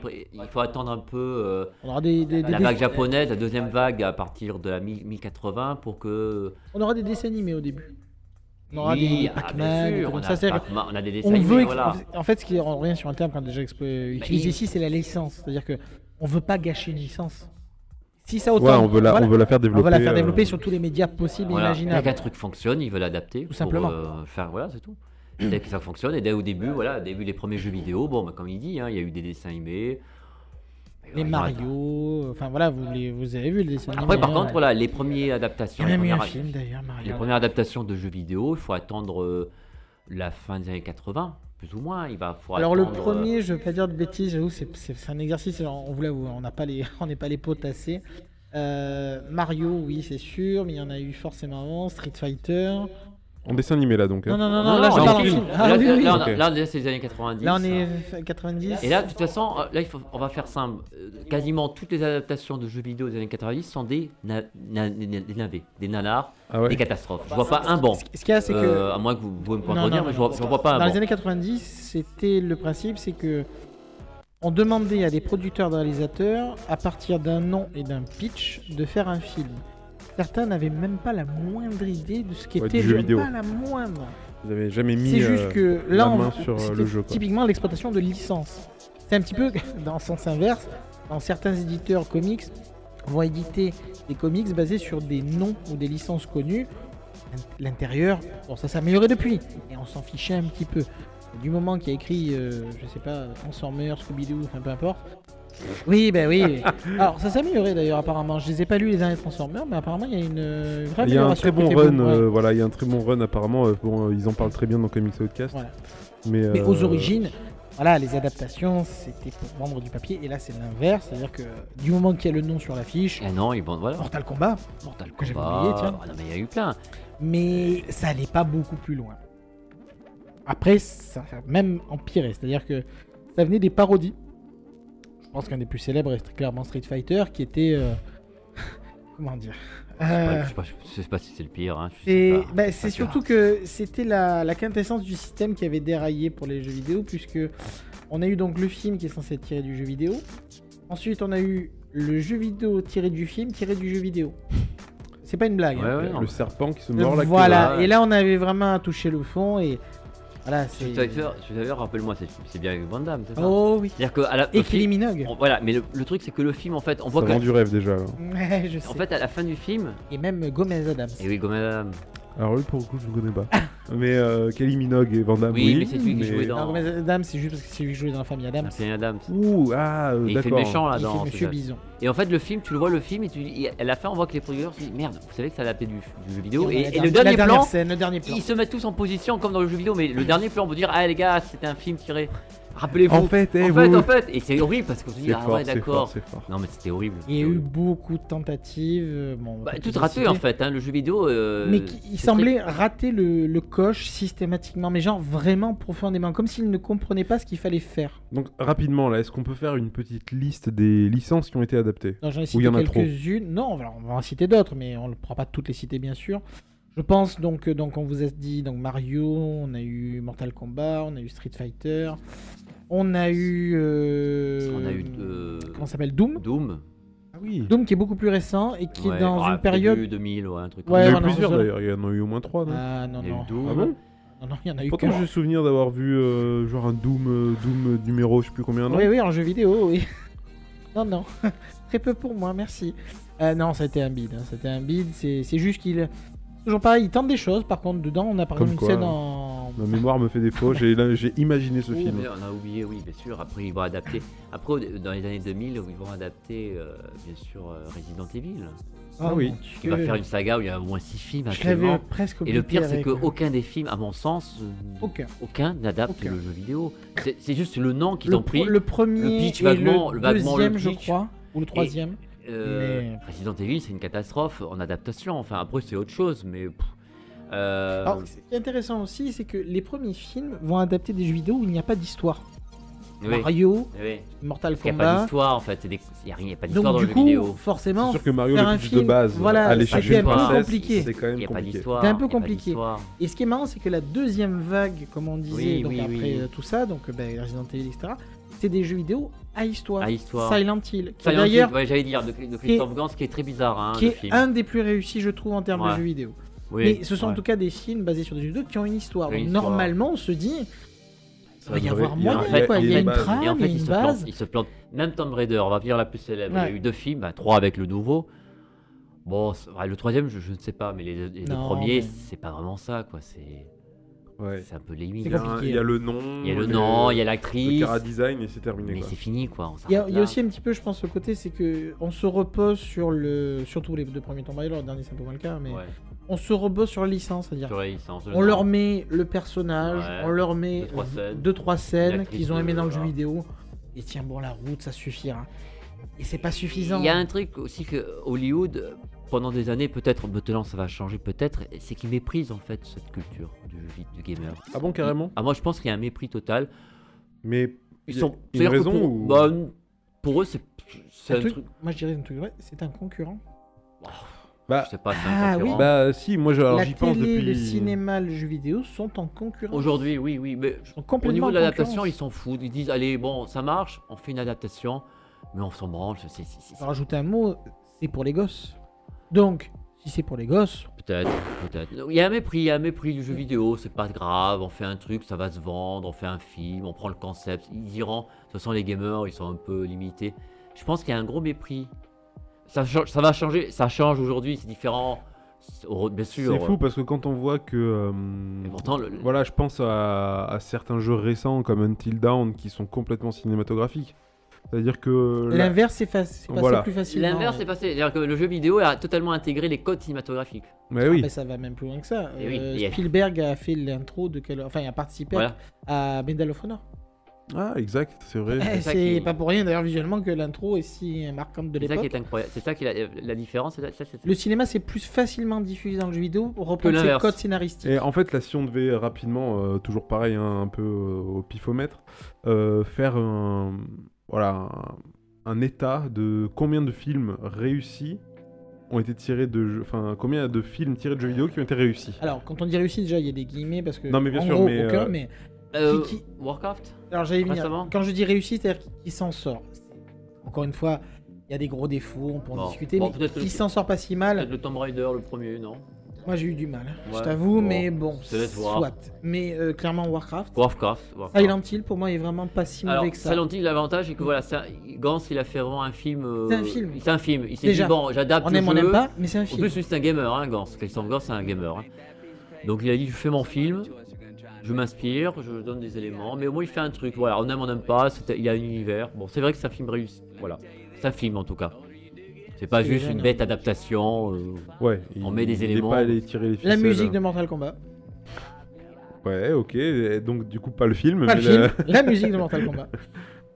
faut attendre un peu euh,
On aura des, des- des-
la
des-
vague japonaise, la deuxième vague à partir de la mi- 1080 pour que.
on aura des dessins animés au début. On aura
Oui,
des,
ah,
Pac-Man,
on a on des dessins
On veut,
voilà.
en fait, ce qui revient sur un terme qu'on a déjà expo- utilisé
il-
ici, c'est la licence. C'est-à-dire que on veut pas gâcher une licence. Si ça autant,
Ouais, on veut, la,
voilà,
on veut la faire
on
développer.
veut la faire
euh,
développer sur tous les médias possibles et
Voilà. Dès
imaginables.
qu'un truc fonctionne, ils veulent l'adapter.
Tout
pour,
simplement.
euh, faire, voilà, c'est tout. Dès que ça fonctionne, et dès au début, voilà, dès les premiers jeux vidéo, bon, bah, comme il dit, hein, il y a eu des dessins animés.
Les
Ouais,
Mario, enfin voilà, vous, les- vous avez vu le dessin animé.
Après, par contre, voilà, les premières
il y
adaptations.
a
les
même eu un film d'ailleurs,
Les
Mario.
premières adaptations de jeux vidéo, il faut attendre euh, la fin des années 80, plus ou moins. Il va, faut
Alors le
attendre, euh,
premier, je veux pas dire de bêtises, j'avoue, c'est un exercice. on vous l'avoue, on n'a pas les, on n'est pas les pots tassés. Euh, Mario, oui, c'est sûr, mais il y en a eu forcément avant. Street Fighter.
En dessin animé là donc. hein.
Non, non, non, non, là, je parle en
film.
film.
Là,
Ah oui,
là, c'est les années 90.
Là, on est f- 90.
Et là, de toute façon, euh, là, il faut, on va faire simple. Euh, Quasiment toutes les adaptations de jeux vidéo des années 90 sont des, na- na- na- des navets, des nanars,
Ah ouais
des catastrophes. Je vois pas un bon.
Ce qu'il y a, c'est que.
Euh, à moins que vous pouvez me contredire, mais je vois, je vois pas un
Dans les années 90, c'était le principe, c'est que on demandait à des producteurs, de réalisateurs, à partir d'un nom et d'un pitch, de faire un film. Certains n'avaient même pas la moindre idée de ce
Ouais,
qu'était
du jeu
le
vidéo.
Pas la moindre.
Vous avez jamais mis.
C'est
euh,
juste que
la
là, on-
sur, euh, le jeu, quoi.
typiquement l'exploitation de licences. C'est un petit peu dans le sens inverse. Dans certains éditeurs comics vont éditer des comics basés sur des noms ou des licences connues. L'intérieur, bon, ça s'est amélioré depuis, et on s'en fichait un petit peu. Du moment qu'il y a écrit, euh, je sais pas, Transformers, Scooby-Doo, enfin peu importe. Oui, ben oui. Alors ça s'est amélioré d'ailleurs apparemment. Je les ai pas lus les derniers Transformers, mais apparemment il y a une vraie
Il y a un très bon run,
ouais.
euh, voilà, il y a un très bon run apparemment. euh, bon, euh, ils en parlent très bien dans Comics Outcast.
Voilà.
Mais,
Mais aux origines, voilà, les adaptations, c'était pour vendre du papier. Et là, c'est l'inverse. C'est-à-dire que du moment qu'il y a le nom sur l'affiche,
Ah non, ils vont. Voilà.
Mortal Kombat,
Mortal
que j'avais
Kombat.
oublié, tiens.
Ah non, mais il y a eu plein.
mais ça allait pas beaucoup plus loin. Après, ça a même empiré. C'est-à-dire que ça venait des parodies. Je pense qu'un des plus célèbres est clairement Street Fighter, qui était. euh, Comment dire
Je sais
Euh,
pas- je sais pas, je sais pas si c'est le pire. hein,
C'est bah, surtout que c'était la, la quintessence du système qui avait déraillé pour les jeux vidéo, puisque on a eu donc le film qui est censé être tiré du jeu vidéo. Ensuite, on a eu le jeu vidéo tiré du film tiré du jeu vidéo. C'est pas une blague.
Ouais,
hein.
ouais, non.
Le serpent qui se mord la queue.
voilà, et là on avait vraiment touché le fond et voilà, c'est.
L'heure, rappelle-moi, c'est c'est bien avec Van Damme, c'est ça
Oh oui.
C'est-à-dire que à la,
Et Kylie Minogue.
on- voilà, mais le, le truc c'est que le film en fait, on voit
Ça
que
vend du rêve déjà. là.
Ouais, je sais.
en fait à la fin du film,
Et même Gomez Adams.
et oui, comme Madame,
Alors lui pour le coup je ne connais pas. mais euh, Kelly Minogue et Van Damme,
Oui,
oui.
mais c'est celui qui jouait dans-
Non, Adams, c'est juste parce que c'est lui qui jouait dans la famille Adams.
c'est Adams.
Ouh, ah, euh,
Et il fait le
d'accord.
méchant
fait
là-dedans.
Monsieur
ça.
Bison.
Et en fait, le film, tu le vois le film et tu, et à la fin, on voit que les producteurs se disent merde, vous savez que c'est adapté du, du jeu vidéo. Et, le dernier plan,
scène, le dernier plan.
ils se mettent tous en position comme dans le jeu vidéo, mais le dernier plan, on peut dire ah les gars, c'était un film tiré. Rappelez-vous.
En fait, eh,
en fait,
vous-
en fait, et c'est horrible parce qu'on se dit ah
fort,
ouais d'accord.
fort, c'est fort.
Non mais c'était horrible.
Il y a eu beaucoup de tentatives. euh, Bon,
Bah, tout raté en fait, hein, le jeu vidéo. euh,
Mais qui- il semblait rater le, le coche systématiquement, mais genre vraiment profondément, comme s'il ne comprenait pas ce qu'il fallait faire.
Donc rapidement là, est-ce qu'on peut faire une petite liste des licences qui ont été adaptées?
Non, J'en ai
Ou il y
cité
en a trop?
quelques-unes. Non, on va, en citer d'autres, mais on ne pourra pas toutes les citer, bien sûr. Je pense donc, donc on vous a dit donc Mario, on a eu Mortal Kombat, on a eu Street Fighter, on a eu. euh,
On a eu euh,
Comment ça s'appelle Doom
Doom.
Ah oui.
Doom qui est beaucoup plus récent et qui
Ouais,
est dans
ah,
une période.
début 2000 ouais, un truc.
Il
Ouais,
y en a eu plusieurs
ça.
d'ailleurs, il y en a eu au moins trois, non
Ah non,
Il y a eu
non.
Doom.
Ah bon
non, non, il y en a eu
Pourtant j'ai souvenir d'avoir vu euh, genre un Doom, euh, Doom numéro je sais plus combien, non
Oui, oui, en jeu vidéo, oui. non, non. Très peu pour moi, merci. Euh, non, c'était un bid. hein, C'était un bid. C'est c'est juste qu'il. Toujours pareil, il tente des choses. Par contre, dedans, on a par
Comme
exemple une
quoi,
scène
hein.
en.
Ma mémoire me fait défaut, j'ai là, j'ai imaginé ce
Oh,
film.
mais on a oublié, oui, bien sûr. Après, ils vont adapter. Après, au- dans les années 2000, ils vont adapter, euh, bien sûr, euh, Resident Evil.
Ah oui.
mon
Qui va
Dieu.
faire une saga où il y a au moins 6 films
Je l'avais
actuellement.
presque
Et
oublié.
le pire, c'est qu'aucun des films, à mon sens, euh,
Aucun.
aucun n'adapte
Aucun.
le jeu vidéo. C'est c'est juste le nom qu'ils ont pris.
le premier
Le pitch
et
vaguement-
le
le- vaguement le
deuxième, je
pitch.
crois. Ou le troisième.
Euh,
mais-
Resident Evil, c'est une catastrophe en adaptation. Enfin, après, c'est autre chose, mais. euh,
Alors, ce qui est intéressant aussi, c'est que les premiers films vont adapter des jeux vidéo où il n'y a pas d'histoire.
oui,
Mario,
oui.
Mortal
Il n'y a pas
Kombat.
d'histoire en fait. des- Il n'y a, rien- il y a pas d'histoire
Donc
dans
du
le
coup,
jeu vidéo.
forcément,
C'est sûr que Mario
faire
le
un film,
de base,
voilà,
aller chercher
un
une
peu
princesse,
compliqué.
c'est quand même
a
compliqué.
C'est un peu compliqué. Et ce qui est marrant, c'est que la deuxième vague, comme on disait,
Oui,
donc
oui,
après
oui.
euh, tout ça, donc euh, ben, Resident Evil, etc., c'est des jeux vidéo à histoire.
À histoire.
Silent Hill, qui
Silent Hill, ouais, j'allais dire de, de Christophe Gans, qui est très bizarre, hein,
qui est
film.
un des plus réussis, je trouve, en termes de jeux vidéo.
Oui,
Mais ce sont en tout cas des films basés sur des jeux vidéo qui ont une histoire.
Une
Donc
histoire.
normalement, on se dit,
Ça
Il va y avoir moyen,
il y a-
quoi,
il y a une
une trame.
Et en
il y a
fait,
une
il se,
base.
plante, il se plante. Même Tomb Raider, on va dire la plus célèbre. Il y a eu deux films, bah, trois avec le nouveau. Bon, le troisième, je, je ne sais pas, mais les, deux- les deux
Non,
premiers,
mais-
c'est pas vraiment ça, quoi. C'est
Ouais.
c'est un peu
Il
limite.
y, a un-
compliqué.
il y a le nom,
Il y a le
les-
nom, il y a
le
l'actrice,
cara design et c'est terminé.
mais
quoi.
c'est fini, quoi. on
Il y, a, il y a aussi un petit peu, je pense, ce côté, c'est que on se repose sur le, surtout les deux premiers Tomb Raider, le dernier c'est un peu moins le cas, mais
Ouais,
on se repose sur la licence, c'est-à-dire
sur la licence, le
on
nom.
leur met le personnage,
Ouais.
on leur met
Deux, trois scènes.
deux trois scènes qu'ils ont aimé dans le jeu vidéo, et tiens bon la route, ça suffira. Et c'est pas suffisant.
Il y a un truc aussi que Hollywood, pendant des années, peut-être, maintenant ça va changer, peut-être, c'est qu'ils méprisent en fait cette culture du, jeu vid- du gamer.
Ah bon, carrément?
Ah, moi je pense qu'il y a un mépris total.
Mais
Ils
Y a
sont.
une
c'est-à-dire que
raison
pour,
ou-
bah, pour eux, c'est c'est
Un
un
truc-
truc.
Moi je dirais un truc vrai, c'est un concurrent.
bah,
Je sais pas, c'est
Ah, oui.
bah si, moi je- alors
la
j'y
télé,
pense depuis.
le cinéma, le jeu vidéo sont en concurrence.
Aujourd'hui, oui, oui, mais au niveau de l'adaptation, ils s'en foutent. Ils disent, allez, bon, ça marche, on fait une adaptation, mais on s'en branle. c'est-
rajouter un mot, c'est pour les gosses. Donc, si c'est pour les gosses,
Peut-être, peut-être. Il y a un mépris, il y a un mépris du jeu vidéo, c'est pas grave, on fait un truc, ça va se vendre, on fait un film, on prend le concept. Ils diront, de toute façon, les gamers, ils sont un peu limités. Je pense qu'il y a un gros mépris. Ça, change- ça va changer, ça change aujourd'hui, c'est différent. Bien sûr.
C'est fou parce que quand on voit que. euh,
Mais pourtant, le- le-
Voilà, je pense à, à certains jeux récents comme Until Dawn qui sont complètement cinématographiques. C'est-à-dire que.
l'inverse c'est passé
Voilà.
plus facilement.
L'inverse est passé. C'est-à-dire que le jeu vidéo a totalement intégré les codes cinématographiques.
Mais
Ah,
oui.
mais ça va même plus loin que ça.
Et
Euh, Spielberg a fait l'intro de quel... Enfin, il a participé
Voilà.
à Medal of Honor.
Ah, exact, c'est vrai.
Eh, c'est
qui-
pas pour rien d'ailleurs visuellement que l'intro est si marquante de
C'est ça qui
l'époque.
est incroyable. C'est ça qui est la, la différence. ça- ça,
Le cinéma c'est plus facilement diffusé dans le jeu vidéo pour reprendre ses codes scénaristiques.
Et en fait, là, si on devait rapidement, euh, toujours pareil, hein, un peu euh, au pifomètre, euh, faire un, voilà, un, un état de combien de films réussis ont été tirés de jeux, enfin, combien de films tirés de jeux vidéo qui ont été réussis.
Alors, quand on dit réussi, déjà il y a des guillemets parce que
Non, mais bien
en
sûr,
gros,
mais,
aucun,
euh,
mais
Euh,
Qui- qui-
Warcraft
alors j'allais venir. Quand je dis réussi, c'est-à-dire qu'il s'en sort. Encore une fois, Il y a des gros défauts, on peut en
Bon.
discuter,
Bon,
mais qui
le-
s'en sort pas si mal.
le Tomb Raider, le premier, non
Moi j'ai eu du mal, je
Ouais.
t'avoue,
Bon,
mais bon,
je te laisse voir.
soit. Mais euh, clairement Warcraft.
Warcraft. Warcraft.
Silent Hill pour moi est vraiment pas si
Alors,
mauvais que ça.
Silent Hill, l'avantage, c'est que voilà, ça, Gans, il a fait vraiment un film. euh,
C'est un film.
C'est un film. Il s'est
Déjà,
dit, bon, j'adapte
On
le
aime, on
jeu.
n'aime pas, mais c'est un
En
film.
plus, lui, c'est un gamer, hein, Gans. Christophe Gans, c'est un gamer. hein. Donc, il a dit, je fais mon film, je m'inspire, je donne des éléments, mais au moins, il fait un truc. Voilà, on aime, on n'aime pas, c'est- il a un univers. Bon, c'est vrai que c'est un film réussi. Voilà, c'est un film en tout cas. C'est pas juste une
hein.
bête adaptation. euh,
Ouais,
On
il-
met des éléments.
pas allé tirer les
La
ficelles.
musique de Mortal Kombat.
Ouais, ok. et Donc, du coup, pas le film.
Pas le
mais
film, la musique de Mortal Kombat.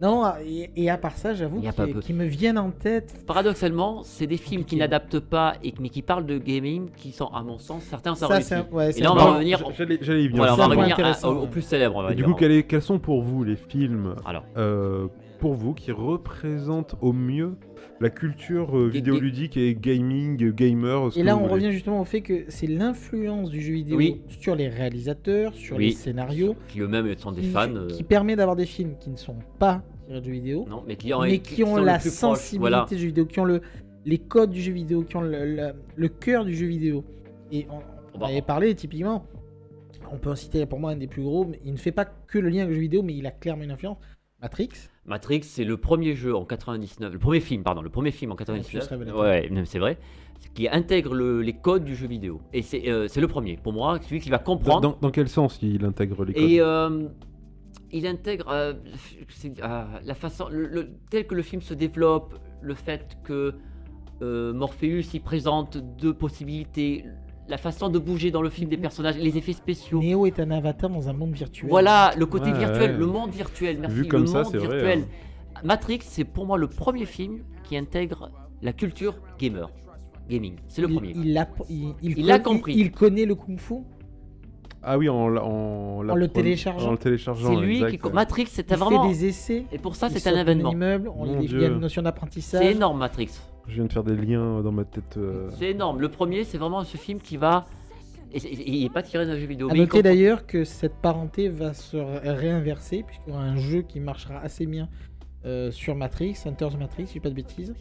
Non, et, et à part ça, j'avoue
y a pas
qui,
peu-
qui me viennent en tête.
Paradoxalement, c'est des films qui n'adaptent pas et mais qui parlent de gaming qui sont, à mon sens, certains ça, réussit.
c'est un- ouais,
Et
c'est
là, on va revenir.
J'allais j'allais y venir.
Voilà, on
C'est
va
un point
revenir à-
intéressant,
au, au
ouais.
plus célèbre, on va
Et du
dire.
coup, quels, est- quels sont pour vous les films
Alors,
euh, pour vous qui représentent au mieux la culture euh, vidéoludique et gaming, euh, gamer ce
Et
que
là,
vous
on
voulez.
revient justement au fait que c'est l'influence du jeu vidéo
Oui.
sur les réalisateurs, sur
Oui.
les scénarios,
qui eux-mêmes sont des
qui,
fans. euh,
qui permet d'avoir des films qui ne sont pas tirés de jeux vidéo,
non, mais qui ont,
mais qui ont
sont
la
plus
sensibilité
Voilà.
du jeu vidéo, qui ont le, les codes du jeu vidéo, qui ont le, le- le cœur du jeu vidéo. Et on, on
Bah,
avait parlé typiquement, on peut en citer pour moi un des plus gros, mais il ne fait pas que le lien avec le jeu vidéo, mais il a clairement une influence. Matrix,
Matrix, c'est le premier jeu en 99, le premier film, pardon, le premier film en
plus
99.
révélateur.
Ouais, c'est vrai. Qui intègre le- les codes du jeu vidéo. Et c'est euh, c'est le premier. Pour moi, celui qui va comprendre.
dans- dans quel sens il intègre les codes?
Et euh, il intègre euh, c'est- euh, la façon, le, le- tel que le film se développe, le fait que euh, Morpheus y présente deux possibilités, la façon de bouger dans le film des personnages, les effets spéciaux.
Neo est un avatar dans un monde virtuel.
Voilà, le côté
Ouais,
virtuel,
ouais.
le monde virtuel, merci.
Vu comme
le
ça,
monde
c'est vrai,
virtuel.
hein.
Matrix, c'est pour moi le premier film qui intègre la culture gamer. Gaming, c'est le
Il-
premier.
Il, il, il
Il
con-
compris.
Il, il connaît le kung-fu.
Ah oui, en, la- en,
En le téléchargeant.
En le téléchargeant.
C'est lui
exact,
qui.
ouais.
Matrix,
Il
c'était
fait
vraiment.
des essais.
Et pour ça,
il
c'est un événement.
immeuble, on- il y a une notion d'apprentissage.
C'est énorme, Matrix.
Je viens de faire des liens dans ma tête. euh.
C'est énorme. Le premier, c'est vraiment ce film qui va. et c'est- et- il n'est pas tiré d'un jeu vidéo.
À
mais il
noter
comprend-
d'ailleurs que cette parenté va se ré- réinverser, puisqu'il y aura un jeu qui marchera assez bien euh, sur Matrix, Hunter's Matrix, si je dis pas de bêtises.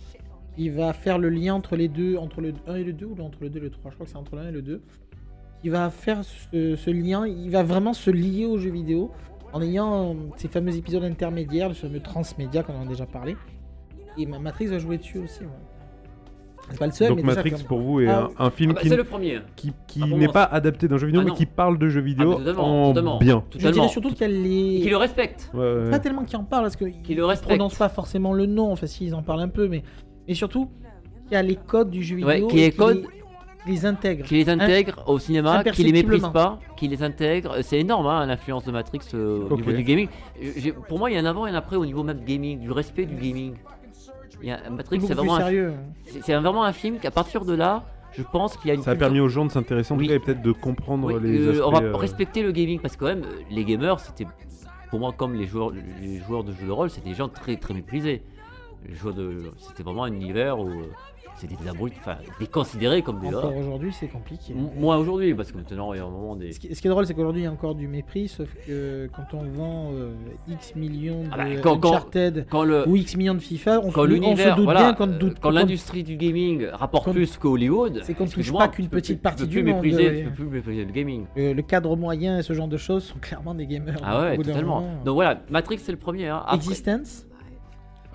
Il va faire le lien entre les deux, entre le 1 et le 2, ou entre le 2 et le 3, je crois que c'est entre le 1 et le 2. Il va faire ce, ce lien, il va vraiment se lier aux jeux vidéo en ayant euh, ces fameux épisodes intermédiaires, le fameux transmédia qu'on en a déjà parlé. Et ma- Matrix va jouer dessus aussi. ouais. C'est pas le seul,
Donc
mais
Matrix pour vous est
Ah,
un, un film
Ah bah,
qui,
c'est le premier.
qui, qui
Ah,
n'est pas adapté d'un jeu vidéo
Ah,
mais qui parle de jeux vidéo
Ah, totalement,
en
totalement.
bien.
Je dirais surtout qu'il y a les...
Qui le respecte.
Ouais, ouais,
pas tellement qui en parlent parce qu'ils
Qui le
ne prononcent pas forcément le nom, enfin si ils en parlent un peu, mais, mais surtout il y a les codes du jeu vidéo
Ouais, qui les
intègre.
Qui les intègre au cinéma, qui les méprise pas, qui les intègre. C'est énorme hein, l'influence de Matrix euh, au niveau du gaming. Pour moi, il y a un avant et un après au niveau même gaming, du respect du gaming. Il y a, Matrix,
beaucoup
c'est vraiment, un,
sérieux.
c'est c'est vraiment un film qu'à partir de là, je pense qu'il y a une
Ça a
culture-
permis aux gens de s'intéresser en tout cas et peut-être de comprendre
Oui,
les
euh,
aspects.
on va
euh,
respecter le gaming parce que quand même, les gamers, c'était pour moi comme les joueurs, les joueurs de jeux de rôle, c'était des gens très très méprisés. Les joueurs de, c'était vraiment un univers où euh, c'était des abrutis, enfin déconsidérés comme des
Encore aujourd'hui, c'est compliqué.
M- Moi aujourd'hui, parce que maintenant il y a un moment des.
Ce qui, ce qui est drôle, c'est qu'aujourd'hui, il y a encore du mépris, sauf que quand on vend euh, X millions de
Ah bah, quand- quand-
Uncharted
Quand le,
ou X millions de FIFA, on,
quand
on se
l'univers,
doute
voilà,
bien qu'on
euh,
doute
quand
qu'on-
l'industrie du gaming rapporte plus qu'Hollywood,
c'est qu'on touche
excuse-moi,
pas qu'une petite partie du monde,
mépriser, tu peux plus mépriser le gaming.
le, le cadre moyen et ce genre de choses sont clairement des gamers.
Ah ouais, totalement.
moment,
Donc voilà, Matrix c'est le premier. hein. Après-
Existence?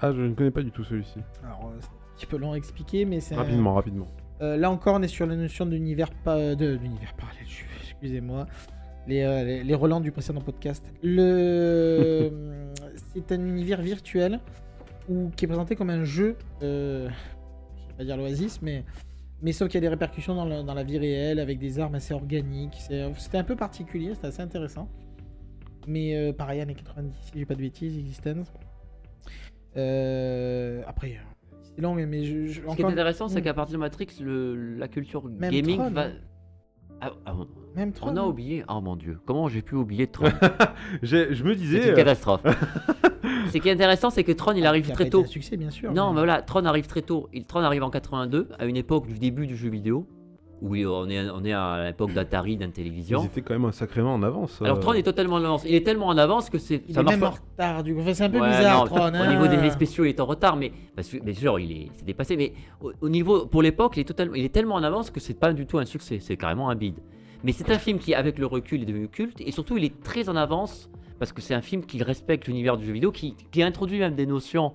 Ah, je ne connais pas du tout celui-ci.
Alors, euh, petit peu long à expliquer, mais c'est un-
Rapidement, rapidement.
Euh, là encore, on est sur la notion d'univers pa- de d'univers parallèle. je- Excusez-moi. Les, euh, les, les relents du précédent podcast. Le... c'est un univers virtuel où, qui est présenté comme un jeu. Euh... Je vais pas dire l'oasis, mais, mais sauf qu'il y a des répercussions dans, le- dans la vie réelle avec des armes assez organiques. C'est- C'était un peu particulier, c'était assez intéressant. Mais euh, pareil, années 90, si j'ai pas de bêtises, Existence. Euh, Après, c'est long, mais je, je-
Ce qui est intéressant, c'est qu'à partir de Matrix, le- la culture
Même
gaming
Tron,
va. Ah, ah,
Même
on
Tron,
a
hein.
oublié. Oh mon dieu, comment j'ai pu oublier Tron?
Je me
C'est
disais.
une
euh,
catastrophe. Ce qui est intéressant, c'est que Tron il arrive
Qui a
très tôt.
un succès, bien sûr.
Non, mais
mais-
voilà, Tron arrive très tôt. Il, Tron arrive en 82, à une époque du début du jeu vidéo. Oui, on est, on est à l'époque d'Atari,
Ils
d'Intellivision.
étaient quand même sacrément en avance.
Alors
euh.
Tron est totalement en avance. Il est tellement en avance que c'est.
Il
ça
est même
pas.
en retard du coup. Enfin, c'est un peu
Ouais,
bizarre,
non,
Tron.
Au
hein.
niveau des effets spéciaux, il est en retard, mais parce que, bien sûr, il est, c'est dépassé. Mais au, au niveau, pour l'époque, il est totalement, il est tellement en avance que c'est pas du tout un succès. C'est carrément un bide. Mais c'est un film qui, avec le recul, est devenu culte et surtout, il est très en avance parce que c'est un film qui respecte l'univers du jeu vidéo, qui, qui introduit même des notions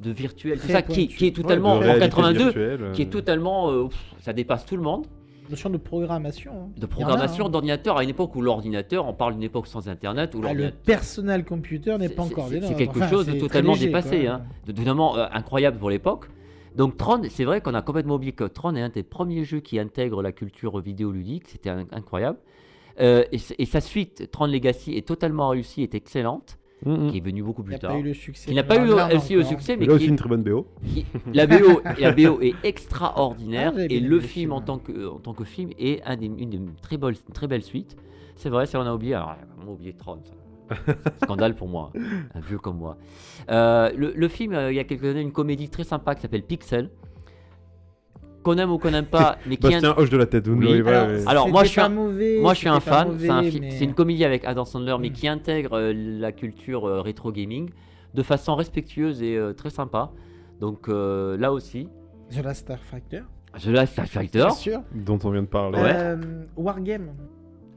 de virtuel, tout ça, qui, est
Ouais,
totalement en
réalité
82,
virtuelle,
qui est
euh.
totalement, euh, pff, ça dépasse tout le monde.
Notion de programmation. hein.
De programmation
hein.
d'ordinateur à une époque où l'ordinateur, on parle d'une époque sans internet, où
Ah, le personal computer n'est pas encore
c'est-
des
C'est
normes.
quelque
Enfin,
chose de totalement
léger,
dépassé, hein, de totalement euh, incroyable pour l'époque. Donc Tron, c'est vrai qu'on a complètement oublié que Tron est un des premiers jeux qui intègre la culture vidéoludique, c'était incroyable. Euh, et, et sa suite, Tron Legacy, est totalement réussie, est excellente,
Mm, mm.
qui est venue beaucoup
Il
plus
n'a
tard.
pas eu le succès.
Qui n'a pas eu aussi le succès, mais
Mais là aussi
qui,
une très bonne BO.
qui- la, BO, la BO est extraordinaire
Ah,
et le film
film,
en tant que, en tant que film est un des, une des très, belles, très belle suite. C'est vrai, ça on a oublié. Alors, on a oublié Tron. ça. Scandale pour moi, un vieux comme moi. Euh, le, le film, euh, il y a quelques années, une comédie très sympa qui s'appelle Pixel. Qu'on aime ou qu'on n'aime pas, mais qui est
Bastien hoche de la tête,
Oui.
Alors,
mais-
Alors, moi, je suis un-
mauvais,
moi, je suis un
c'était pas
fan. C'est un
mais-
une comédie avec Adam Sandler, mais
Mm.
qui intègre euh, la culture euh, rétro gaming de façon respectueuse et euh, très sympa. Donc euh, là aussi,
The Last Star Factor.
The Last Fighter,
Bien sûr.
Dont on vient de parler.
Ouais.
Wargame.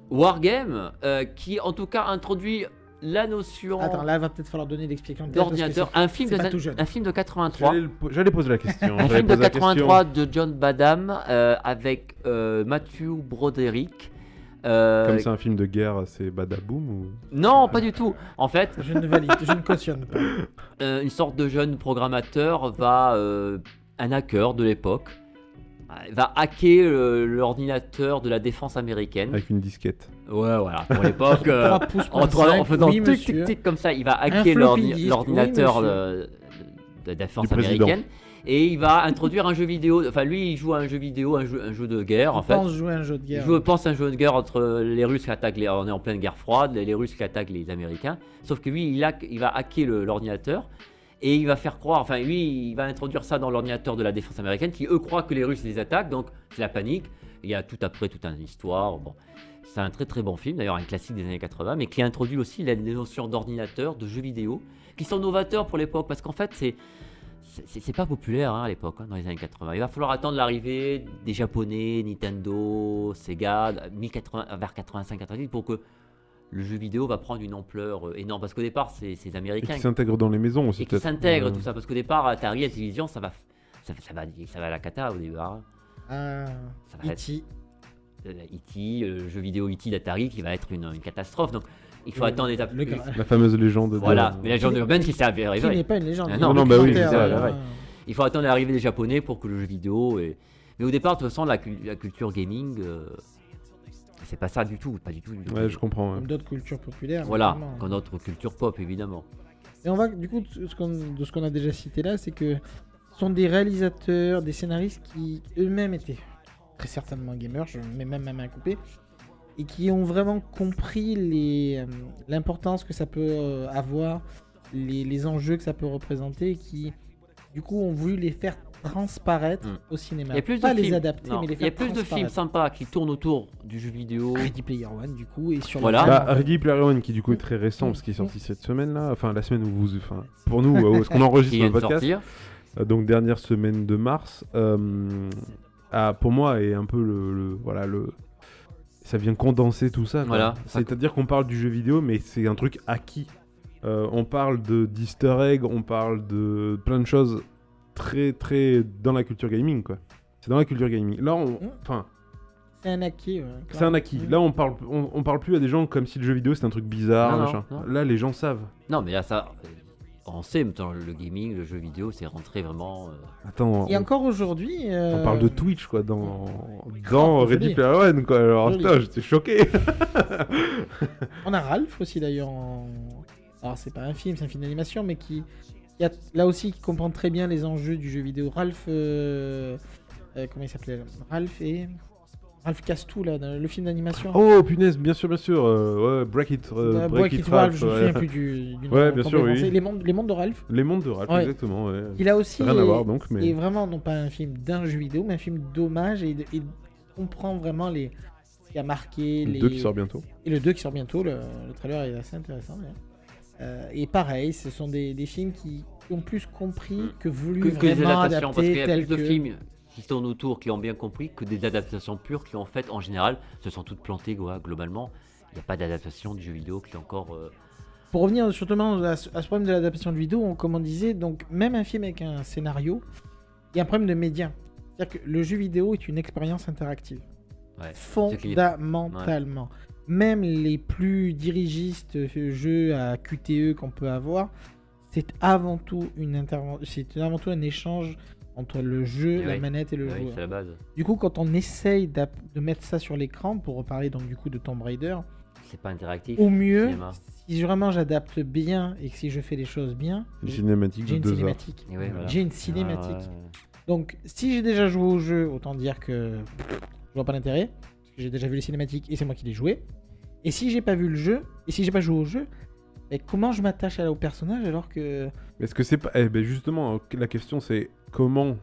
Wargame, euh, qui en tout cas introduit la notion
Attends, là, va peut-être falloir donner l'explication.
d'ordinateur. Un film de un film de 83.
J'allais poser la question.
Un film de
poser la question.
83 de John Badham euh, avec euh, Matthew Broderick. Euh,
Comme c'est un film de guerre, c'est badaboum ou?
Non, pas du tout. En fait,
Je ne valide, je ne cautionne pas.
euh, une sorte de jeune programmateur va, euh, un hacker de l'époque, euh, va hacker euh, l'ordinateur de la défense américaine.
avec une disquette.
Ouais, voilà, pour l'époque. euh,
3 pouces
en, en faisant
oui,
tic tic tic comme ça, il va hacker l'ordinateur
oui,
de, la défense
Du président.
américaine. Et il va introduire un jeu vidéo. Enfin, lui, il joue à un jeu vidéo, un jeu, un jeu de guerre, en
Je
fait.
pense jouer à un jeu de
Il
guerre.
joue, pense, un jeu de guerre entre les Russes qui attaquent les. On est en pleine guerre froide, les Russes qui attaquent les Américains. Sauf que lui, il, hack- il va hacker l'ordinateur et il va faire croire. Enfin, lui, il va introduire ça dans l'ordinateur de la défense américaine qui, eux, croient que les Russes les attaquent. Donc, c'est la panique. Il y a tout après, toute une histoire. Bon. C'est un très très bon film, d'ailleurs un classique des années 80, mais qui introduit aussi la les notions d'ordinateur, de jeux vidéo, qui sont novateurs pour l'époque, parce qu'en fait, c'est c'est pas populaire hein, à l'époque, hein, dans les années 80. Il va falloir attendre l'arrivée des Japonais, Nintendo, Sega, 1080 vers 85-90 pour que le jeu vidéo va prendre une ampleur euh, énorme. Parce qu'au départ, c'est les
Et
Américains
qui s'intègre dans les maisons aussi,
et qui s'intègrent,
Euh,
tout ça. Parce qu'au départ, Atari, la télévision, ça va, ça, ça va, ça va à la cata au hein.
Ah,
Ça va être
E.T.
euh, E.T., euh, le jeu vidéo E.T. d'Atari qui va être une, une catastrophe. Donc il faut
Le-
attendre les
le gra-
La fameuse légende. de-
Voilà, mais la légende urbaine qui s'est
Qui
avérée
n'est
vraie.
pas une légende.
Ah
il
non,
est
non, bah oui, ça,
euh.
Il faut attendre l'arrivée des Japonais pour que le jeu vidéo. Et... Mais au départ, de toute façon, la, la culture gaming, euh, c'est pas ça du tout. Pas du tout.
Ouais, je comprends. ouais.
D'autres cultures populaires.
Voilà,
évidemment.
comme notre culture pop, évidemment.
Et on va, du coup, de ce qu'on a déjà cité là, c'est que ce sont des réalisateurs, des scénaristes qui eux-mêmes étaient très certainement gamers, je mets même ma main coupée, et qui ont vraiment compris euh, l'importance que ça peut euh, avoir, les, les enjeux que ça peut représenter, et qui, du coup, ont voulu les faire transparaître
Mm.
au cinéma.
Il y a plus
Pas
de
les
films.
adapter,
non,
mais les
il y a
faire
plus de films
transparaître.
sympas qui tournent autour du jeu vidéo.
Ready Player One, du coup, et sur
Voilà.
le
Bah, Ready Player One, qui du coup est très récent, parce qu'il est sorti cette semaine là, enfin la semaine où vous. Enfin, pour nous, euh, ce qu'on enregistre le podcast,
sortir.
euh, donc dernière semaine de mars, euh, a, pour moi est un peu le, le- voilà le ça vient condenser tout ça. quoi.
Voilà, ça-
C'est-à-dire qu'on parle du jeu vidéo, mais c'est un truc acquis. Euh, on parle de d'Easter egg, on parle de plein de choses très très dans la culture gaming quoi. C'est dans la culture gaming. Là, on,
Mm.
enfin,
C'est un acquis. ouais,
c'est un acquis.
Mm.
Là, on parle, on, on parle plus à des gens comme si le jeu vidéo c'était un truc bizarre.
Non, non,
machin.
non.
Là, les gens savent.
Non, mais là, ça. euh, On sait, maintenant, le gaming, le jeu vidéo, c'est rentré vraiment. euh,
Attends,
Et
on,
encore aujourd'hui.
on
euh,
parle de Twitch quoi dans dans
Oh,
Ready. Player One quoi. Alors putain, j'étais choqué.
On a Ralph aussi d'ailleurs. En... Alors c'est pas un film, c'est un film d'animation, mais qui, qui a là aussi qui comprend très bien les enjeux du jeu vidéo. Ralph, euh, euh, comment il s'appelait Ralph et Ralph Castou là, dans le film d'animation.
oh punaise, bien sûr, bien sûr. euh, ouais, Break It, euh,
Euh,
Break,
Break
It,
It Ralph,
Ralph,
je me souviens plus du, du nom
Ouais, bien sûr, oui.
Les mondes, les mondes de Ralph.
Les mondes de Ralph,
Ouais.
exactement. Ouais.
Il a aussi
Rien à
est-
voir donc, mais
est vraiment non pas un film d'un jeu vidéo, mais un film d'hommage et, et comprend vraiment les ce qui a marqué
Le
les
2 qui sort bientôt.
et le 2 qui sort bientôt. Le, le trailer est assez intéressant. Euh, et pareil, ce sont des, des films qui ont plus compris
Mm.
que voulu
Que, que les
vraiment
adaptations, parce qu'il y
adapter
a plus de
que.
films qui tournent autour, qui ont bien compris, que des adaptations pures qui, en fait, en général, se sont toutes plantées, quoi, globalement. Il n'y a pas d'adaptation du jeu vidéo qui est encore. euh,
Pour revenir surtout à ce, à ce problème de l'adaptation de vidéo, on, comme on disait, donc même un film avec un scénario, il y a un problème de média. C'est-à-dire que le jeu vidéo est une expérience interactive.
Ouais.
Fondamentalement. Même les plus dirigistes euh, jeux à QTE qu'on peut avoir, c'est avant tout une intervention, c'est avant tout un échange entre le jeu,
Eh
la
oui.
manette et le
oui,
joueur.
c'est la base.
Du coup, quand on essaye de mettre ça sur l'écran, pour reparler donc du coup de Tomb Raider,
C'est pas interactif.
au mieux, si vraiment j'adapte bien et que si je fais les choses bien,
Une cinématique
j'ai
de
une
2 heures.
cinématique.
Et ouais, voilà.
J'ai une
Ah,
cinématique.
ouais.
Donc, si j'ai déjà joué au jeu, autant dire que je vois pas l'intérêt. Parce que j'ai déjà vu les cinématiques et c'est moi qui les joué. Et si j'ai pas vu le jeu, et si j'ai pas joué au jeu, mais comment je m'attache à- au personnage alors que.
Est-ce que c'est pas. Eh ben justement, euh, la question c'est comment.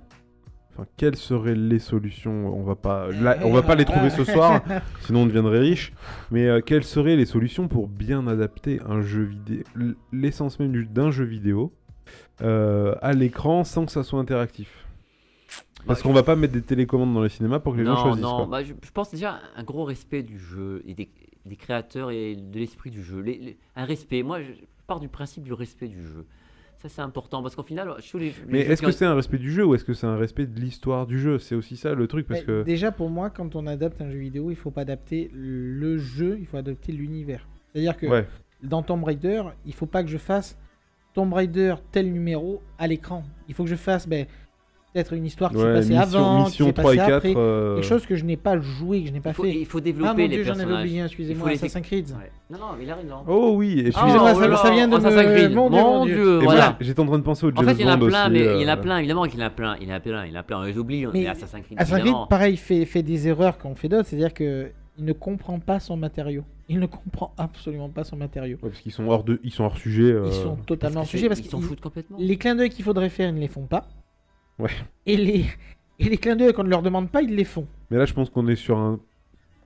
Enfin, quelles seraient les solutions? On va pas, là, on va pas les trouver ce soir, sinon on deviendrait riche. Mais euh, quelles seraient les solutions pour bien adapter un jeu vidéo, l'essence même du- d'un jeu vidéo, euh, à l'écran sans que ça soit interactif? Parce
Bah,
qu'on va pas mettre des télécommandes dans les cinémas pour que les gens choisissent.
non,
quoi.
bah, je, je pense déjà un gros respect du jeu et des, des créateurs et de l'esprit du jeu. Les- les- un respect. Moi, je pars du principe du respect du jeu. Ça, c'est important parce qu'au final, je les, les
Mais est-ce que
ont-
c'est un respect du jeu ou est-ce que c'est un respect de l'histoire du jeu? C'est aussi ça le truc parce que.
Déjà, pour moi, quand on adapte un jeu vidéo, il faut pas adapter le jeu, il faut adapter l'univers. C'est-à-dire que
Ouais.
dans Tomb Raider, il faut pas que je fasse Tomb Raider tel numéro à l'écran. Il faut que je fasse ben, peut-être une histoire qui s'est passée
mission,
avant,
mission
qui s'est
3 et
passée
4.
après.
euh,
Quelque chose que je n'ai pas joué, que je n'ai pas
il faut,
fait.
il faut
Ah
développer
mon
les
dieu, j'en avais
personnages.
oublié, excusez-moi, Assassin's Creed.
Ouais. Non, non, mais il a raison.
Oh oui, et puis
Excusez-moi,
Oh,
ça, vient de
Assassin's. Creed.
Mon dieu, mon dieu.
Dieu,
Et
voilà.
moi, j'étais en train de penser au James
En fait, il y en a plein,
aussi,
mais
euh,
il y en a plein, évidemment qu'il y en a plein. Il y en a plein, il y en a plein. On les oublie,
Mais
Assassin's Creed,
Assassin's Creed, pareil, fait, fait des erreurs qu'ont fait d'autres, c'est-à-dire que il ne comprend pas son matériau. Il ne comprend absolument pas son matériau.
Ouais, parce qu'ils sont hors de, ils sont hors sujet. euh,
Ils sont totalement
Parce que
sujet parce
ils s'en foutent complètement.
les clins d'œil qu'il faudrait faire, ils ne les font pas.
Ouais.
Et les, et les clins d'œil qu'on ne leur demande pas, ils les font.
Mais là, je pense qu'on est sur un,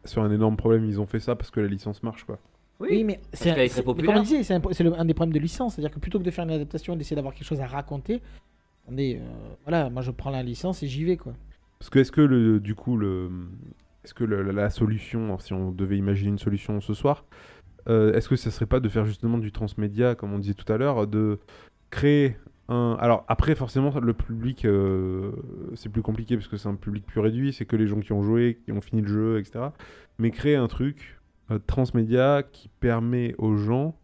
sur un énorme problème. Ils ont fait ça parce que la licence marche, quoi.
Oui, mais c'est. Comme on disait, un, des problèmes de licence. C'est-à-dire que plutôt que de faire une adaptation et d'essayer d'avoir quelque chose à raconter, attendez, euh, voilà, moi je prends la licence et j'y vais quoi.
Parce que est-ce que le, du coup, le, est-ce que le- la, la solution, si on devait imaginer une solution ce soir, euh, est-ce que ça serait pas de faire justement du transmédia, comme on disait tout à l'heure, de créer un. Alors après, forcément, le public, euh, c'est plus compliqué parce que c'est un public plus réduit. C'est que les gens qui ont joué, qui ont fini le jeu, etc. Mais créer un truc euh, transmédia qui permet aux gens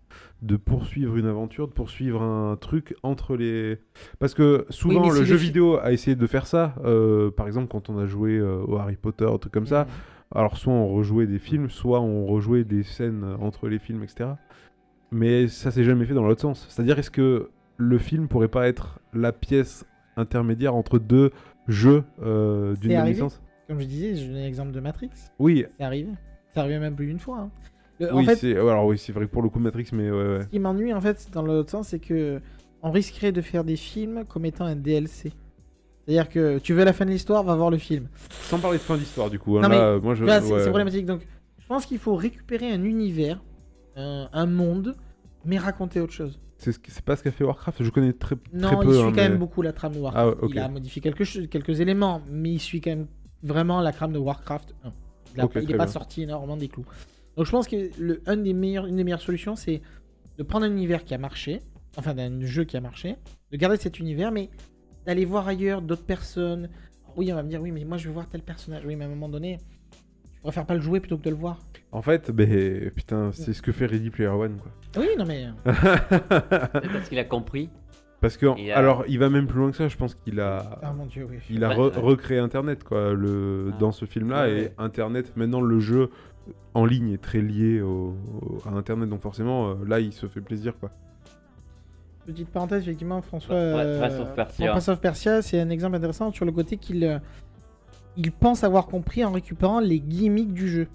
de poursuivre une aventure, de poursuivre un truc entre les... Parce que souvent le jeu vidéo a essayé de faire ça, euh, par exemple quand on a joué euh, au Harry Potter, un truc comme ça, alors soit on rejouait des films, soit on rejouait des scènes entre les films, etc. Mais ça s'est jamais fait dans l'autre sens. C'est-à-dire est-ce que le film pourrait pas être la pièce intermédiaire entre deux jeux euh, d'une même licence
Comme je disais, je donne l'exemple de Matrix.
Oui,
C'est arrivé. C'est arrivé même plus d'une fois. hein. Le- en
oui,
fait,
c'est alors oui, c'est vrai que pour le coup Matrix, mais ouais, ouais.
Ce qui m'ennuie en fait dans l'autre sens, c'est que on risquerait de faire des films comme étant un DLC. C'est-à-dire que tu veux la fin de l'histoire, va voir le film.
Sans parler de fin d'histoire du coup. hein,
Non, mais,
là, moi je.
Vois, c'est
ouais.
c'est problématique. Donc, je pense qu'il faut récupérer un univers, un, un monde, mais raconter autre chose.
C'est ce qui- c'est pas ce qu'a fait Warcraft. Je connais très,
Non,
très peu.
il suit
hein,
quand
mais-
même beaucoup la trame de Warcraft.
Ah.
Il a modifié quelques éléments, mais il suit quand même vraiment la trame de Warcraft 1. Il n'est pas sorti énormément des clous. Donc je pense que le, un des meilleurs, une des meilleures solutions, c'est de prendre un univers qui a marché, enfin d'un jeu qui a marché, de garder cet univers, mais d'aller voir ailleurs d'autres personnes. Oui, on va me dire, oui, mais moi je veux voir tel personnage. Oui, mais à un moment donné, je préfère pas le jouer plutôt que de le voir.
En fait, ben, putain, c'est ce que fait Ready Player One, quoi.
Oui, non mais.
Peut-être parce qu'il a compris.
Parce que,
Et, euh,
alors, il va même plus loin que ça. Je pense qu'il a,
Ah mon dieu, oui.
il a re- recréé Internet, quoi, le,
Ah.
dans ce film-là.
Ouais,
et
ouais.
Internet, maintenant, le jeu en ligne est très lié au, au- à Internet, donc forcément, euh, là, il se fait plaisir, quoi.
Petite parenthèse, effectivement, François.
Ouais,
euh,
Prince of Persia.
Prince of Persia, c'est un exemple intéressant sur le côté qu'il euh, il pense avoir compris en récupérant les gimmicks du jeu.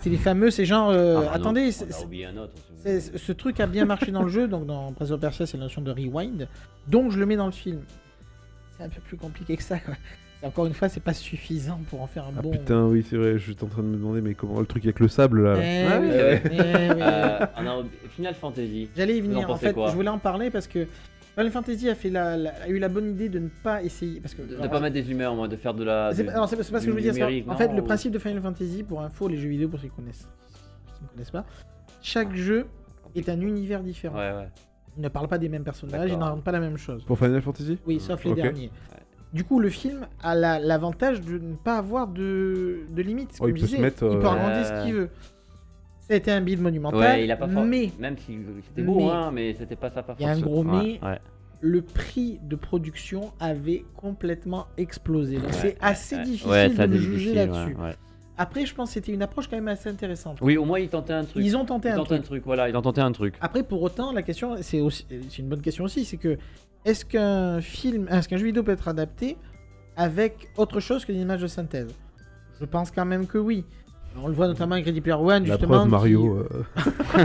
C'est les fameux, c'est genre. euh,
Ah,
attendez,
on
c'est-
a
c'est-
oublié un autre.
c'est- ce truc a bien marché dans le jeu, donc dans Prince of Persia, c'est la notion de rewind, donc je le mets dans le film. C'est un peu plus compliqué que ça, quoi. Encore une fois, c'est pas suffisant pour en faire un
Ah
bon.
putain, oui, c'est vrai, j'étais en train de me demander, mais comment le truc avec le sable là.
Eh
Ah oui,
oui,
ouais.
eh oui.
Euh, Final Fantasy.
J'allais y
en
venir. En fait,
quoi
je voulais en parler parce que Final Fantasy a, fait la, la- a eu la bonne idée de ne pas essayer. Parce que,
De,
alors,
pas mettre des humeurs, moi, de faire de la.
c'est pas, non, c'est pas- c'est pas ce que je veux dire. c'est pas-
numérique,
En fait, le principe de Final Fantasy, pour info, les jeux vidéo, pour ceux qui connaissent, qui ne connaissent pas, chaque jeu est un univers différent.
Ouais, ouais.
Il ne parle pas des mêmes personnages, il
D'accord.
n'invente pas la même chose.
Pour Final Fantasy?
Oui, sauf les derniers. Du coup, le film a la- l'avantage de ne pas avoir de, de limites.
Oh, il
je
peut mettre,
il peut
euh,
agrandir ce qu'il veut. Ça a été un build monumental,
Ouais, il a pas for-
mais
Même si c'était beau,
mais-
hein, mais c'était pas ça, pas
Il y a un gros mais.
ouais.
le prix de production avait complètement explosé. Donc c'est assez difficile de juger là-dessus. Après, je pense que c'était une approche quand même assez intéressante.
Oui, au moins, il tentait un truc.
Ils ont tenté
Ils
un
tentaient
truc.
un truc, voilà, ils ont tenté un truc.
Après, pour autant, la question, c'est aussi, c'est une bonne question aussi, c'est que est-ce qu'un film, est-ce qu'un jeu vidéo peut être adapté avec autre chose que des images de synthèse? Je pense quand même que oui. On le voit notamment avec Ready Player One,
La
justement.
preuve,
qui-
Mario. euh,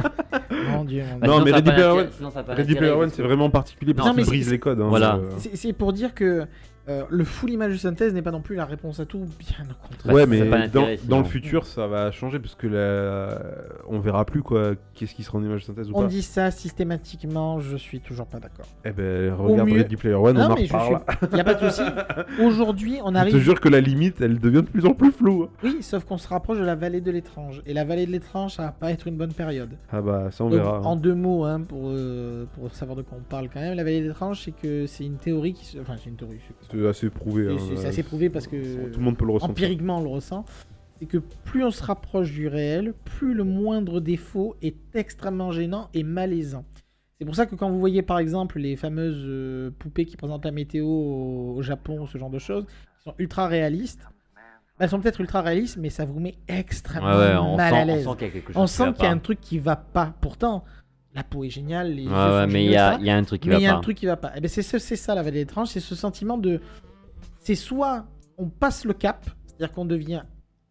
Mon Dieu, mon Dieu.
Bah,
Non, mais Ready Player One- c'est vraiment particulier parce qu'il brise les codes. hein,
Voilà.
C'est pour dire que euh, le full image de synthèse n'est pas non plus la réponse à tout, bien au contraire.
Bah,
ouais,
c'est
mais
pas
dans, le futur, ça va changer parce que la... on verra plus quoi. Qu'est-ce qui sera en image de synthèse ou
On
pas.
dit ça systématiquement, je suis toujours pas d'accord.
Eh ben, regarde
mieux-
Ready Player One, on
non,
en
mais je
reparle.
suis. Y a pas de souci. Aujourd'hui, on
Je te
arrive.
jure que la limite, elle devient de plus en plus floue.
Oui, sauf qu'on se rapproche de la vallée de l'étrange. Et la vallée de l'étrange, ça va pas être une bonne période.
Ah bah, ça on
Donc,
verra. hein.
en deux mots, hein, pour, euh, pour savoir de quoi on parle quand même, la vallée de l'étrange, c'est que c'est une théorie qui se. Enfin, c'est une théorie.
Assez prouvé. hein,
C'est
euh,
assez prouvé parce que.
Tout le monde peut le ressentir.
empiriquement on le ressent, c'est que plus on se rapproche du réel, plus le moindre défaut est extrêmement gênant et malaisant. C'est pour ça que quand vous voyez par exemple les fameuses euh, poupées qui présentent la météo au, Japon, ce genre de choses, qui sont ultra réalistes, bah, elles sont peut-être ultra réalistes, mais ça vous met extrêmement
Ouais, ouais, on
mal
sent,
à
on
l'aise.
sent qu'il y a.
On sent qu'il y a
pas.
un truc qui va pas. Pourtant, la peau est géniale, les
ouais,
sont
mais il y, a- y un truc qui
Mais
va
il y a
pas.
un truc qui va pas. Et ben c'est ce- c'est ça la vallée étrange, c'est ce sentiment de. C'est soit on passe le cap, c'est-à-dire qu'on devient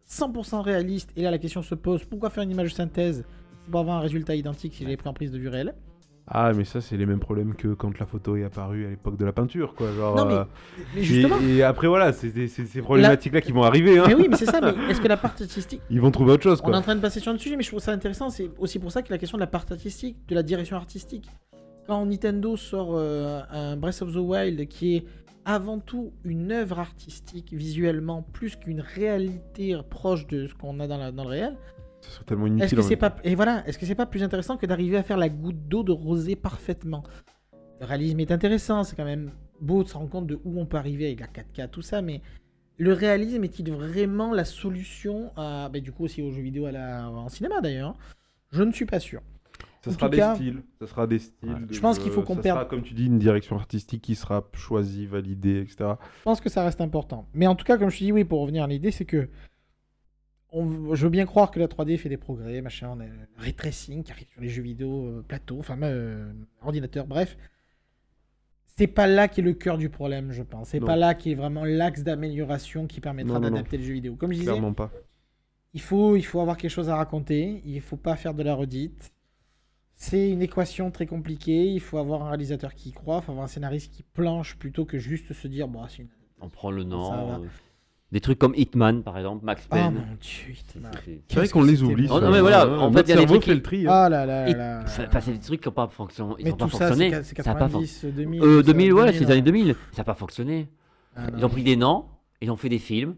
100% réaliste, et là la question se pose pourquoi faire une image de synthèse pour avoir un résultat identique si j'avais pris en prise de vue réelle
Ah, mais ça, c'est les mêmes problèmes que quand la photo est apparue à l'époque de la peinture, quoi. Genre,
Non, mais-
euh,
Mais justement.
Et, après, voilà, c'est ces problématiques-là qui vont arriver. Hein.
Mais oui, mais c'est ça, mais est-ce que la part artistique.
Ils vont trouver autre chose,
On est en
quoi.
train de passer sur un sujet, mais je trouve ça intéressant. C'est aussi pour ça que la question de la part artistique, de la direction artistique. Quand Nintendo sort euh, un Breath of the Wild qui est avant tout une œuvre artistique visuellement plus qu'une réalité proche de ce qu'on a dans, la- dans le réel,
Ce serait tellement
est-ce
inutile.
que
en
c'est pas et voilà, est-ce que c'est pas plus intéressant que d'arriver à faire la goutte d'eau de rosée parfaitement? Le réalisme est intéressant, c'est quand même beau de se rendre compte de où on peut arriver avec la 4K, tout ça, mais le réalisme est-il vraiment la solution à, bah, du coup aussi aux jeux vidéo à la... en cinéma d'ailleurs? Je ne suis pas sûr.
Ça sera des
cas-
styles. Ça sera des styles.
Ouais.
de
Je pense qu'il faut qu'on
ça
perde-
sera, comme tu dis, une direction artistique qui sera choisie, validée, etc.
Je pense que ça reste important. Mais en tout cas, comme je te dis, oui, pour revenir à l'idée, c'est que on- je veux bien croire que la 3D fait des progrès, machin, on a le ray tracing qui arrive sur les jeux vidéo, euh, plateau, enfin, euh, ordinateur, bref. C'est pas là qui est le cœur du problème, je pense. C'est pas là qui est vraiment l'axe d'amélioration qui permettra d'adapter le jeu vidéo. Comme je disais,
Clairement pas.
il faut, il faut avoir quelque chose à raconter, il faut pas faire de la redite. C'est une équation très compliquée, il faut avoir un réalisateur qui y croit, il faut avoir un scénariste qui planche plutôt que juste se dire, bon, c'est une...
On prend le
Ça
nom. Des trucs comme Hitman, par exemple, Max
Oh
Payne.
mon dieu, Hitman.
C'est-
vrai qu'on les oublie.
Oh, non, mais voilà, en fait, il y a des trucs
fait
qui-
le tri. hein.
Ah là là là.
Enfin, c'est des trucs qui n'ont pas fonctionné. Ils
Mais
ont pas
tout ça,
fonctionné.
c'est c'est
Ça a pas
90, 2000.
Euh,
tout ça,
2000, ouais, c'est les années
ouais.
2000. Ça n'a pas fonctionné.
Ah.
Ils ont pris des noms, ils ont fait des films.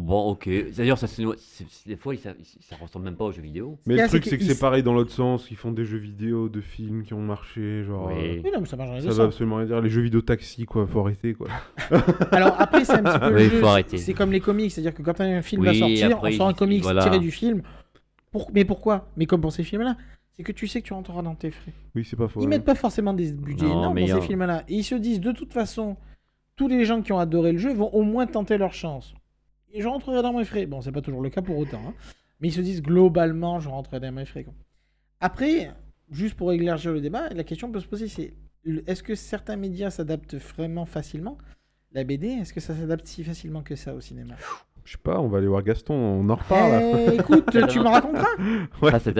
Bon, ok. D'ailleurs, ça, c'est- c'est- des fois, ça, ça ressemble même pas aux jeux vidéo.
Mais le truc,
c'est
que c'est pareil dans l'autre sens. Ils font des jeux vidéo, de films qui ont marché. Genre.
Oui.
euh,
Oui, non, mais ça marche dans les
Ça
deux
veut
sens.
absolument rien dire. Les jeux vidéo taxi, quoi. Faut arrêter, quoi.
Alors après, c'est un petit peu
Oui,
le
faut
jeu.
arrêter.
C'est comme les comics, c'est-à-dire que quand un film va
Oui,
sortir,
après,
on sort un comics
voilà.
tiré du film. Pour... Mais pourquoi? Mais comme pour ces films-là, c'est que tu sais que tu rentreras dans tes frais.
Oui, c'est pas faux.
Ils
hein.
mettent pas forcément des budgets
Non,
énormes
mais
dans
il y
ces
a-
films-là. Et ils se disent, de toute façon, tous les gens qui ont adoré le jeu vont au moins tenter leur chance. Et je rentrerai dans mes frais. Bon, c'est pas toujours le cas pour autant. hein. Mais ils se disent, globalement, je rentrerai dans mes frais. quoi. Après, juste pour élargir le débat, la question peut se poser, c'est est-ce que certains médias s'adaptent vraiment facilement? La BD, est-ce que ça s'adapte si facilement que ça au cinéma?
Je sais pas, on va aller voir Gaston, on en reparle.
Eh, Écoute, tu me raconteras.
Ouais.
C'est-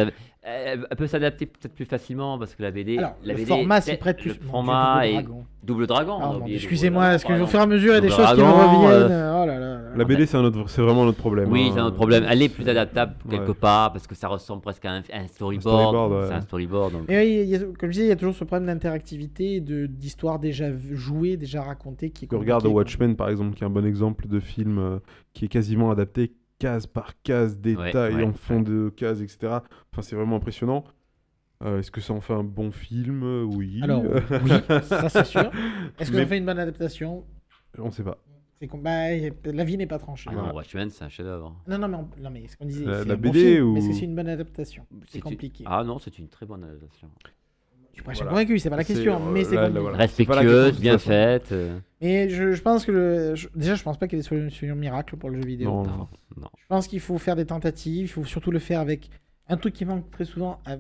elle peut s'adapter peut-être plus facilement parce que la BD.
Alors,
la
le
BD,
format s'y
c'est-
prête
Le
plus. Dieu,
format
Dragon.
double dragon.
Ah, Excusez-moi, est-ce qu'au
pardon.
fur et à mesure, il y a des
Double
choses qui me
Dragon,
reviennent Oh là
La BD, c'est un autre- c'est vraiment notre problème.
Oui,
hein.
c'est un autre problème. Elle est plus adaptable
Ouais.
quelque part parce que ça ressemble presque à un, à un storyboard.
storyboard, ouais.
C'est un storyboard. donc-
Et oui, a- comme je disais, il y a toujours ce problème d'interactivité, et de d'histoire déjà jouée, déjà racontée, qui quoi.
Watchmen, par exemple, qui est un bon exemple de film euh, qui est quasiment adapté case par case, détail
ouais,
en fond de case, etc. Enfin, c'est vraiment impressionnant. Euh, Est-ce que ça en fait un bon film? Oui.
Alors, oui, ça c'est sûr. Est-ce qu'on
Mais-
fait une bonne adaptation?
On sait pas.
Bah, La vie n'est pas tranchée.
Ah non, Watchmen, c'est un chef-d'œuvre.
Non, non, mais, on- non, mais ce qu'on disait,
La-
c'est
la
un bon
BD
film,
ou-
mais est-ce que c'est une bonne adaptation? C'est
une-
compliqué.
Ah non, c'est une très bonne adaptation.
Je suis pas
Voilà.
convaincu, c'est pas la question,
euh,
mais c'est
voilà. C'est pas la question, de
Respectueuse, bien faite. euh,
Mais je, je pense que le... je- déjà, je pense pas qu'il y ait des solutions miracles pour le jeu vidéo.
Non,
Non, non.
Je pense qu'il faut faire des tentatives, il faut surtout le faire avec un truc qui manque très souvent. à-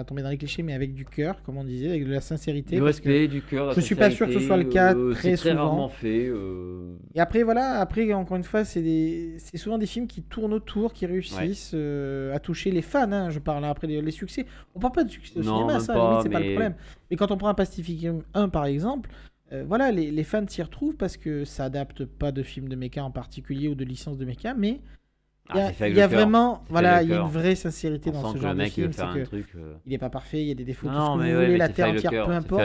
va tomber dans les clichés, mais avec du cœur, comme on disait, avec de la sincérité.
Du
parce que-
respect, du cœur.
je suis pas sûr que ce soit le cas
euh,
très
très
souvent.
rarement fait. euh,
Et après, voilà, après, encore une fois, c'est des... c'est souvent des films qui tournent autour, qui réussissent euh, à toucher les fans. hein. Je parle après les succès. On parle pas de succès au
Non,
cinéma, ça,
pas,
limite, c'est pas le
mais-
problème. Mais quand on prend un Pacific Rim 1, par exemple, euh, voilà, les, les fans s'y retrouvent parce que ça adapte pas de films de méca en particulier ou de licences de méca, mais il y
ah,
a, il y a vraiment, voilà, il y a une vraie sincérité
On
dans ce genre de film.
faire un
que
truc. euh,
il est pas parfait, il y a des défauts, tout ce
Non,
que
mais
vous
ouais,
voulez,
mais
la terre entière, peu importe.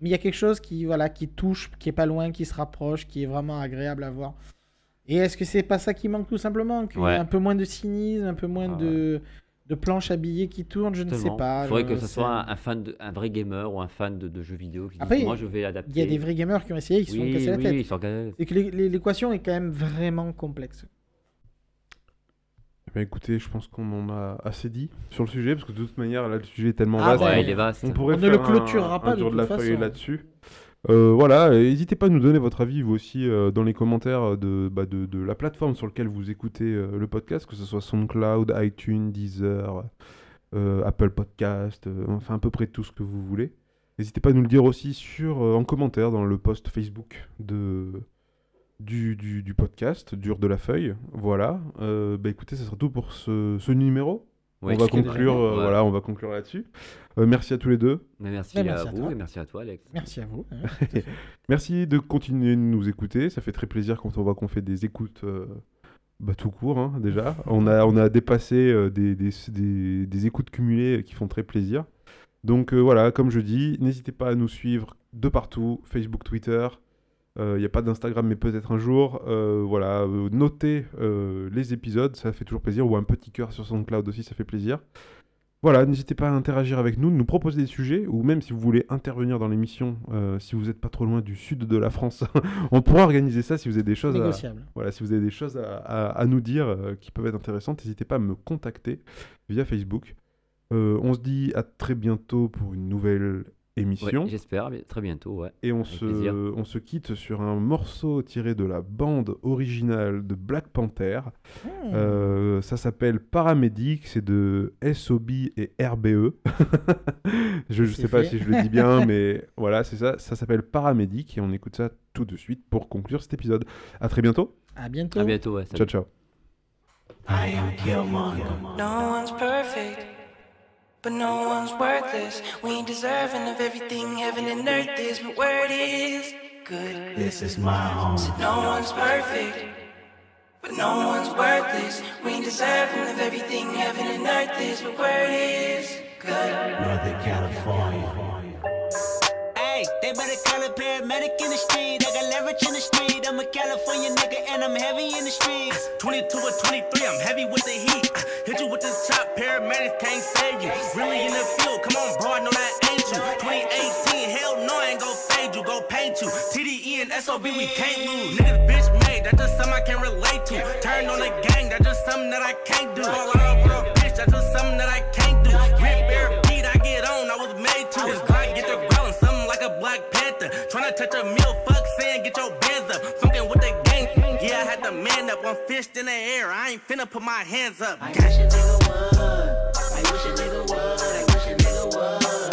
Mais il y a quelque chose qui, voilà, qui touche, qui est pas loin, qui se rapproche, qui est vraiment agréable à voir. Et est-ce que c'est pas ça qui manque tout simplement? Qu'il y ait
Ouais.
un peu moins de cynisme, un peu moins
Ah
de, de planches habillées qui tournent, je ne sais pas.
Il faudrait que ce soit un, fan, de, un vrai gamer ou un fan de, de jeux vidéo qui
Après,
dit moi je vais l'adapter.
Il y a des vrais gamers qui ont essayé, qui se sont cassés la tête. C'est que l'é- l'é- l'équation est quand même vraiment complexe.
Ben, écoutez, je pense qu'on en a assez dit sur le sujet, parce que de toute manière, là, le sujet est tellement
Ah
vaste.
ouais,
Ouais,
on-
il est vaste.
On pourrait
On ne
faire
le
un-
clôturera
un
pas de
dur de la feuille là-dessus. Euh, voilà, n'hésitez pas à nous donner votre avis, vous aussi, euh, dans les commentaires de, bah, de, de la plateforme sur laquelle vous écoutez euh, le podcast, que ce soit SoundCloud, iTunes, Deezer, euh, Apple Podcast, euh, enfin à peu près tout ce que vous voulez. N'hésitez pas à nous le dire aussi sur, euh, en commentaire dans le post Facebook de, du, du, du podcast, Dur de la Feuille. Voilà. Euh, bah écoutez, ça sera tout pour ce, ce numéro.
Ouais,
on va conclure, euh,
Ouais.
voilà, on va conclure là-dessus. Euh, merci à tous les deux.
Mais merci,
Mais merci
à
à
vous
toi.
et merci à toi, Alex.
Merci à vous.
Merci de continuer de nous écouter. Ça fait très plaisir quand on voit qu'on fait des écoutes euh, bah, tout court, hein, déjà. On a, on a dépassé euh, des, des, des- des écoutes cumulées qui font très plaisir. Donc euh, voilà, comme je dis, n'hésitez pas à nous suivre de partout Facebook, Twitter. Il n'y a pas d'Instagram, mais peut-être un jour. Euh, voilà, euh, notez euh, les épisodes, ça fait toujours plaisir. Ou un petit cœur sur SoundCloud aussi, ça fait plaisir. Voilà, n'hésitez pas à interagir avec nous, nous proposer des sujets, ou même si vous voulez intervenir dans l'émission, euh, si vous n'êtes pas trop loin du sud de la France, on pourra organiser ça si vous avez des choses, à, voilà, si vous avez des choses à, à- à nous dire euh, qui peuvent être intéressantes, n'hésitez pas à me contacter via Facebook. Euh, on se dit à très bientôt pour une nouvelle
Ouais,
émission.
J'espère, très bientôt, ouais.
Et on
Avec plaisir.
se, on se quitte sur un morceau tiré de la bande originale de Black Panther.
Hmm.
Euh, ça s'appelle Paramédic, c'est de SOB et RBE. je ne sais pas si je le dis bien, mais voilà, c'est ça. Ça s'appelle Paramédic et on écoute ça tout de suite pour conclure cet épisode. À très bientôt.
À bientôt.
À bientôt, ouais.
Ciao, ciao.
I am Killmonger.
No one's perfect, but no one's worthless. We ain't deserving of everything heaven and earth is, but where it is, good.
This is my home.
No one's perfect, but no one's worthless. We ain't deserving of everything heaven and earth is, but where it is, good.
Northern California.
They better call paramedic in the street. I got leverage in the street. I'm a California nigga and I'm heavy in the streets.
22 or 23, I'm heavy with the heat. Hit you with this chop, paramedics can't save you. Really in the field, come on, bro, I know that ain't you. 2018, hell no, I ain't gon' fade you, go paint you. TDE and SOB, we can't lose. Niggas bitch made, that's just something I can relate to. Turned on the gang, that's just something that I can't do. Fall out over a touch a meal, fuck saying, get your bands up. Funkin' with the gang, yeah, I had to man up. One fist in the air, I ain't finna put my hands up.
I wish a nigga would. I wish a nigga would. I wish a nigga would.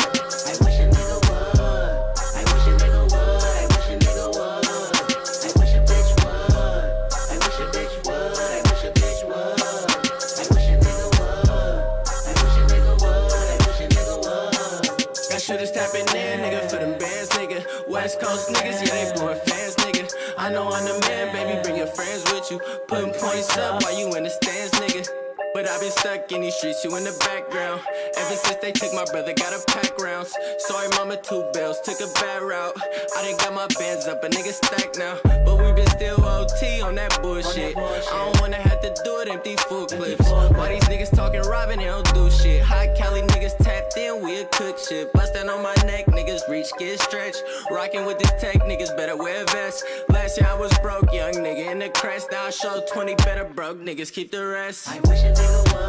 You. Putting points up while you in the stands, stuck in these streets, you in the background. Ever since they took my brother, got a pack rounds. Sorry, mama, two bells, took a bad route. I done got my bands up, a nigga stacked now. But we been still OT on that bullshit. I don't wanna have to do it, empty full clips. Why these niggas talking robbing, they don't do shit. High Cali niggas tapped in, we a cook shit. Bustin' on my neck, niggas reach, get stretched. Rockin' with this tech, niggas better wear vests. Last year I was broke, young nigga in the crash. Now I show 20 better broke niggas, keep the rest.
I wish a nigga would.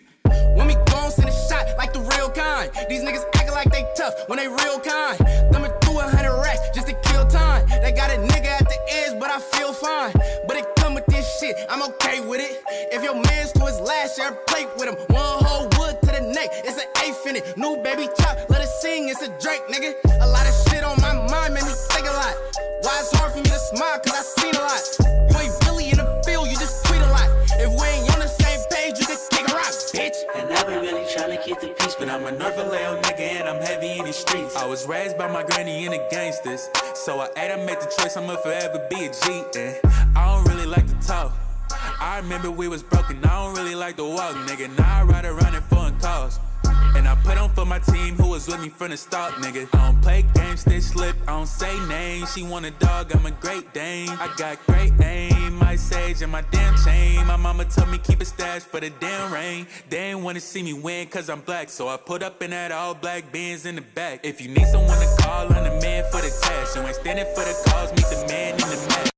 When we gon' send a shot like the real kind. These niggas acting like they tough when they real kind. Thumbing through a hundred racks just to kill time. They got a nigga at the edge, but I feel fine. But it come with this shit, I'm okay with it. If your man's to his last, share a plate with him. One whole wood to the neck, it's an eighth in it. New baby chop, let it sing, it's a Drake, nigga. A lot of shit on my mind me think a lot. Why it's hard for me to smile,
peace, but I'm a North nigga and I'm heavy in the streets.
I was raised by my granny and the gangsters. So I ate, I made the choice, I'ma forever be a G. And I don't really like to talk. I remember we was broken, I don't really like to walk, nigga. Now I ride around in foreign cars. And I put on for my team who was with me from the start, nigga. I don't play games, they slip, I don't say names. She want a dog, I'm a great Dane. I got great aim, my sage and my damn chain. My mama told me keep a stash for the damn rain. They ain't wanna see me win cause I'm black, so I put up in that all black Benz in the back. If you need someone to call, I'm the man for the task. You ain't standing for the cause, meet the man in the match.